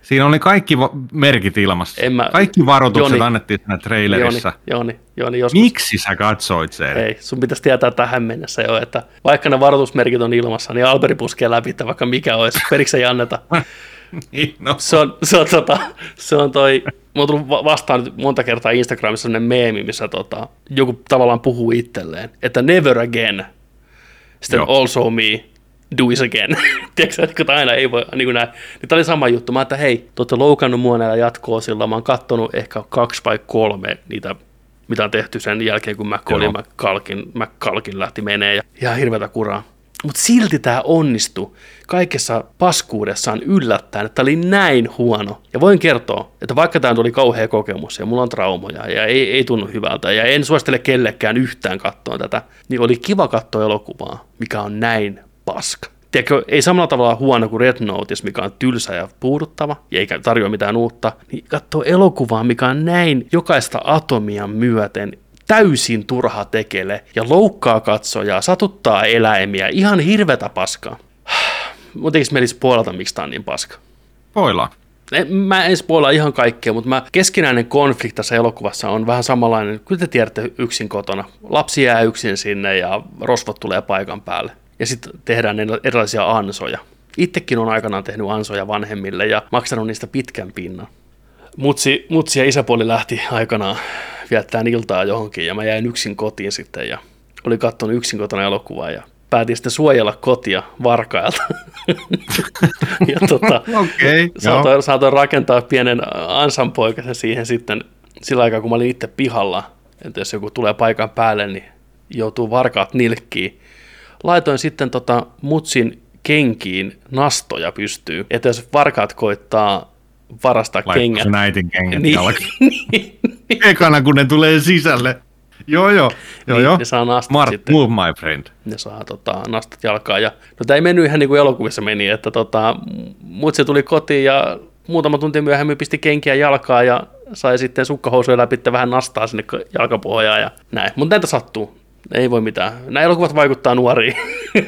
Siinä oli kaikki va- merkit ilmassa. En mä, kaikki varoitukset Joni, annettiin siinä trailerissa. Joni, Joni, Joni joskus. Miksi sä katsoit sen? Ei, sun pitäisi tietää tähän mennessä jo, että vaikka ne varoitusmerkit on ilmassa, niin Alberi puskee läpi, että vaikka mikä olisi, periksi ei anneta. niin, no. se, on, se, on, tota, se on toi, mulla on tullut vastaan nyt monta kertaa Instagramissa sellainen meemi, missä tota, joku tavallaan puhuu itselleen, että never again, sitten Joo. also me, do it again. Tiedätkö, että aina ei voi, niin kuin näin. Niin tämä oli sama juttu. Mä että hei, te olette loukannut mua näillä jatkoa sillä. Mä oon kattonut ehkä kaksi vai kolme niitä mitä on tehty sen jälkeen, kun McCollin, McCalkin, McCalkin lähti menee ja ihan hirveätä kuraa. Mutta silti tämä onnistui kaikessa paskuudessaan yllättäen, että tämä oli näin huono. Ja voin kertoa, että vaikka tämä oli kauhea kokemus ja mulla on traumoja ja ei, ei tunnu hyvältä ja en suosittele kellekään yhtään katsoa tätä, niin oli kiva katsoa elokuvaa, mikä on näin paska. Tiedätkö, ei samalla tavalla huono kuin Red Notice, mikä on tylsä ja puuduttava, ja eikä tarjoa mitään uutta, niin katso elokuvaa, mikä on näin jokaista atomia myöten täysin turha tekele ja loukkaa katsojaa, satuttaa eläimiä, ihan hirvetä paskaa. Mutta eikö meillä puolelta, miksi tämä on niin paska? Poilaa. Mä en spoila ihan kaikkea, mutta mä, keskinäinen konflikti tässä elokuvassa on vähän samanlainen, kyllä te tiedätte yksin kotona. Lapsi jää yksin sinne ja rosvot tulee paikan päälle ja sitten tehdään erilaisia ansoja. Itsekin on aikanaan tehnyt ansoja vanhemmille ja maksanut niistä pitkän pinnan. Mutsi, mutsi ja isäpuoli lähti aikanaan viettämään iltaa johonkin ja mä jäin yksin kotiin sitten ja oli katsonut yksin kotona elokuvaa ja päätin sitten suojella kotia varkailta. ja tota, okay, saatoin, saatoin, rakentaa pienen ansanpoikasen siihen sitten sillä aikaa, kun mä olin itse pihalla. Että jos joku tulee paikan päälle, niin joutuu varkaat nilkkiin laitoin sitten tota mutsin kenkiin nastoja pystyy, että jos varkaat koittaa varastaa Laitko kengät. äitin kengät niin, niin, niin. Ekana kun ne tulee sisälle. Joo, joo. joo, niin, joo. Ne saa nastat Mart, sitten. move my friend. Ne saa tota, nastat jalkaa. Ja, no tämä ei mennyt ihan niin kuin elokuvissa meni, että tota, mutsi tuli kotiin ja muutama tunti myöhemmin pisti kenkiä jalkaa ja sai sitten sukkahousuja läpi vähän nastaa sinne jalkapohjaan ja näin. Mutta näitä sattuu ei voi mitään. Nämä elokuvat vaikuttaa nuoriin.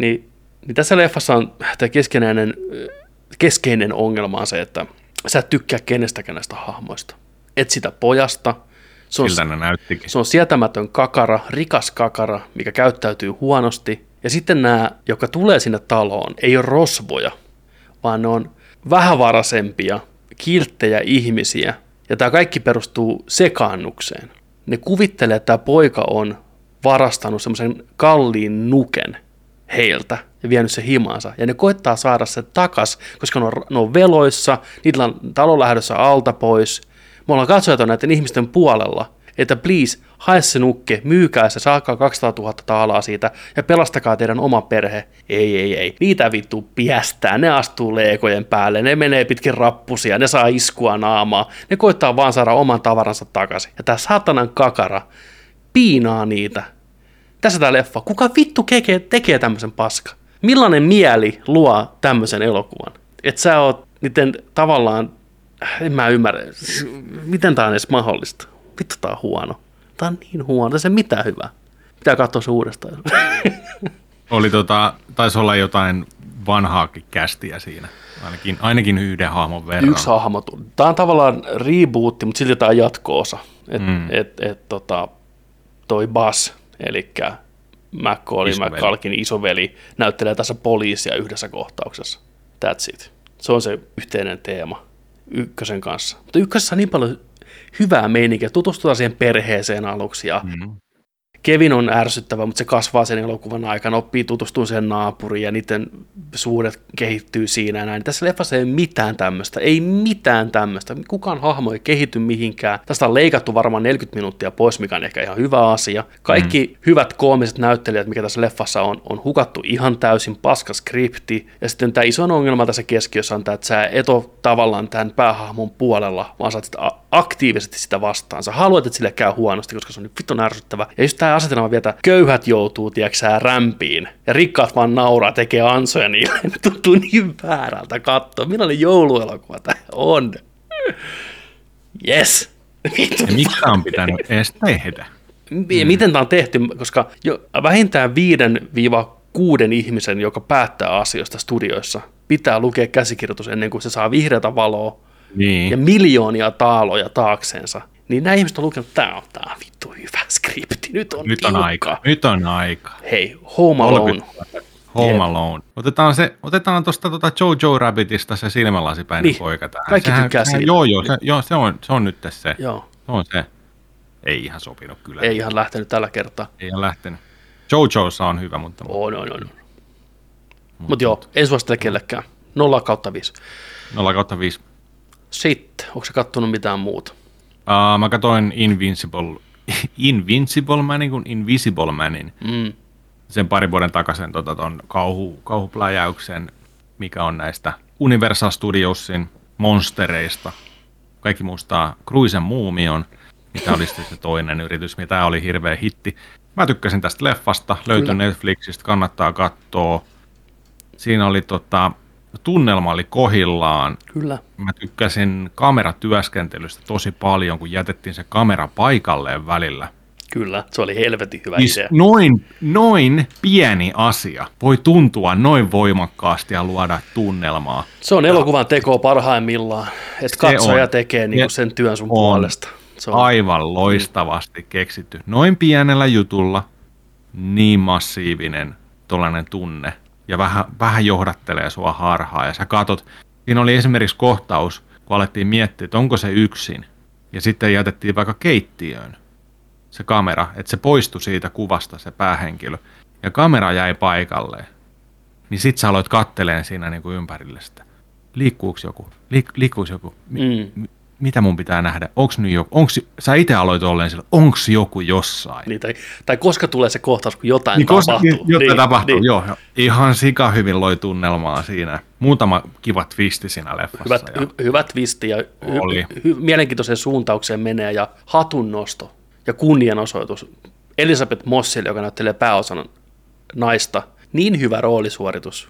niin, niin tässä leffassa on tämä keskeinen, keskeinen ongelma on se, että sä et tykkää kenestäkään näistä hahmoista. Et sitä pojasta. Se on, Siltä ne näyttikin. Se on sietämätön kakara, rikas kakara, mikä käyttäytyy huonosti. Ja sitten nämä, jotka tulee sinne taloon, ei ole rosvoja, vaan ne on vähävaraisempia, kilttejä ihmisiä. Ja tämä kaikki perustuu sekaannukseen ne kuvittelee, että tämä poika on varastanut semmoisen kalliin nuken heiltä ja vienyt se himaansa. Ja ne koittaa saada se takas, koska ne on, ne on veloissa, niillä on talon lähdössä alta pois. Me ollaan katsojat on näiden ihmisten puolella, että please, hae se nukke, myykää se, saakaa 200 000 taalaa siitä ja pelastakaa teidän oma perhe. Ei, ei, ei. Niitä vittu piästää, ne astuu leekojen päälle, ne menee pitkin rappusia, ne saa iskua naamaa, ne koittaa vaan saada oman tavaransa takaisin. Ja tää saatanan kakara piinaa niitä. Tässä tää leffa. Kuka vittu tekee, tekee tämmöisen paska? Millainen mieli luo tämmöisen elokuvan? Et sä oot niiden tavallaan, en mä ymmärrä, miten tää on edes mahdollista? Vittu tää on huono. Tää on niin huono, se ei mitään hyvää. Pitää katsoa se uudestaan. Oli tota, taisi olla jotain vanhaakin kästiä siinä. Ainakin, ainakin yhden hahmon verran. Yksi hahmo. tuli. Tää on tavallaan rebootti, mutta silti on jatko-osa. Et, Mm. et, et, tota, toi Buzz, eli McCall, Isoveli. McCalkin isoveli, näyttelee tässä poliisia yhdessä kohtauksessa. That's it. Se on se yhteinen teema ykkösen kanssa. Mutta ykkösessä on niin paljon hyvää meininkiä. Tutustutaan siihen perheeseen aluksi ja Mm. Kevin on ärsyttävä, mutta se kasvaa sen elokuvan aikana, oppii tutustumaan siihen naapuriin ja niiden suhdet kehittyy siinä ja näin. Tässä leffassa ei ole mitään tämmöistä, ei mitään tämmöistä. Kukaan hahmo ei kehity mihinkään. Tästä on leikattu varmaan 40 minuuttia pois, mikä on ehkä ihan hyvä asia. Kaikki mm. hyvät koomiset näyttelijät, mikä tässä leffassa on, on hukattu ihan täysin, paska skripti. Ja sitten tämä iso ongelma tässä keskiössä on tämä, että sä et ole tavallaan tämän päähahmon puolella, vaan sä oot aktiivisesti sitä vastaan. Sä haluat, että sille käy huonosti, koska se on niin vitun ärsyttävä. Ja just tämä asetelma vielä, että köyhät joutuu, tiedätkö rämpiin. Ja rikkaat vaan nauraa, tekee ansoja niille. Tuntuu niin väärältä katsoa. Millainen jouluelokuva tämä on? Yes! Vittu. Tämä on pitänyt edes tehdä? Ja miten tämä on tehty, koska jo vähintään viiden viiva kuuden ihmisen, joka päättää asioista studioissa, pitää lukea käsikirjoitus ennen kuin se saa vihreätä valoa Niin. ja miljoonia taaloja taakseensa. Niin nämä ihmiset on lukenut, että tämä on, tää on vittu hyvä skripti, nyt on Nyt on tiukka. aika. Nyt on aika. Hei, Home Alone. 30 Home Jep. Alone. Otetaan, se, otetaan tuosta tota Jojo Rabbitista se silmälasipäinen Niin. poika tähän. Kaikki Sehän- tykkää sehän- siitä. Joo, joo, se, joo se, on, se on nyt tässä se. Joo, Se on se. Ei ihan sopinut kyllä. ei ihan lähtenyt tällä kertaa. Ei ihan lähtenyt. Jojossa on hyvä, mutta... On, on, on. Mutta joo, en suosittele kellekään. 0 kautta 5. 0 kautta 5. Sitten, onko se kattonut mitään muuta? Uh, mä katsoin Invincible, Invincible Manin kuin Invisible Manin. Mm. Sen pari vuoden takaisin tota, ton kauhu, kauhupläjäyksen, mikä on näistä Universal Studiosin monstereista. Kaikki muistaa Cruisen muumion, mitä oli sitten se toinen yritys, mitä oli hirveä hitti. Mä tykkäsin tästä leffasta, löytyi Kyllä. Netflixistä, kannattaa katsoa. Siinä oli tota, tunnelma oli kohillaan, Kyllä. mä tykkäsin kameratyöskentelystä tosi paljon, kun jätettiin se kamera paikalleen välillä. Kyllä, se oli helvetin hyvä Siis idea. noin, noin pieni asia voi tuntua noin voimakkaasti ja luoda tunnelmaa. Se on elokuvan teko parhaimmillaan, että katsoja on. tekee niinku Se sen työn sun on. puolesta. Se on, Aivan loistavasti keksitty. Noin pienellä jutulla niin massiivinen tuollainen tunne ja vähän, vähän johdattelee sua harhaa ja sä katot. Siinä oli esimerkiksi kohtaus, kun alettiin miettiä, että onko se yksin ja sitten jätettiin vaikka keittiöön se kamera, että se poistui siitä kuvasta se päähenkilö ja kamera jäi paikalleen. Niin sit sä aloit katteleen siinä niin kuin ympärille sitä. Liikkuuko joku? Liik, liikkuuko joku? Mi- Mm. Mitä mun pitää nähdä? Onks nyt joku? Onks, sä itse aloit olleen sillä, onks joku jossain? niin, tai, tai koska tulee se kohtaus, kun jotain Niin, koska- tapahtuu. Jotain niin, tapahtuu, niin. joo. Ihan sika hyvin loi tunnelmaa siinä. Muutama kiva twisti siinä leffassa. Hyvät, ja, hy, hyvät twisti ja hy, Oli. hy, mielenkiintoiseen suuntaukseen menee ja hatunnosto ja kunnianosoitus Elisabeth Mossille, joka näyttelee pääosan naista. Niin hyvä roolisuoritus.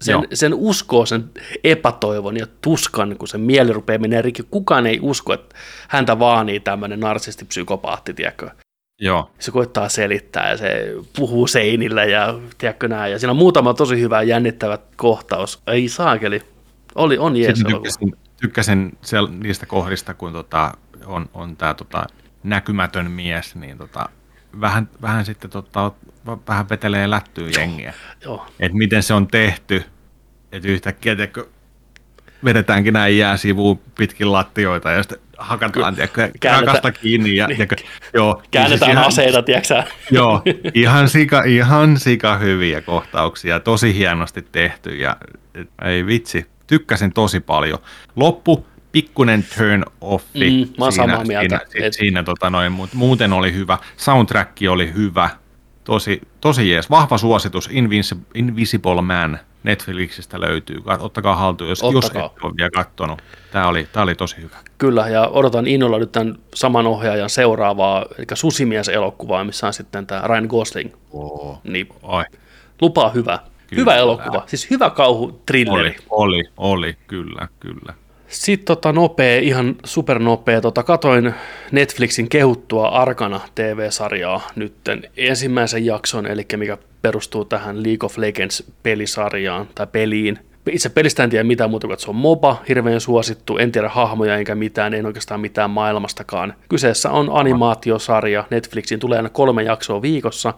Sen, Joo. sen uskoo sen epätoivon ja tuskan, kun se mieli rupeaa menee rikki. Kukaan ei usko, että häntä vaanii tämmöinen narsistipsykopaatti, tiedätkö? joo. se koittaa selittää ja se puhuu seinillä ja tiedätkö näin. Ja siinä on muutama tosi hyvä jännittävä kohtaus. Ei saakeli. Oli, on jees Sitten elokuva. tykkäsin, tykkäsin sel, niistä kohdista, kun tota, on, on tämä tota, näkymätön mies, niin tota, vähän, vähän sitten tota, vähän vetelee lättyy jengiä. Joo. että miten se on tehty, että yhtäkkiä teekö, vedetäänkin näin jääsivuun pitkin lattioita ja sitten hakataan, tiedätkö, rakasta kiinni. Ja, tiedätkö, joo, Käännetään siis ihan, aseita, tiedätkö Joo, ihan sika, ihan sika hyviä kohtauksia, tosi hienosti tehty ja ei vitsi, tykkäsin tosi paljon. Loppu, pikkunen turn offi mm, mä siinä, samaa mieltä. siinä, et... siinä tota noin, mutta muuten oli hyvä. Soundtrack oli hyvä, tosi, tosi jees. Vahva suositus, Invisible, Invisible Man Netflixistä löytyy. Ottakaa haltuun, jos, jos et ole vielä katsonut. Tämä oli, tämä oli tosi hyvä. Kyllä, ja odotan innolla nyt tämän saman ohjaajan seuraavaa, eli Susimies-elokuvaa, missä on sitten tämä Ryan Gosling. Oh. Niin, Oi. lupaa hyvä. Kyllä. Hyvä elokuva, siis hyvä kauhu trilleri. Oli, oli, oli, kyllä, kyllä. Sitten tota nopea, ihan supernopea, tota, katoin Netflixin kehuttua Arkana TV-sarjaa nytten ensimmäisen jakson, eli mikä perustuu tähän League of Legends-pelisarjaan tai peliin. Itse pelistä en tiedä mitään muuta kuin, että se on MOBA, hirveän suosittu, en tiedä hahmoja enkä mitään, en oikeastaan mitään maailmastakaan. Kyseessä on animaatiosarja, Netflixin tulee aina kolme jaksoa viikossa,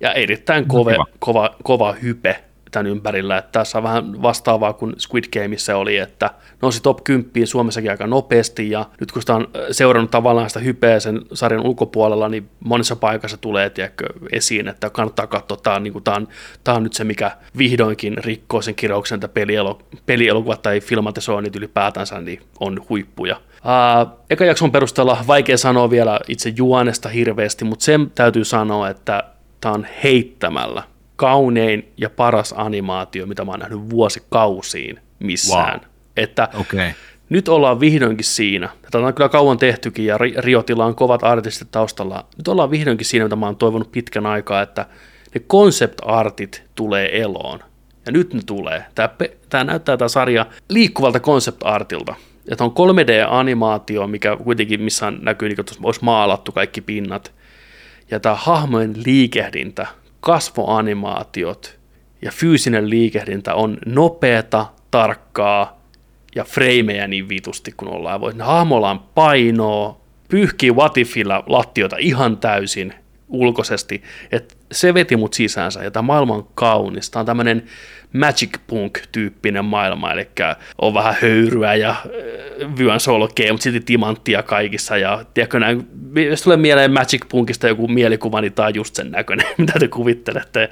ja erittäin kove, kova, kova hype tämän ympärillä. Että tässä on vähän vastaavaa kuin Squid Gameissa oli, että nousi top 10 Suomessakin aika nopeasti ja nyt kun sitä on seurannut tavallaan sitä hypeä sen sarjan ulkopuolella, niin monessa paikassa tulee tiedätkö, esiin, että kannattaa katsoa, tämä on, niin kuin, tämä on, tämä on nyt se, mikä vihdoinkin rikkoo sen kirjauksen, että pelielo, pelielokuvat tai filmatisoinnit ylipäätänsä niin on huippuja. Uh, eka jakson perusteella vaikea sanoa vielä itse juonesta hirveästi, mutta sen täytyy sanoa, että tämä on heittämällä kaunein ja paras animaatio, mitä mä oon nähnyt vuosikausiin missään. Wow. Että okay. nyt ollaan vihdoinkin siinä. Tätä on kyllä kauan tehtykin ja Riotilla on kovat artistit taustalla. Nyt ollaan vihdoinkin siinä, mitä mä oon toivonut pitkän aikaa, että ne concept-artit tulee eloon. Ja nyt ne tulee. Tämä, tämä näyttää tämä sarja liikkuvalta concept-artilta. Että on 3D-animaatio, mikä kuitenkin missään näkyy, niin kuin olisi maalattu kaikki pinnat. Ja tämä hahmojen liikehdintä kasvoanimaatiot ja fyysinen liikehdintä on nopeata, tarkkaa ja freimejä niin vitusti kuin ollaan voi. Hahmolla painoa, pyyhkii watifilla lattiota ihan täysin ulkoisesti, että se veti mut sisäänsä ja tämä maailma on kaunis. Tämä on tämmöinen Magic Punk-tyyppinen maailma, eli on vähän höyryä ja äh, vyön solkea, mutta silti timanttia kaikissa. Ja tiedätkö näin, jos tulee mieleen Magic Punkista joku mielikuva, niin tämä on just sen näköinen, mitä te kuvittelette.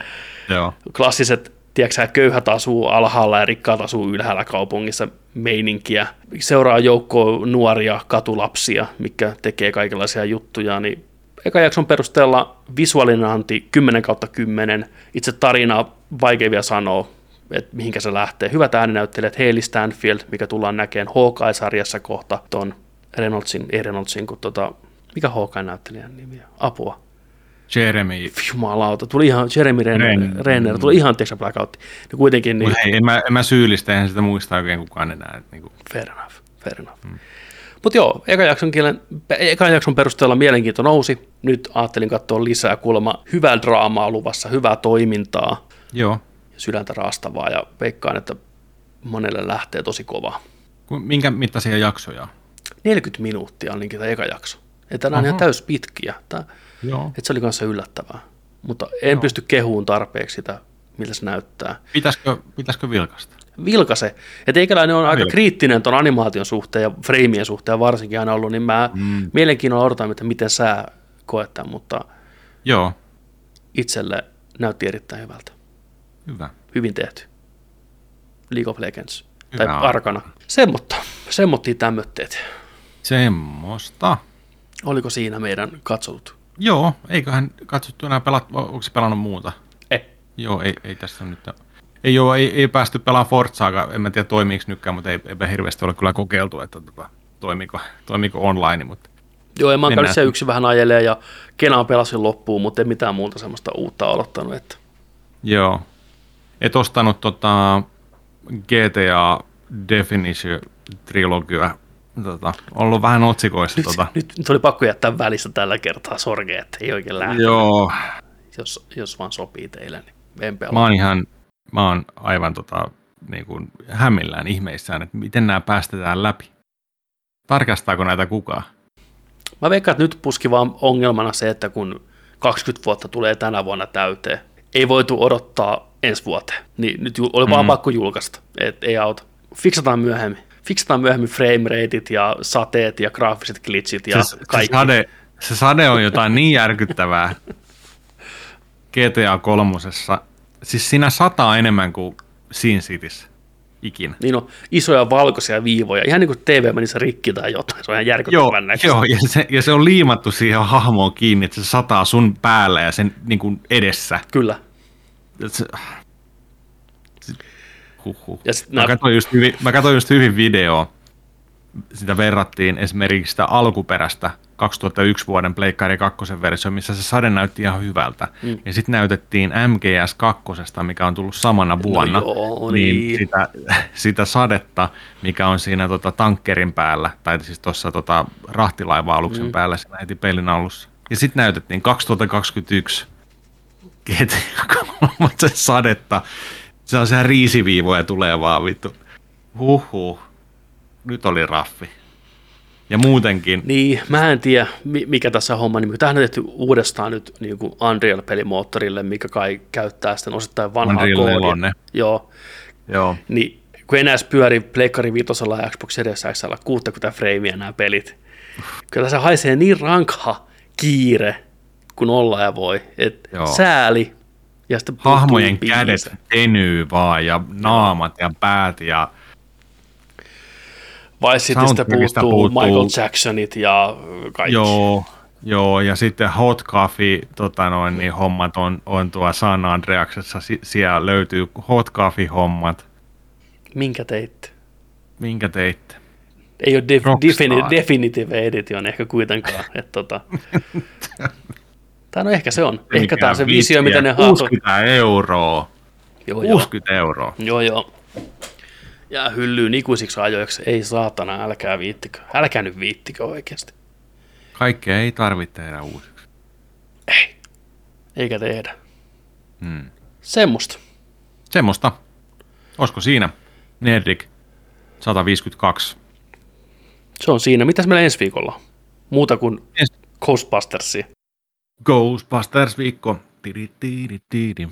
Joo. Klassiset tiedätkö, köyhät asuu alhaalla ja rikkaat asuu ylhäällä kaupungissa meininkiä. Seuraa joukko nuoria katulapsia, mikä tekee kaikenlaisia juttuja, niin eka jakson perusteella visuaalinen anti 10 kautta 10. Itse tarina vaikea vielä sanoa, että mihinkä se lähtee. Hyvät ääninäyttelijät, Haley Stanfield, mikä tullaan näkemään Hawkeye-sarjassa kohta, ton Reynoldsin, ei Reynoldsin, kun tota, mikä Hawkeye-näyttelijän nimi on? Apua. Jeremy. Jumalauta, tuli ihan, Jeremy Renner, Renner, Renner tuli ihan tiiäksä blackout. No kuitenkin niin... Hei, en mä, en mä syyllistä, eihän sitä muista oikein kukaan enää. Niin kuin. Fair enough, fair enough. Hmm. Mutta joo, eka jakson, kielen, eka jakson perusteella mielenkiinto nousi. Nyt ajattelin katsoa lisää kuulemma hyvää draamaa luvassa, hyvää toimintaa. Joo. Ja sydäntä raastavaa ja veikkaan, että monelle lähtee tosi kova. Minkä mittaisia jaksoja? 40 minuuttia on tämä eka jakso. Että nämä on ihan täys pitkiä. Tämä, Joo. Että se oli kanssa yllättävää. Mutta en Joo. pysty kehuun tarpeeksi sitä, miltä se näyttää. Pitäisikö, pitäisikö vilkasta? vilkase. Että eikäläinen on aika kriittinen tuon animaation suhteen ja freimien suhteen varsinkin aina ollut, niin mä mm. mielenkiinnolla odotan, että miten sä koet tämän, mutta Joo. itselle näytti erittäin hyvältä. Hyvä. Hyvin tehty. League of Legends. Hyvä. Tai Arkana. Semmotta. Semmottiin tämmötteet. Semmosta. Oliko siinä meidän katsotut? Joo, eiköhän katsottu enää pelat, onko se pelannut muuta? Ei. Joo, ei, ei tässä nyt ei, ole, ei, ei päästy pelaamaan Forzaa, en mä tiedä toimiiko nytkään, mutta ei, eipä hirveästi ole kyllä kokeiltu, että tota, toimiko, toimiko online. Mutta Joo, ja mä oon se yksi vähän ajelee ja Kenaan pelasin loppuun, mutta ei mitään muuta semmoista uutta aloittanut. Että. Joo. Et ostanut tota GTA Definition trilogia tota, ollut vähän otsikoissa. Nyt, tota. nyt, nyt oli pakko jättää välissä tällä kertaa sorge, että ei oikein lähde. Joo. Jos, jos vaan sopii teille, niin en pelaa. Mä oon ihan, mä oon aivan tota, niin kuin hämmillään ihmeissään, että miten nämä päästetään läpi. Tarkastaako näitä kukaan? Mä veikkaan, että nyt puski vaan ongelmana se, että kun 20 vuotta tulee tänä vuonna täyteen, ei voitu odottaa ensi vuoteen. Niin nyt oli vaan mm. pakko julkaista, et ei auta. fiksataan myöhemmin. Fiksataan myöhemmin frame rateit ja sateet ja graafiset glitchit ja se, kaikki. Se sade, se sade on jotain niin järkyttävää GTA kolmosessa. Siis siinä sataa enemmän kuin Sin Cityssä ikinä. Niin on isoja valkoisia viivoja, ihan niin kuin TV menisi rikki tai jotain, se on ihan järkyttävän näköistä. joo ja, se, ja se on liimattu siihen hahmoon kiinni, että se sataa sun päällä ja sen niin kuin edessä. Kyllä. Se, se, huhhuh. Ja sit Mä nää- katsoin just hyvin, mä katsoin just hyvin videoa. Sitä verrattiin esimerkiksi sitä alkuperäistä 2001 vuoden Pleikkari 2 versio, missä se sade näytti ihan hyvältä. Mm. Ja sitten näytettiin MGS 2, mikä on tullut samana vuonna. joo, niin. niin. Sitä, sitä sadetta, mikä on siinä tota, tankkerin päällä, tai siis tuossa tota, rahtilaiva-aluksen mm. päällä siinä heti pelin alussa. Ja sitten näytettiin 2021 3 se sadetta. Se on sehän riisiviivoja tulee vaan vittu. Huhhuh. Nyt oli raffi. Ja muutenkin, Niin, mä en tiedä, mi- mikä tässä on homma. Niin, tämähän on tehty uudestaan nyt niin kuin Unreal-pelimoottorille, mikä kai käyttää sitten osittain vanhaa Unreal koodia. 4. Joo, joo. niin kun enää pyöri Pleikkari 5 ja Xbox Series X 60 freimiä nämä pelit. Kyllä tässä haisee niin rankha kiire, kun olla ja voi. Et Joo. sääli. Ja sitten puuttuu Hahmojen kädet venyy vaan ja naamat ja päät ja Vai sitten sitä puuttuu, puuttuu- Michael Jacksonit ja kaikki. Joo, joo, ja sitten Hot Coffee tota noin, niin hommat on, on tuo San Andreaksessa, Si- siellä löytyy Hot Coffee-hommat. Minkä teitte? Minkä teitte? Ei ole def- defini- definitive edition ehkä kuitenkaan. Et tota. Tai no ehkä se on. Ehkä tämä on se visio, mitä ne haluaa. 60 euroa. Joo, joo. 60 euroa. Joo, joo. Ja hyllyyn ikuisiksi ajoiksi. Ei saatana, älkää viittikö. Älkää nyt viittikö oikeasti. Kaikkea ei tarvitse tehdä uusiksi. Ei. Eikä tehdä. Hmm. Semmosta. Semmosta. Olisiko siinä? Nerdik 152. Se on siinä. Mitäs meillä ensi viikolla? Muuta kuin Ensi- Ghostbustersia. Ghostbusters viikko. Tiri, tiri, tiri.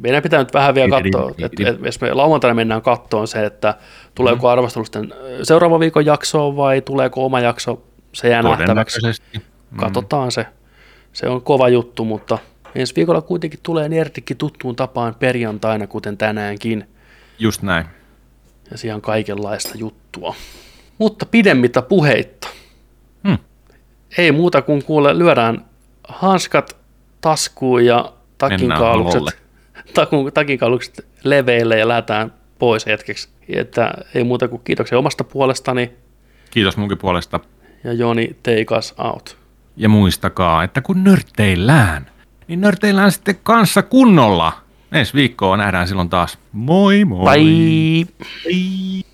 Meidän pitää nyt vähän vielä katsoa, että et, jos me lauantaina mennään kattoon se, että tuleeko mm. arvostelusten seuraava viikon jakso vai tuleeko oma jakso, se jää nähtäväksi. Mm. Katsotaan se. Se on kova juttu, mutta ensi viikolla kuitenkin tulee Nertikki tuttuun tapaan perjantaina, kuten tänäänkin. Just näin. Ja siellä on kaikenlaista juttua. Mutta pidemmittä puheitta. Hmm. Ei muuta kuin kuule, lyödään hanskat taskuun ja takinkaalukset, takun, takinkaalukset leveille ja lähdetään pois hetkeksi. Että ei muuta kuin kiitoksia omasta puolestani Kiitos munkin puolesta. ja Joni, take us out. Ja muistakaa, että kun nörtteillään, niin nörtteillään sitten kanssa kunnolla. Ensi viikkoa nähdään silloin taas. Moi moi! Bye! Bye.